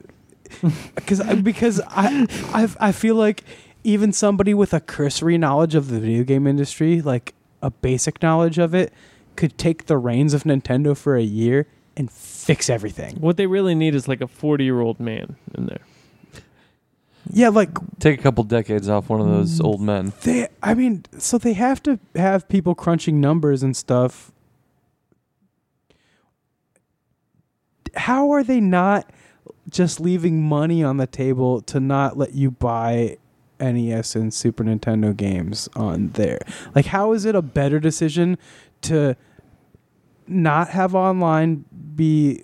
Because because I, I I feel like even somebody with a cursory knowledge of the video game industry, like a basic knowledge of it, could take the reins of Nintendo for a year and fix everything. What they really need is like a forty-year-old man in there. Yeah, like Take a couple decades off one of those Mm. old men. they I mean, so they have to have people crunching numbers and stuff. How are they not just leaving money on the table to not let you buy NES and Super Nintendo games on there? Like how is it a better decision to not have online be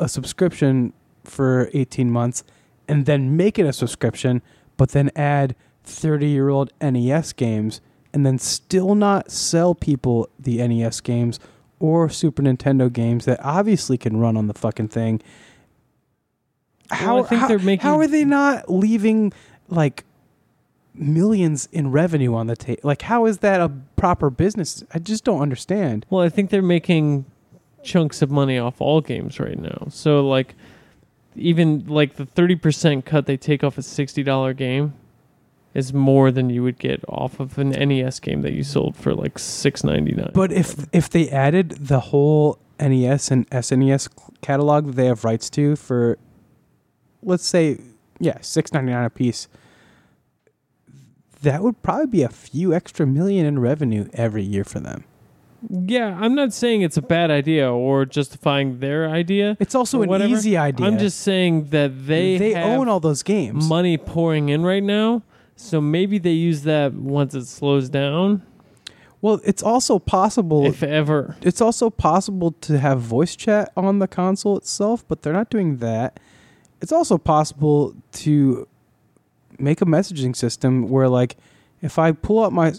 a subscription for 18 months and then make it a subscription but then add 30 year old NES games and then still not sell people the NES games or Super Nintendo games that obviously can run on the fucking thing. How, Well, I think how, they're making- how are they not leaving like millions in revenue on the table? Like, how is that a proper business? I just don't understand. Well, I think they're making chunks of money off all games right now. So like even like the 30% cut they take off a $60 game is more than you would get off of an NES game that you sold for like 6.99. But if if they added the whole NES and SNES catalog that they have rights to for let's say, yeah, six ninety nine a piece. That would probably be a few extra million in revenue every year for them. Yeah, I'm not saying it's a bad idea or justifying their idea. It's also an whatever. easy idea. I'm just saying that they they have own all those games. money pouring in right now, so maybe they use that once it slows down, well, it's also possible. if ever. it's also possible to have voice chat on the console itself, but they're not doing that. It's also possible to make a messaging system where like if I pull up my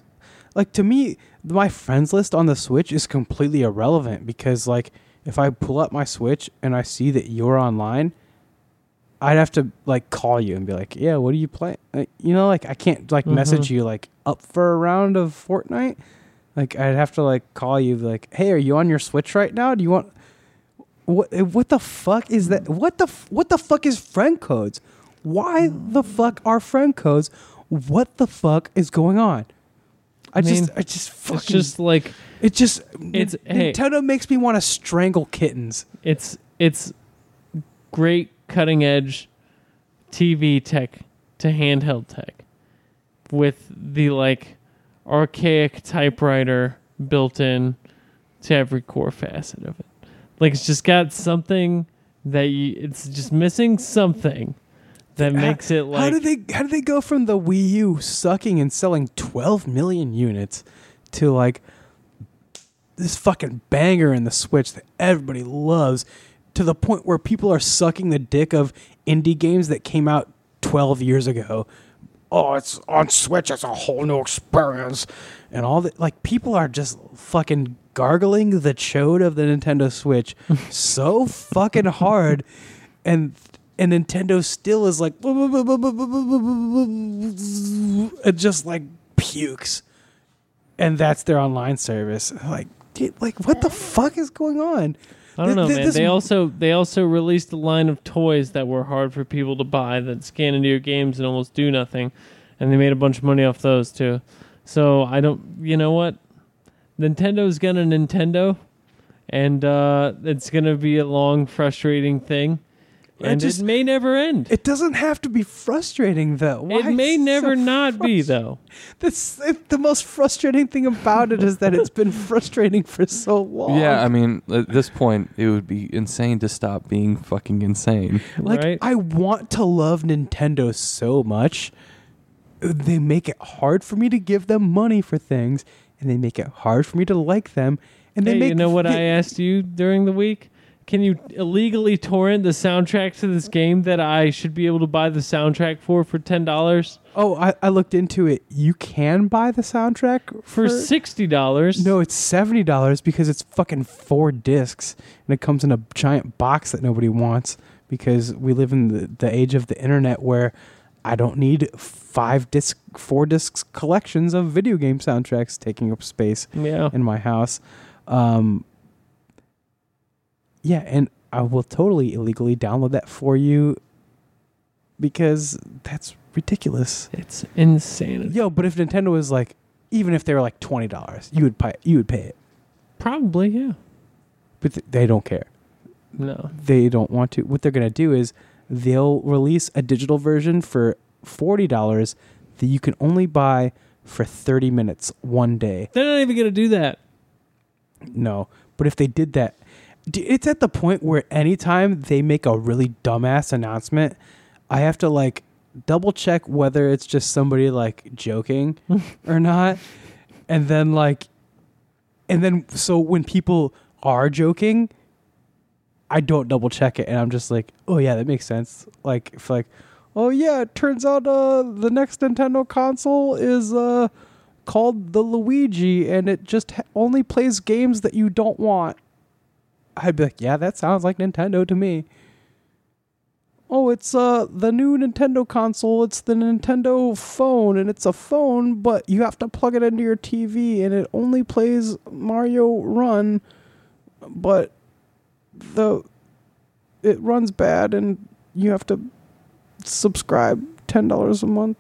like to me my friends list on the Switch is completely irrelevant because like if I pull up my Switch and I see that you're online, I'd have to like call you and be like, "Yeah, what are you playing?" Like, you know, like I can't like Mhm. message you like up for a round of Fortnite. Like I'd have to like call you like, "Hey, are you on your Switch right now? Do you want what what the fuck is that? What the f- what the fuck is friend codes? Why the fuck are friend codes? What the fuck is going on? I, mean, just I just fucking It's just like it just it's- hey. Nintendo makes me want to strangle kittens. it's it's great cutting edge TV tech to handheld tech with the like archaic typewriter built in to every core facet of it. Like it's just got something that you it's just missing something that makes it like how do they how did they go from the Wii U sucking and selling 12 million units to like this fucking banger in the Switch that everybody loves to the point where people are sucking the dick of indie games that came out 12 years ago. Oh, it's on Switch. It's a whole new experience, and all that. Like people are just fucking gargling the chode of the Nintendo Switch so fucking hard, and and Nintendo still is like it just like pukes, and that's their online service. Like, like what the fuck is going on? I don't know, Th- th- man. They also they also released a line of toys that were hard for people to buy that scan into your games and almost do nothing, and they made a bunch of money off those too. So I don't, you know what? Nintendo's gonna Nintendo, and uh, it's gonna be a long, frustrating thing, I and just- it may never end. It doesn't have to be frustrating though. Why it may never so not be though. That's it, the most frustrating thing about it is that it's been frustrating for so long. Yeah, I mean, at this point, it would be insane to stop being fucking insane. like right? I want to love Nintendo so much. They make it hard for me to give them money for things, and they make it hard for me to like them. And they hey, make you know what I asked you during the week? Can you illegally torrent the soundtrack to this game that I should be able to buy the soundtrack for for ten dollars Oh, I, I looked into it. You can buy the soundtrack for sixty dollars? No, it's seventy dollars because it's fucking four discs, and it comes in a giant box that nobody wants because we live in the, the age of the internet where I don't need five disc, four discs collections of video game soundtracks taking up space Yeah, in my house. Um, yeah, and I will totally illegally download that for you because that's ridiculous. it's insane. Yo, but if Nintendo was like, even if they were like twenty dollars, you would pay. You would pay it, Probably, yeah. but th- they don't care. No, They don't want to. What they're gonna do is they'll release a digital version for forty dollars that you can only buy for thirty minutes one day. they're not even gonna do that. No, but if they did that, it's at the point where anytime they make a really dumbass announcement, I have to like double check whether it's just somebody like joking or not. And then like and then so when people are joking, I don't double check it and I'm just like, "Oh yeah, that makes sense." Like if like, "Oh yeah, it turns out uh the next Nintendo console is uh called the Luigi and it just ha- only plays games that you don't want." I'd be like, "Yeah, that sounds like Nintendo to me." Oh, it's uh the new Nintendo console. It's the Nintendo phone and it's a phone, but you have to plug it into your TV and it only plays Mario Run, but the it runs bad and you have to subscribe $10 a month.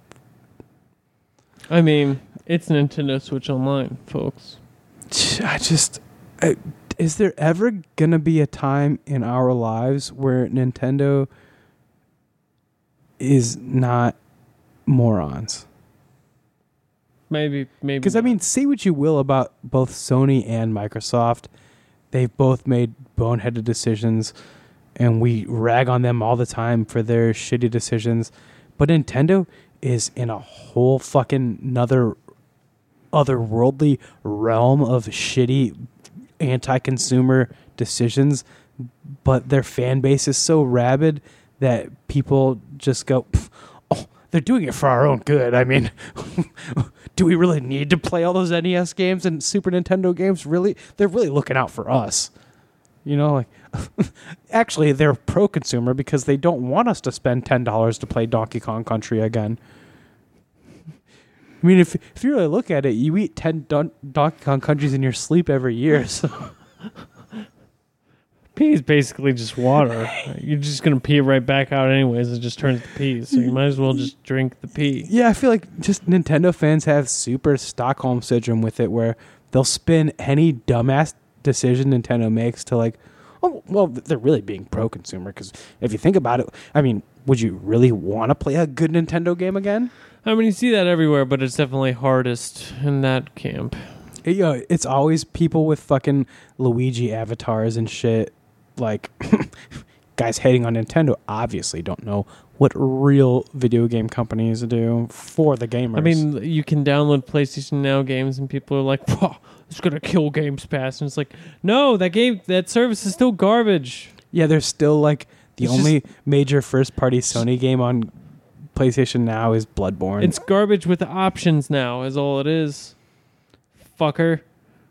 I mean, it's Nintendo Switch Online, folks. I just I, is there ever going to be a time in our lives where Nintendo is not morons. Maybe, maybe. Because I mean, say what you will about both Sony and Microsoft, they've both made boneheaded decisions, and we rag on them all the time for their shitty decisions. But Nintendo is in a whole fucking another otherworldly realm of shitty anti-consumer decisions. But their fan base is so rabid that people just go, "Oh, they're doing it for our own good." I mean. do we really need to play all those NES games and Super Nintendo games? Really, they're really looking out for us. You know, like actually, they're pro consumer because they don't want us to spend ten dollars to play Donkey Kong Country again. I mean, if if you really look at it, you eat ten Don- Donkey Kong Countries in your sleep every year. So pee is basically just water. You're just gonna pee right back out anyways. It just turns to pee, so you might as well just drink the pee. yeah, I feel like just Nintendo fans have super Stockholm syndrome with it, where they'll spin any dumbass decision Nintendo makes to like, oh, well, they're really being pro consumer. Because if you think about it, I mean, would you really want to play a good Nintendo game again? I mean, you see that everywhere, but it's definitely hardest in that camp. It, you know, it's always people with fucking Luigi avatars and shit. Like, guys hating on Nintendo obviously don't know what real video game companies do for the gamers. I mean, you can download PlayStation Now games, and people are like, "Whoa, it's gonna kill Games Pass," and it's like, no, that game, that service is still garbage. Yeah, they're still like the It's only major first party Sony game on PlayStation now is Bloodborne. It's garbage with the options now, is all it is. Fucker.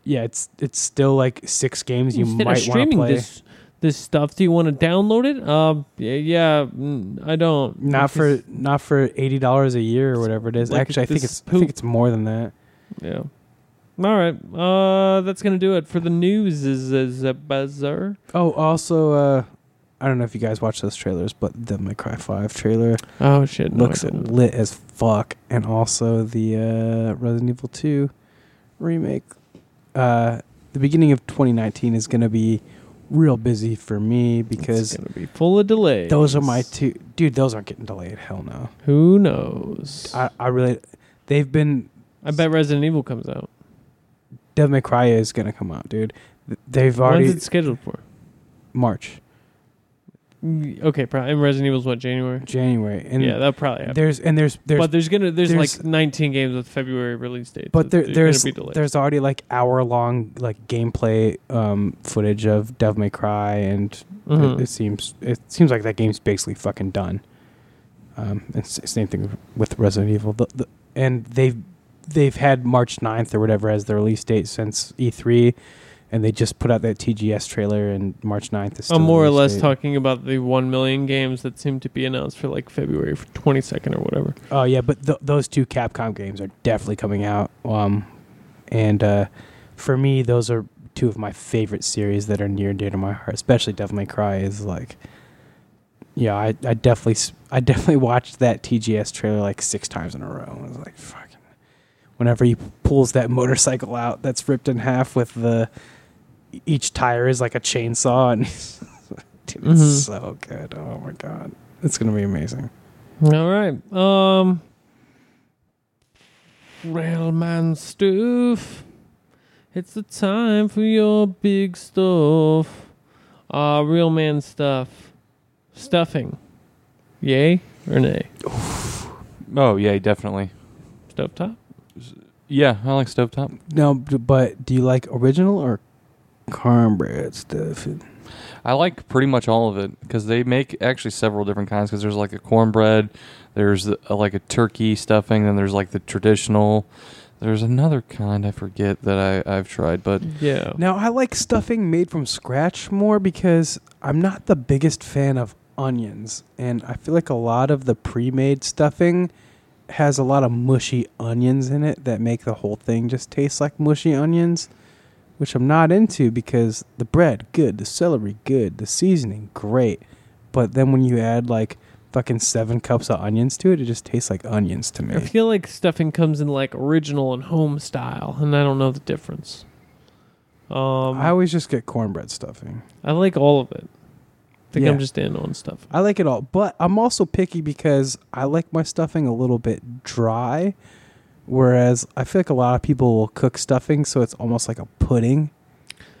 yeah, it's it's still like six games you Instead might want to streaming play. this this stuff, do you want to download it? Um, yeah, yeah I don't. Not for not for eighty dollars a year or whatever it is. Like Actually, I think it's I think it's more than that. yeah. All right. Uh, that's gonna do it for the news. Is is a buzzer? Oh, also, uh, I don't know if you guys watch those trailers, but the Cry Five trailer Oh shit! No, looks lit as fuck, and also the uh, Resident Evil Two remake. Uh, the beginning of 2019 is going to be real busy for me because it's gonna be full of delays. those are my two. Dude, those aren't getting delayed. Hell no. Who knows? I, I, really. They've been. I bet Resident Evil comes out. Devil May Cry is going to come out, dude. They've already. When's it scheduled for? March, Okay, probably. And Resident Evil's what January? January, and yeah, that probably. Happen. there's and there's there's but there's gonna there's, there's- like 19 games with February release dates. But there, there's be there's already like hour long like gameplay um, footage of Devil May Cry, and Mhm. it, it seems it seems like that game's basically fucking done. Um, and same thing with Resident Evil, the, the, and they've they've had March 9th or whatever as the release date since E3, and they just put out that TGS trailer, and March 9th is. I'm more or less talking about the 1 million games that seem to be announced for like February 22nd or whatever. Oh yeah, but th- those two Capcom games are definitely coming out. Um, and uh, for me, those are two of my favorite series that are near and dear to my heart. Especially Devil May Cry is like, yeah, I, I definitely I definitely watched that TGS trailer like six times in a row. I was like, fucking. Whenever he pulls that motorcycle out, that's ripped in half with the each tire is like a chainsaw, and dude, it's Mhm. so good. Oh my god, it's gonna be amazing. All right. Um Railman stuff. It's the time for your big stuff. Uh real man stuff. Stuffing. Yay or nay? Oh yeah, definitely. Stovetop? Yeah, I like stovetop. No, but do you like original or cornbread stuff? I like pretty much all of it because they make actually several different kinds. Because there's like a cornbread, there's a, like a turkey stuffing, then there's like the traditional. There's another kind I forget that I I've tried, but Yeah. Now I like stuffing made from scratch more because I'm not the biggest fan of onions, and I feel like a lot of the pre-made stuffing has a lot of mushy onions in it that make the whole thing just taste like mushy onions, which I'm not into because the bread good, the celery good, the seasoning great, but then when you add like fucking seven cups of onions to it, it just tastes like onions to me. I feel like stuffing comes in like original and home style, and I don't know the difference. Um, I always just get cornbread stuffing. I like all of it. I think Yeah. I'm just in on stuff. I like it all, but I'm also picky because I like my stuffing a little bit dry. Whereas I feel like a lot of people will cook stuffing so it's almost like a pudding.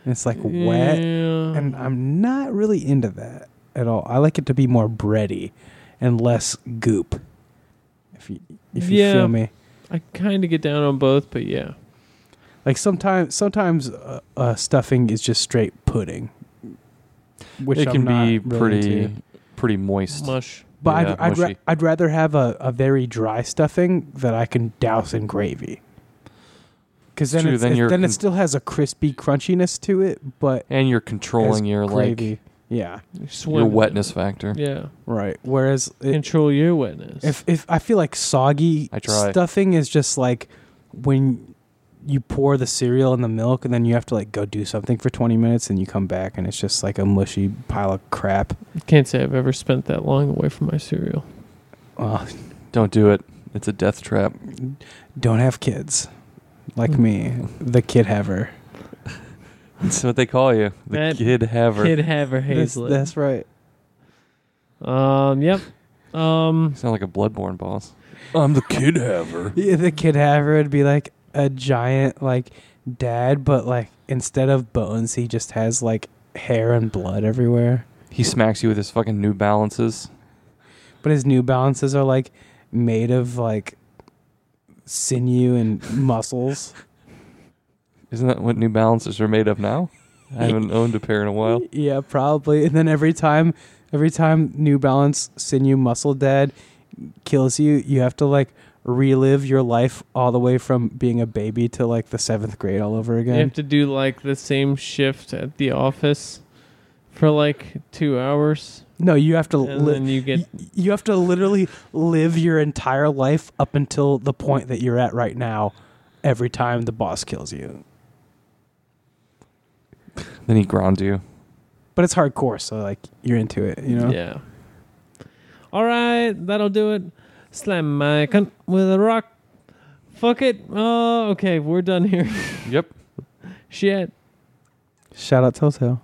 And it's like wet. And I'm not really into that at all. I like it to be more bready and less goop. If you if you Yeah. feel me. I kind of get down on both, but yeah. Like sometimes sometimes uh, uh, stuffing is just straight pudding. Which it I'm can not be really pretty into. pretty moist. Mush. But Yeah, I'd I'd, ra- I'd rather have a, a very dry stuffing that I can douse in gravy. Because then, True, it's, then it, you're then it still has a crispy crunchiness to it, but and you're controlling your gravy. like yeah, your wetness factor. Yeah. right. Whereas it, Control your wetness. if if I feel like soggy I try. stuffing is just like when you pour the cereal in the milk and then you have to like go do something for 20 minutes and you come back and it's just like a mushy pile of crap. Can't say I've ever spent that long away from my cereal. Uh, Don't do it. It's a death trap. don't have kids like me, the kid haver. That's what they call you, the That kid haver. Kid Haver That's, that's right. Um. Yep. Um. You sound like a bloodborne boss. I'm the kid haver. Yeah, the kid haver would be like a giant like dad, but like instead of bones, he just has like hair and blood everywhere. He smacks you with his fucking New Balances. But his New Balances are like made of like sinew and muscles. Isn't that what New Balances are made of now? I haven't owned a pair in a while. Yeah, probably. And then every time, every time New Balance sinew muscle dad kills you, you have to like relive your life all the way from being a baby to like the seventh grade all over again. You have to do like the same shift at the office for like two hours, no, you have to and live. then you get you have to literally live your entire life up until the point that you're at right now every time the boss kills you Then he ground you. but it's hardcore so like you're into it you know yeah. All right, that'll do it. Slam my cunt with a rock. Fuck it. Oh, okay. We're done here. Yep. Shit. Shout out Telltale.